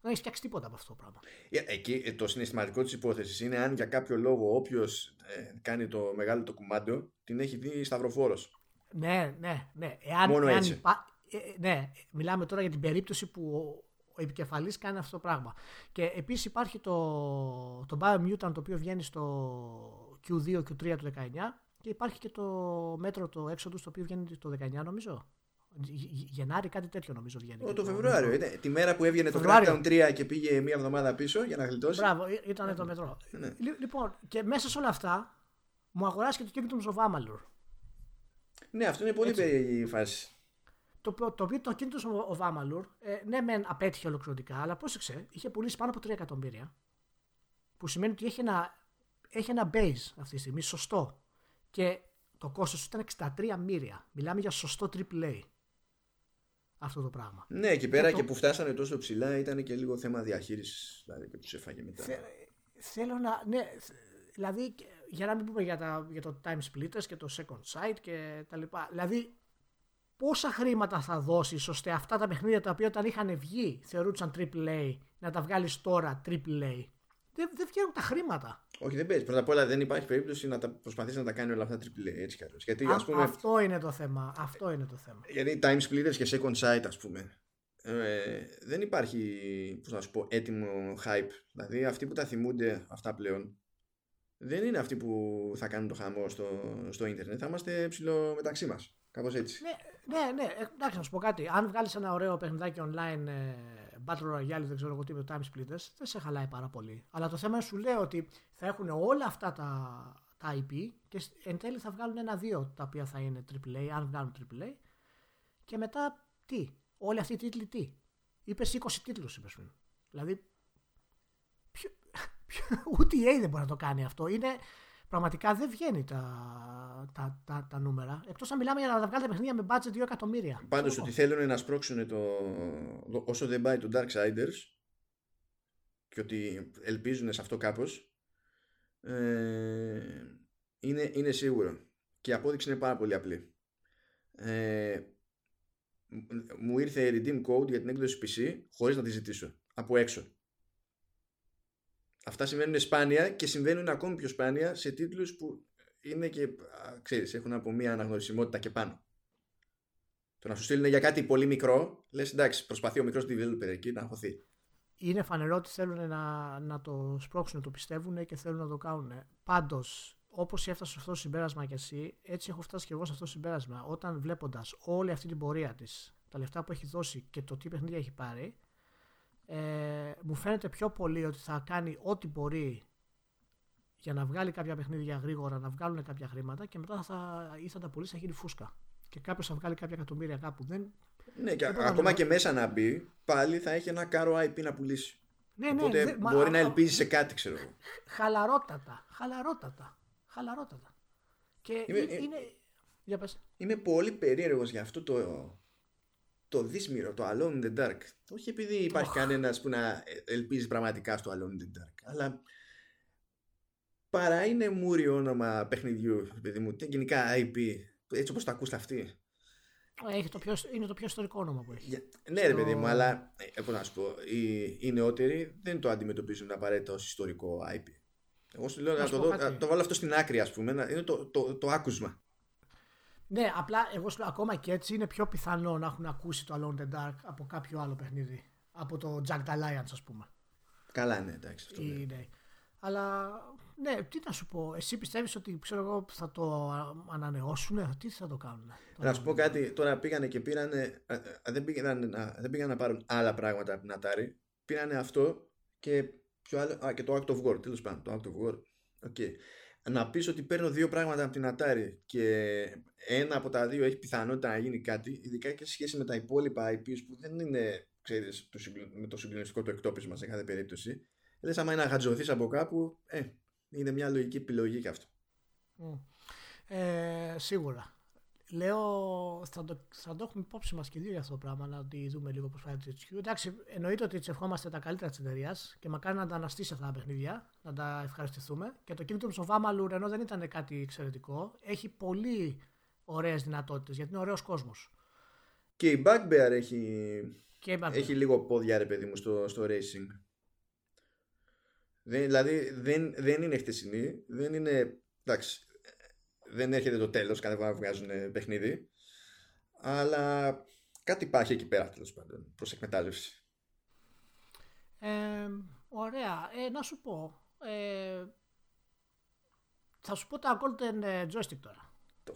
Speaker 2: Δεν έχεις φτιάξει τίποτα από αυτό το πράγμα.
Speaker 1: Ε, εκεί ε, το συναισθηματικό της υπόθεσης είναι αν για κάποιο λόγο όποιος ε, κάνει το μεγάλο το κουμάντο την έχει δει σταυροφόρος.
Speaker 2: Ναι, ναι, ναι. Εάν,
Speaker 1: Μόνο
Speaker 2: εάν
Speaker 1: έτσι.
Speaker 2: Υπά... Ε, ναι, μιλάμε τώρα για την περίπτωση που ο, ο επικεφαλής κάνει αυτό το πράγμα. Και επίσης υπάρχει το, το Biomutant το οποίο βγαίνει στο Q2, Q3 του 19 και υπάρχει και το μέτρο το Exodus το οποίο βγαίνει το 19 νομίζω. Γενάρη κάτι τέτοιο νομίζω βγαίνει.
Speaker 1: Ο, το Φεβρουάριο. Ήταν, τη μέρα που έβγαινε το Crackdown 3 και πήγε μία εβδομάδα πίσω για να γλιτώσει.
Speaker 2: Μπράβο, ήταν το μετρό. Ναι. Λοιπόν, και μέσα σε όλα αυτά μου αγοράσει και το Kingdoms of Amalur.
Speaker 1: Ναι, αυτό είναι πολύ περίεργη η φάση.
Speaker 2: Το, το οποίο το Kingdoms of Amalur, ε, ναι, μεν απέτυχε ολοκληρωτικά, αλλά πρόσεξε, είχε πουλήσει πάνω από 3 εκατομμύρια. Που σημαίνει ότι έχει ένα, έχει ένα base αυτή τη στιγμή, σωστό. Και το κόστος ήταν 63 μύρια. Μιλάμε για σωστό AAA. Αυτό το πράγμα.
Speaker 1: Ναι, εκεί πέρα και, και που φτάσανε τόσο ψηλά ήταν και λίγο θέμα διαχείρισης. Δηλαδή και τους έφαγε μετά. Θε,
Speaker 2: θέλω να. Ναι, δηλαδή για να μην πούμε για, τα, για το time splitters και το second sight και τα λοιπά. Δηλαδή πόσα χρήματα θα δώσεις ώστε αυτά τα παιχνίδια τα οποία όταν είχαν βγει θεωρούσαν AAA να τα βγάλεις τώρα AAA. Δεν, δεν βγαίνουν τα χρήματα.
Speaker 1: Όχι, δεν παίζει. Πρώτα απ' όλα δεν υπάρχει περίπτωση να τα προσπαθήσει να τα κάνει όλα αυτά AAA έτσι κι Γιατί,
Speaker 2: ας πούμε, αυτό είναι το θέμα. Αυτό είναι το θέμα.
Speaker 1: Γιατί time splitters και second sight, ας πούμε. Ε, δεν υπάρχει πώς να σου πω, έτοιμο hype. Δηλαδή αυτοί που τα θυμούνται αυτά πλέον δεν είναι αυτοί που θα κάνουν το χαμό στο, στο ίντερνετ. Θα είμαστε ψηλό μεταξύ μας. Κάπως έτσι.
Speaker 2: Ναι, ναι, ναι. Εντάξει, να σου πω κάτι. Αν βγάλεις ένα ωραίο παιχνιδάκι online ε, Battle Royale, δεν ξέρω εγώ τι με Time Splitters, δεν σε χαλάει πάρα πολύ. Αλλά το θέμα σου λέει ότι θα έχουν όλα αυτά τα, τα IP και εν τέλει θα βγάλουν ένα-δύο τα οποία θα είναι AAA, αν βγάλουν AAA. Και μετά τι, όλοι αυτοί οι τίτλοι τι; Είπες 20 τίτλους, είπες πριν. Δηλαδή, (laughs) ποιο, ούτε η A δεν μπορεί να το κάνει αυτό. Είναι, πραγματικά δεν βγαίνει τα, τα, τα, τα νούμερα. Εκτός αν μιλάμε για να τα βγάλετε παιχνίδια με budget 2 εκατομμύρια.
Speaker 1: Πάντως ότι θέλουν να σπρώξουν το, όσο δεν πάει το Darksiders και ότι ελπίζουν σε αυτό κάπως. Ε, είναι, είναι σίγουρο. Και η απόδειξη είναι πάρα πολύ απλή. Ε, μου ήρθε redeem code για την έκδοση PC χωρίς να τη ζητήσω. Από έξω. Αυτά συμβαίνουν σπάνια και συμβαίνουν ακόμη πιο σπάνια σε τίτλους που είναι και, ξέρεις, έχουν από μία αναγνωρισιμότητα και πάνω. Το να σου στείλουν για κάτι πολύ μικρό, λες εντάξει, προσπαθεί ο μικρός developer εκεί να χωθεί.
Speaker 2: Είναι φανερό ότι θέλουν να, να το σπρώξουν, το πιστεύουν και θέλουν να το κάνουν. Πάντως, όπως έφτασες σε αυτό το συμπέρασμα κι εσύ, έτσι έχω φτάσει και εγώ σε αυτό το συμπέρασμα. Όταν βλέποντας όλη αυτή την πορεία της, τα λεφτά που έχει δώσει και το τι παιχνίδια έχει πάρει, ε, μου φαίνεται πιο πολύ ότι θα κάνει ό,τι μπορεί για να βγάλει κάποια παιχνίδια γρήγορα, να βγάλουν κάποια χρήματα και μετά θα, ή θα τα πουλήσει, θα γίνει φούσκα. Και κάποιος θα βγάλει κάποια εκατομμύρια κάπου. Δεν,
Speaker 1: ναι, και ακόμα να... και μέσα να μπει, πάλι θα έχει ένα κάρο IP να πουλήσει.
Speaker 2: Ναι, ναι,
Speaker 1: Οπότε
Speaker 2: δε,
Speaker 1: μπορεί μα, να ελπίζει σε κάτι, ξέρω εγώ.
Speaker 2: Χαλαρότατα. Χαλαρότατα. Χαλαρότατα. Και είμαι, είναι. Για πες.
Speaker 1: Είμαι πολύ περίεργος για αυτό το, το δύσμυρο, το Alone in the Dark. Όχι επειδή υπάρχει oh. κανένας που να ελπίζει πραγματικά στο Alone in the Dark, αλλά παρά είναι μούριο όνομα παιχνιδιού, παιδί μου, γενικά IP έτσι όπως τα ακούς αυτή.
Speaker 2: Έχει το πιο, είναι το πιο ιστορικό όνομα που έχει.
Speaker 1: Ναι, ρε παιδί μου, αλλά ε, πώς να σου πω, οι, οι νεότεροι δεν το αντιμετωπίζουν απαραίτητα ως ιστορικό IP. Εγώ σου λέω να, το, δω, το βάλω αυτό στην άκρη, ας πούμε. Είναι το, το, το, άκουσμα.
Speaker 2: Ναι, απλά εγώ σου λέω ακόμα και έτσι είναι πιο πιθανό να έχουν ακούσει το Alone in the Dark από κάποιο άλλο παιχνίδι. Από το Jack the Alliance, ας πούμε.
Speaker 1: Καλά, ναι, εντάξει. Αυτό,
Speaker 2: ναι. ναι. Αλλά ναι, τι να σου πω, εσύ πιστεύεις ότι ξέρω εγώ, θα το ανανεώσουν, τι θα το κάνουν.
Speaker 1: Να σου πω κάτι, τώρα πήγανε και πήρανε, δεν πήγαν, να, δεν πήγαν να πάρουν άλλα πράγματα από την Atari, πήρανε αυτό και, πιο άλλο, α, και το Act of War, τέλος πάντων, το Act of War. Okay. Να πεις ότι παίρνω δύο πράγματα από την Atari και ένα από τα δύο έχει πιθανότητα να γίνει κάτι, ειδικά και σε σχέση με τα υπόλοιπα IPs που δεν είναι, ξέρεις, με το συγκλονιστικό το εκτόπισμα σε κάθε περίπτωση. Λες άμα είναι να γατζωθείς από κάπου, ε, είναι μια λογική επιλογή και αυτό.
Speaker 2: Ε, σίγουρα. Λέω, θα το, θα το έχουμε υπόψη μας και δύο για αυτό το πράγμα, να τη δούμε λίγο πώς πάει το HQ. Εντάξει, εννοείται ότι τη ευχόμαστε τα καλύτερα της εταιρείας και μακάρι να τα αναστήσει αυτά τα παιχνίδια, να τα ευχαριστηθούμε. Και το Kingdoms of Amalur, ενώ δεν ήταν κάτι εξαιρετικό, έχει πολύ ωραίες δυνατότητες γιατί είναι ωραίος κόσμος.
Speaker 1: Και η Bugbear έχει, έχει λίγο πόδια, ρε παιδί μου, στο, στο racing. Δεν, δηλαδή δεν, δεν είναι χτεσινή, δεν είναι. Εντάξει, δεν έρχεται το τέλος κάθε φορά που βγάζουν παιχνίδι. Αλλά κάτι υπάρχει εκεί πέρα τέλος πάντων προς εκμετάλλευση.
Speaker 2: Ε, ωραία. Ε, να σου πω. Ε, θα σου πω τα Golden ε, Joystick τώρα. Το...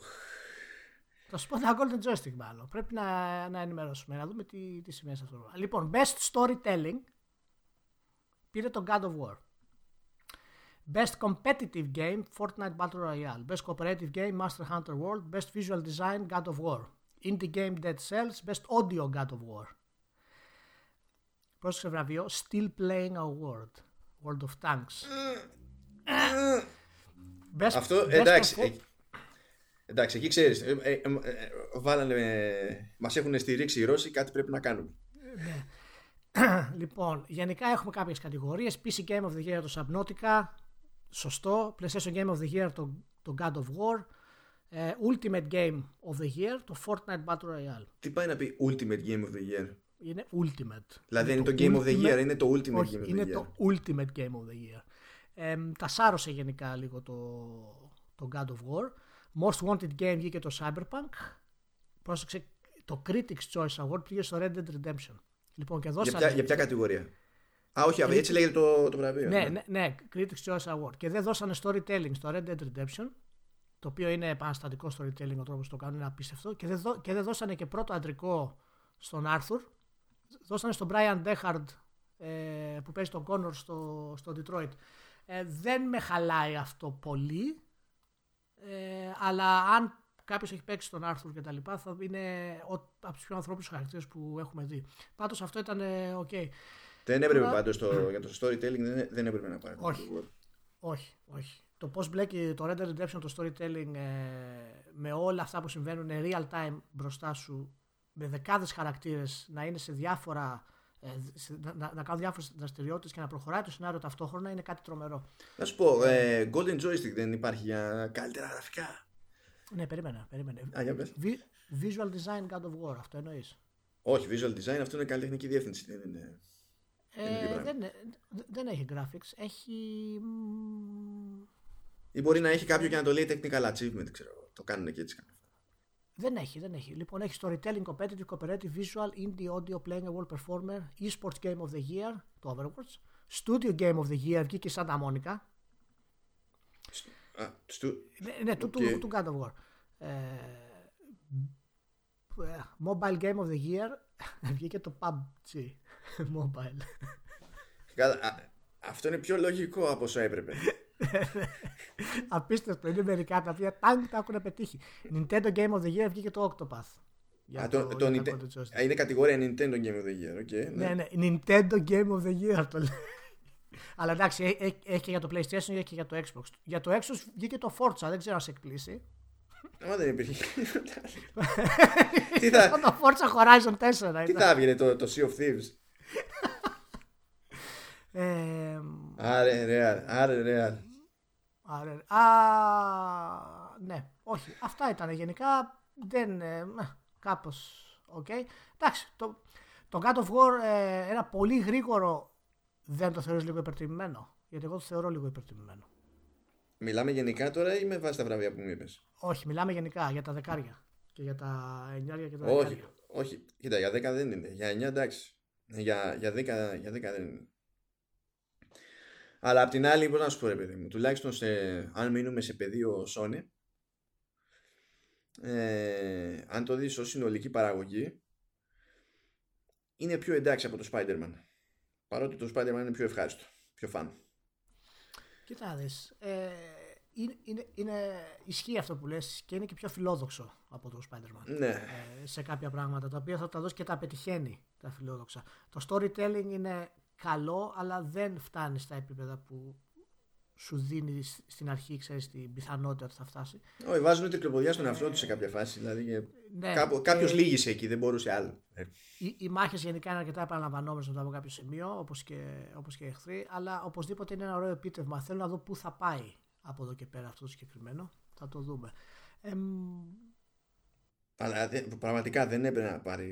Speaker 2: Θα σου πω τα Golden Joystick μάλλον. Πρέπει να, να ενημερώσουμε, να δούμε τι, τι σημαίνει αυτό. Λοιπόν, Best Storytelling πήρε το God of War. Best Competitive Game, Fortnite Battle Royale. Best Cooperative Game, Master Hunter World. Best Visual Design, God of War. Indie Game, Dead Cells. Best Audio, God of War. Πρόσεξε βραβείο, Still Playing Award. World of Tanks.
Speaker 1: best, Αυτό, εντάξει, ε, εντάξει, εκεί ξέρεις, ε, ε, βάλανε, μας έχουν στηρίξει οι Ρώσοι, κάτι πρέπει να κάνουμε.
Speaker 2: Ναι. λοιπόν, γενικά έχουμε κάποιες κατηγορίες. PC Game of the Year το Subnautica, σωστό. PlayStation Game of the Year το, το God of War. Uh, Ultimate Game of the Year το Fortnite Battle Royale.
Speaker 1: Τι πάει να πει Ultimate Game of the Year?
Speaker 2: Είναι Ultimate.
Speaker 1: Δηλαδή είναι, το, Game of the Year, είναι το Ultimate
Speaker 2: όχι,
Speaker 1: Game of the Year.
Speaker 2: Είναι το Ultimate Game of the Year. Ε, τα σάρωσε γενικά λίγο το, το God of War. Most Wanted Game βγήκε το Cyberpunk. Πρόσεξε, το Critics Choice Award πήγε στο Red Dead Redemption. Λοιπόν, και
Speaker 1: για, ποια, για ποια κατηγορία? Α, όχι, Critics... έτσι λέγεται το, το βραβείο.
Speaker 2: Ναι, ναι, ναι, ναι, Critics Choice Award. Και δεν δώσανε storytelling στο Red Dead Redemption, το οποίο είναι επαναστατικό storytelling ο τρόπος που το κάνουν, είναι απίστευτο. Και δεν, δώ, και δεν δώσανε και πρώτο αντρικό στον Arthur. Δώσανε στον Bryan Dechart ε, που παίζει τον Connor στο, στο Detroit. Ε, δεν με χαλάει αυτό πολύ. Ε, αλλά αν κάποιος έχει παίξει τον Arthur και τα λοιπά, θα είναι από τους πιο ανθρώπινους χαρακτήρες που έχουμε δει. Πάντως αυτό ήταν OK. Okay.
Speaker 1: Δεν έπρεπε Αλλά... πάντως το, για το storytelling δεν, δεν έπρεπε να πάρει.
Speaker 2: Όχι. όχι, όχι. Το πώς μπλέκει το Red Dead Redemption το storytelling ε, με όλα αυτά που συμβαίνουν real time μπροστά σου με δεκάδες χαρακτήρες να είναι σε διάφορα ε, να, να κάνουν διάφορες δραστηριότητες και να προχωράει το σενάριο ταυτόχρονα είναι κάτι τρομερό.
Speaker 1: Να σου πω, ε, Golden Joystick δεν υπάρχει για καλύτερα γραφικά.
Speaker 2: Ναι, περίμενα. περίμενα.
Speaker 1: Α, για πες.
Speaker 2: Visual Design God of War, αυτό εννοείς;
Speaker 1: Όχι, Visual Design αυτό είναι καλλιτεχνική διεύθυνση. Δεν είναι...
Speaker 2: Ε, δεν, δεν έχει graphics. Έχει.
Speaker 1: Ή μπορεί να έχει κάποιο και να το λέει technical achievement, ξέρω. Το κάνουν και έτσι.
Speaker 2: Δεν έχει, δεν έχει. Λοιπόν, έχει storytelling, competitive, cooperative, visual, indie, audio, playing a world performer, esports game of the year, το Overwatch, studio game of the year, βγήκε σαν τα Μόνικα.
Speaker 1: Α, στου...
Speaker 2: Ναι, ναι του, του, του God of War. Ε, ε mobile game of the year, (laughs) βγήκε το PUBG. (laughs) Mobile.
Speaker 1: αυτό είναι πιο λογικό από όσο έπρεπε. (laughs)
Speaker 2: Απίστευτο. Είναι μερικά τα οποία τάγκ τα έχουν πετύχει. Nintendo Game of the Year βγήκε το Octopath.
Speaker 1: Α, το, το, είναι κατηγορία Nintendo Game of the Year. Okay,
Speaker 2: ναι. ναι, ναι. Nintendo Game of the Year το λέει. Αλλά εντάξει, έχει και για το PlayStation και έχει και για το Xbox. Για το Xbox βγήκε το Forza, δεν ξέρω αν σε εκπλήσει.
Speaker 1: Άμα δεν υπήρχε. (laughs)
Speaker 2: Τι θα. Το Forza Horizon 4.
Speaker 1: Τι θα έβγαινε το, το Sea of Thieves;
Speaker 2: Ε,
Speaker 1: άρε, ρεάλ. Άρε, ρεάλ.
Speaker 2: Α, ναι. όχι. Αυτά ήταν γενικά. Δεν. Ε, Κάπως. Okay. Εντάξει. Το, το God of War ε, ένα πολύ γρήγορο δεν το θεωρείς λίγο υπερτιμημένο. Γιατί εγώ το θεωρώ λίγο υπερτιμημένο.
Speaker 1: Μιλάμε γενικά τώρα ή με βάση τα βραβεία που μου είπες;
Speaker 2: Όχι, μιλάμε γενικά για τα δεκάρια. Και για τα εννιάρια και τα
Speaker 1: όχι, δεκάρια. Όχι, κοίτα, για δέκα δεν είναι. Για εννιά εντάξει. Για, για, δέκα, για δέκα δεν είναι. Αλλά απ' την άλλη, πώς να σου πω, ρε παιδί μου, τουλάχιστον σε, αν μείνουμε σε πεδίο Sony, ε, αν το δεις ως συνολική παραγωγή, είναι πιο εντάξει από το Spider-Man. Παρότι το Spider-Man είναι πιο ευχάριστο, πιο φαν.
Speaker 2: Κοίτα δεις, ε, είναι, είναι, είναι, ισχύει αυτό που λες και είναι και πιο φιλόδοξο από το Spider-Man.
Speaker 1: Ναι.
Speaker 2: Ε, σε κάποια πράγματα τα οποία θα τα δώσεις και τα πετυχαίνει τα φιλόδοξα. Το storytelling είναι καλό αλλά δεν φτάνει στα επίπεδα που σου δίνει στην αρχή ξέρεις, την πιθανότητα ότι θα φτάσει.
Speaker 1: Όχι, βάζουν τρικλοποδιά στον εαυτό τους σε κάποια φάση. Δηλαδή, ναι, Κάποιο ε, λύγησε εκεί, δεν μπορούσε άλλο.
Speaker 2: Ε. Οι, οι μάχες γενικά είναι αρκετά επαναλαμβανόμενες μετά από κάποιο σημείο, όπως και, όπως και εχθροί, αλλά οπωσδήποτε είναι ένα ωραίο επίτευγμα. Θέλω να δω πού θα πάει από εδώ και πέρα αυτό το συγκεκριμένο. Θα το δούμε. Ε,
Speaker 1: αλλά πραγματικά δεν έπρεπε να πάρει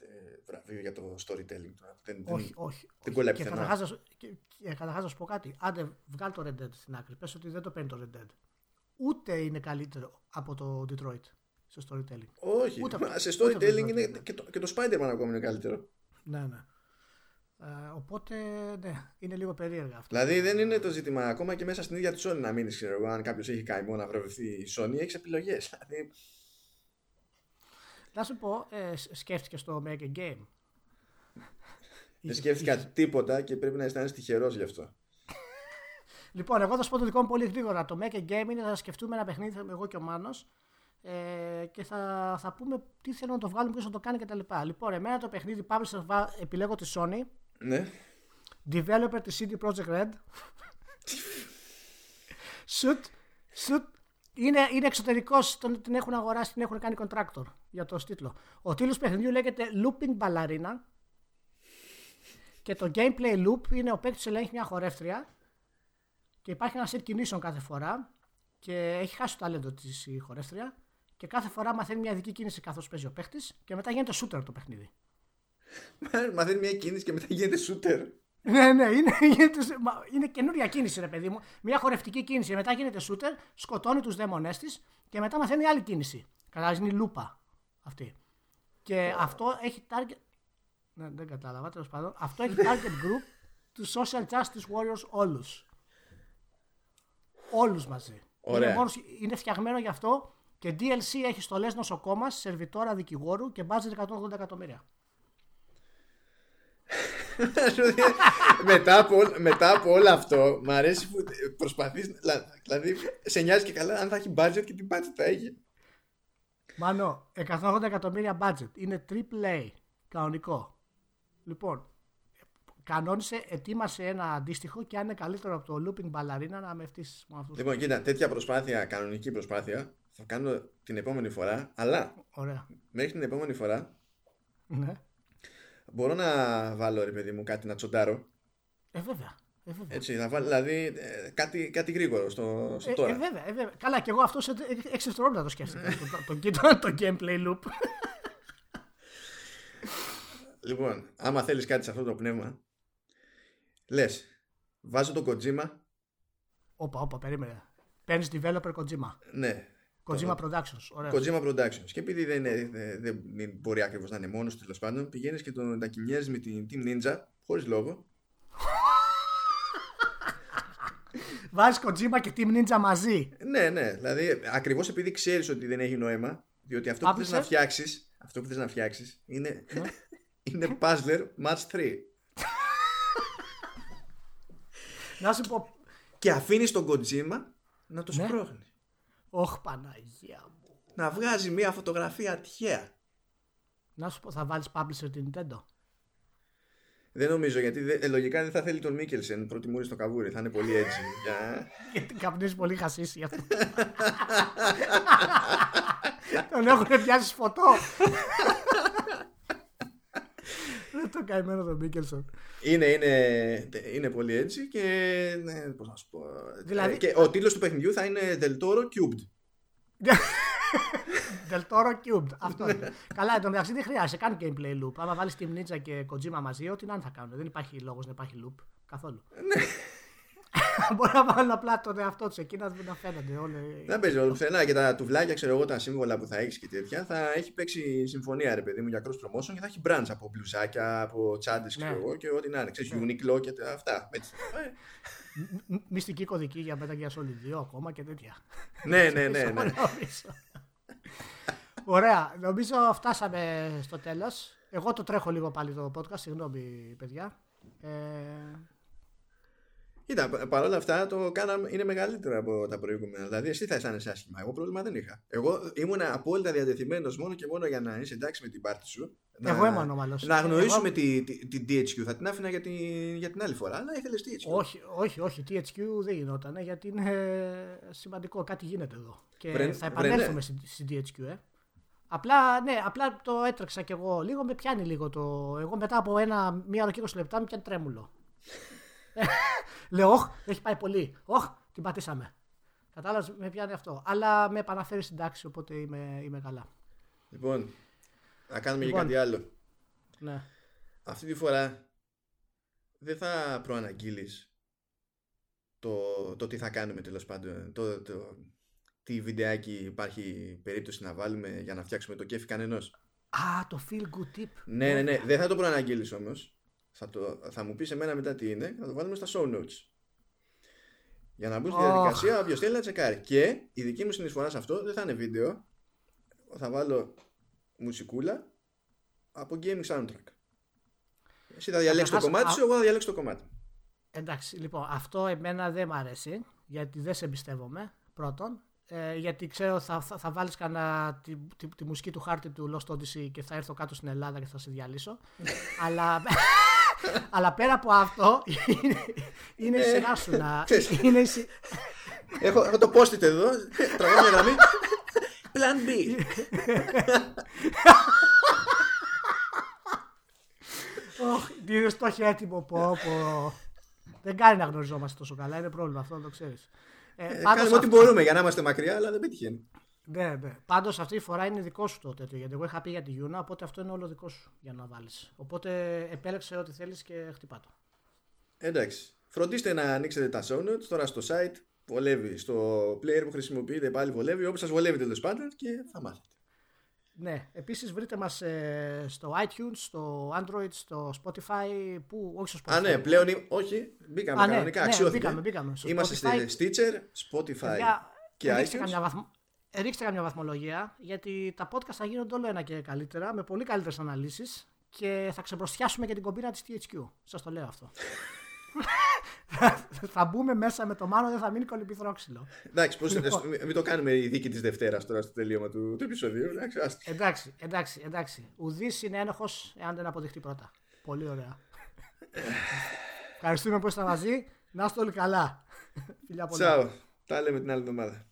Speaker 1: ε, βραβείο για το storytelling.
Speaker 2: Δεν, όχι, όχι.
Speaker 1: Δεν κολλάει
Speaker 2: και καταρχάς να σου πω κάτι. Άντε, βγάλει το Red Dead στην άκρη. Πες ότι δεν το παίρνει το Red Dead. Ούτε είναι καλύτερο από το Detroit σε storytelling.
Speaker 1: Όχι. Ούτε, σε storytelling είναι και το, και το Spider-Man ακόμα είναι καλύτερο.
Speaker 2: Ναι, ναι. Ε, οπότε, ναι, είναι λίγο περίεργα αυτό.
Speaker 1: Δηλαδή δεν είναι το ζήτημα ακόμα και μέσα στην ίδια τη Sony να μείνεις, ξέρω εγώ, αν κάποιος έχει καημό να βρεθεί η Sony, έχεις επιλογές. (laughs) Δηλαδή,
Speaker 2: να σου πω, ε, σκέφτηκες το Mega Game;
Speaker 1: Δεν σκέφτηκα τίποτα και πρέπει να αισθάνεσαι τυχερός γι' αυτό. (laughs)
Speaker 2: λοιπόν, εγώ θα σου πω το δικό μου πολύ γρήγορα. Το Mega Game είναι να σκεφτούμε ένα παιχνίδι, εγώ και ο Μάνος, ε, και θα, θα πούμε τι θέλω να το βγάλουμε, ποιος να το κάνει κτλ. Λοιπόν, εμένα το παιχνίδι publisher επιλέγω τη Sony.
Speaker 1: Ναι.
Speaker 2: Developer της CD Projekt Red. Shoot, shoot είναι, είναι εξωτερικός, την έχουν αγοράσει, την έχουν κάνει contractor για το τίτλο. Ο τίτλος παιχνιδιού λέγεται Looping Ballerina και το gameplay loop είναι ο παίκτης ελέγχει μια χορεύτρια και υπάρχει ένα set κινήσεων κάθε φορά και έχει χάσει το ταλέντο της η χορεύτρια και κάθε φορά μαθαίνει μια ειδική κίνηση καθώς παίζει ο παίκτης και μετά γίνεται shooter το παιχνίδι.
Speaker 1: Μαθαίνει μια κίνηση και μετά γίνεται shooter.
Speaker 2: Ναι, ναι, είναι, (laughs) είναι καινούρια κίνηση, ρε παιδί μου. Μια χορευτική κίνηση. Μετά γίνεται σούτερ, σκοτώνει τους δαίμονές της και μετά μαθαίνει άλλη κίνηση. Κατάλαβες, είναι η λούπα αυτή. Και αυτό έχει target. Ναι, δεν κατάλαβα, τέλος πάντων. Αυτό έχει target group (laughs) του Social Justice Warriors όλους. Όλους μαζί. Είναι, μόνος, είναι φτιαγμένο γι' αυτό και DLC έχει στολές νοσοκόμας, σερβιτόρα δικηγόρου και μπάζει 180 εκατομμύρια (laughs)
Speaker 1: μετά, από, μετά από όλο αυτό, μου αρέσει που προσπαθείς. Δηλαδή, σε νοιάζει και καλά αν θα έχει budget και τι budget θα έχει.
Speaker 2: Μάνο, 180 εκατομμύρια budget. Είναι triple A. Κανονικό. Λοιπόν, κανόνισε, ετοίμασε ένα αντίστοιχο και αν είναι καλύτερο από το looping ballerina να με φτύσεις
Speaker 1: με αυτό. Λοιπόν, κοίτα, τέτοια προσπάθεια, κανονική προσπάθεια, θα κάνω την επόμενη φορά. Αλλά
Speaker 2: Ωραία.
Speaker 1: μέχρι την επόμενη φορά
Speaker 2: ναι.
Speaker 1: Μπορώ να βάλω ρε παιδί μου κάτι να τσοντάρω.
Speaker 2: Ε, βέβαια. Ε, βέβαια.
Speaker 1: Έτσι, να βάλω δηλαδή ε, κάτι, κάτι γρήγορο στο, στο
Speaker 2: ε,
Speaker 1: τώρα.
Speaker 2: Ε, βέβαια, ε, βέβαια. Καλά, και εγώ αυτός σε 6 δευτερόλεπτα το σκέφτηκα. το, το, το, το, gameplay loop.
Speaker 1: λοιπόν, άμα θέλεις κάτι σε αυτό το πνεύμα, λες, βάζω τον Kojima.
Speaker 2: Όπα, όπα, περίμενε. Παίρνεις developer Kojima.
Speaker 1: Ναι,
Speaker 2: Kojima Productions. Ωραία.
Speaker 1: Kojima Productions. Και επειδή δεν, είναι, δεν μπορεί ακριβώς να είναι μόνος τέλος πάντων, πηγαίνεις και τον τακινιάζει με την Team Ninja χωρίς λόγο. (laughs)
Speaker 2: Βάζεις Kojima και Team Ninja μαζί.
Speaker 1: Ναι, ναι. Δηλαδή, ακριβώς επειδή ξέρεις ότι δεν έχει νόημα, διότι αυτό που θες να φτιάξεις αυτό που θες να φτιάξεις είναι, ναι. (laughs) είναι Puzzler Match 3.
Speaker 2: να σου πω.
Speaker 1: Και αφήνεις τον Kojima να το ναι. σπρώχνει.
Speaker 2: Όχι Παναγία μου.
Speaker 1: Να βγάζει μια φωτογραφία τυχαία.
Speaker 2: Να σου πω, θα βάλεις publisher την Nintendo;
Speaker 1: Δεν νομίζω γιατί δε, λογικά δεν θα θέλει τον Μίκελσεν πρώτη μούρη στο καβούρι. Θα είναι πολύ έτσι.
Speaker 2: γιατί καπνίζει πολύ χασίσει αυτό. (laughs) τον έχουν πιάσει φωτό. Δεν το καημένο τον Μίκελσον.
Speaker 1: Είναι, είναι, είναι πολύ έτσι και. Ναι, πώς να σου πω. Δηλαδή... Και ο τίτλος του παιχνιδιού θα είναι Del Toro Cubed. (laughs)
Speaker 2: Del Toro Cubed. Αυτό είναι. (laughs) Καλά, εν τω μεταξύ δεν χρειάζεται καν gameplay loop. Άμα βάλεις Team Ninja και Kojima μαζί, ό,τι να είναι θα κάνουν. Δεν υπάρχει λόγος να υπάρχει loop καθόλου. (laughs)
Speaker 1: Ναι.
Speaker 2: Μπορεί να βάλουν απλά τον εαυτό τους εκεί να να φαίνονται όλοι.
Speaker 1: Δεν παίζει όλο πουθενά και τα τουβλάκια, ξέρω εγώ, τα σύμβολα που θα έχεις και τέτοια θα έχει παίξει συμφωνία, ρε παιδί μου, για cross promotion και θα έχει brands από μπλουζάκια, από τσάντες, ξέρω
Speaker 2: Ναι.
Speaker 1: εγώ και ό,τι να είναι. Ξέρεις,
Speaker 2: Ναι.
Speaker 1: Uniqlo και τα- αυτά. Έτσι. Ε,
Speaker 2: Μ- μ- Μυστική κωδική για Metal Gear Solid 2 ακόμα και τέτοια.
Speaker 1: ναι, ναι, ναι. ναι.
Speaker 2: Νομίζω. Ωραία, νομίζω φτάσαμε στο τέλος. Εγώ το τρέχω λίγο πάλι το podcast, συγγνώμη παιδιά. Ε,
Speaker 1: Κοίτα, πα- παρόλα αυτά το κάναμε, είναι μεγαλύτερο από τα προηγούμενα. Δηλαδή, εσύ θα αισθάνεσαι άσχημα. Εγώ πρόβλημα δεν είχα. Εγώ ήμουν απόλυτα διατεθειμένος μόνο και μόνο για να είσαι εντάξει με την πάρτι σου.
Speaker 2: Εγώ
Speaker 1: να,
Speaker 2: είμαι ανώμαλος.
Speaker 1: Να γνωρίσουμε
Speaker 2: Εγώ-
Speaker 1: τη, τη, την DHQ. Θα την άφηνα για, τη, για την άλλη φορά, αλλά ήθελες THQ.
Speaker 2: όχι, όχι, όχι, THQ δεν γινόταν γιατί είναι σημαντικό, κάτι γίνεται εδώ. Και
Speaker 1: Βρε-
Speaker 2: θα
Speaker 1: βρε,
Speaker 2: επανέλθουμε
Speaker 1: ναι.
Speaker 2: στη, στη THQ, ε. Απλά, ναι, απλά το έτρεξα κι εγώ λίγο, με πιάνει λίγο το. Εγώ μετά από ένα, μία ώρα και 20 λεπτά με πιάνει τρέμουλο. (laughs) Λέω, Ωχ, έχει πάει πολύ. Ωχ, την πατήσαμε. Κατάλαβες, με πιάνει αυτό. Αλλά με επαναφέρεις στην τάξη, οπότε είμαι, είμαι καλά.
Speaker 1: Λοιπόν, να κάνουμε
Speaker 2: Λοιπόν.
Speaker 1: και κάτι άλλο.
Speaker 2: Ναι.
Speaker 1: Αυτή τη φορά δεν θα προαναγγείλεις το, το τι θα κάνουμε τέλος πάντων. Το, το, τι βιντεάκι υπάρχει περίπτωση να βάλουμε για να φτιάξουμε το κέφι κανενός.
Speaker 2: Α, το feel good tip.
Speaker 1: Ναι, ναι, ναι. Δεν θα το προαναγγείλεις όμως. Θα, το, θα μου πεις εμένα μετά τι είναι. Θα το βάλουμε στα show notes. Για να μπουν στη
Speaker 2: Αχ.
Speaker 1: διαδικασία όποιος θέλει να τσεκάρει. Και η δική μου συνεισφορά σε αυτό δεν θα είναι βίντεο. Θα βάλω μουσικούλα από gaming soundtrack. Εσύ θα διαλέξεις το
Speaker 2: Καταρχάς,
Speaker 1: κομμάτι
Speaker 2: α-
Speaker 1: σου, εγώ θα διαλέξω το κομμάτι.
Speaker 2: Εντάξει, λοιπόν, αυτό εμένα δεν μ' αρέσει, γιατί δεν σε εμπιστεύομαι, πρώτον. Ε, γιατί ξέρω θα, θα, θα βάλεις κανένα τη, τη, τη μουσική του χάρτη του Lost Odyssey και θα έρθω κάτω στην Ελλάδα και θα σε διαλύσω. (laughs) αλλά, αλλά πέρα από αυτό, είναι, είναι η σειρά σου να...
Speaker 1: ξέρεις.
Speaker 2: είναι η συ-
Speaker 1: έχω, έχω το post-it εδώ. Τραβάω μια γραμμή. Plan B.
Speaker 2: Ωχ, τι είναι στο έτοιμο, πω, πω. Δεν κάνει να γνωριζόμαστε τόσο καλά, είναι πρόβλημα αυτό, να το ξέρεις. Ε,
Speaker 1: Ε,
Speaker 2: πάντως
Speaker 1: κάνουμε ό,τι
Speaker 2: αυτό-
Speaker 1: μπορούμε για να είμαστε μακριά, αλλά δεν πετυχαίνει.
Speaker 2: Ναι, ναι. Πάντως αυτή τη φορά είναι δικό σου το τέτοιο. Γιατί εγώ είχα πει για τη Γιούνα, οπότε αυτό είναι όλο δικό σου για να βάλεις. Οπότε επέλεξε ό,τι θέλεις και χτυπά το.
Speaker 1: Εντάξει. Φροντίστε να ανοίξετε τα show notes. Τώρα στο site βολεύει. Στο player που χρησιμοποιείτε πάλι βολεύει. Όπως σας βολεύει τέλος πάντων και θα μάθετε.
Speaker 2: Ναι, επίσης βρείτε μας στο iTunes, στο Android, στο Spotify. Που, όχι στο Spotify.
Speaker 1: Α, ναι, πλέον ή- όχι. Μπήκαμε
Speaker 2: Α, ναι,
Speaker 1: κανονικά.
Speaker 2: ναι,
Speaker 1: αξιώθηκε.
Speaker 2: μπήκαμε, μπήκαμε. Στο
Speaker 1: Είμαστε
Speaker 2: Spotify.
Speaker 1: στη Stitcher, Spotify
Speaker 2: Παιδιά,
Speaker 1: και
Speaker 2: ρίξτε
Speaker 1: iTunes.
Speaker 2: καμιά, βαθμ... ε, ρίξτε καμιά βαθμολογία, γιατί τα podcast θα γίνονται όλο ένα και καλύτερα, με πολύ καλύτερες αναλύσεις και θα ξεπροστιάσουμε και την κομπίνα της THQ. Σας το λέω αυτό. (laughs) θα μπούμε μέσα με το μάνο, δεν θα μείνει κολυμπηθρόξυλο.
Speaker 1: Εντάξει, πώς,
Speaker 2: Λοιπόν.
Speaker 1: μην μην το κάνουμε η δίκη της Δευτέρας τώρα στο τελείωμα του, του επεισοδίου. Εντάξει, άστο.
Speaker 2: Εντάξει, εντάξει, εντάξει. Ουδής είναι ένοχος εάν δεν αποδειχτεί πρώτα. Πολύ ωραία. (sighs) Ευχαριστούμε που ήσασταν μαζί. Να είστε όλοι καλά. (laughs) Φιλιά πολλά.
Speaker 1: Τσάου. Τα λέμε την άλλη εβδομάδα.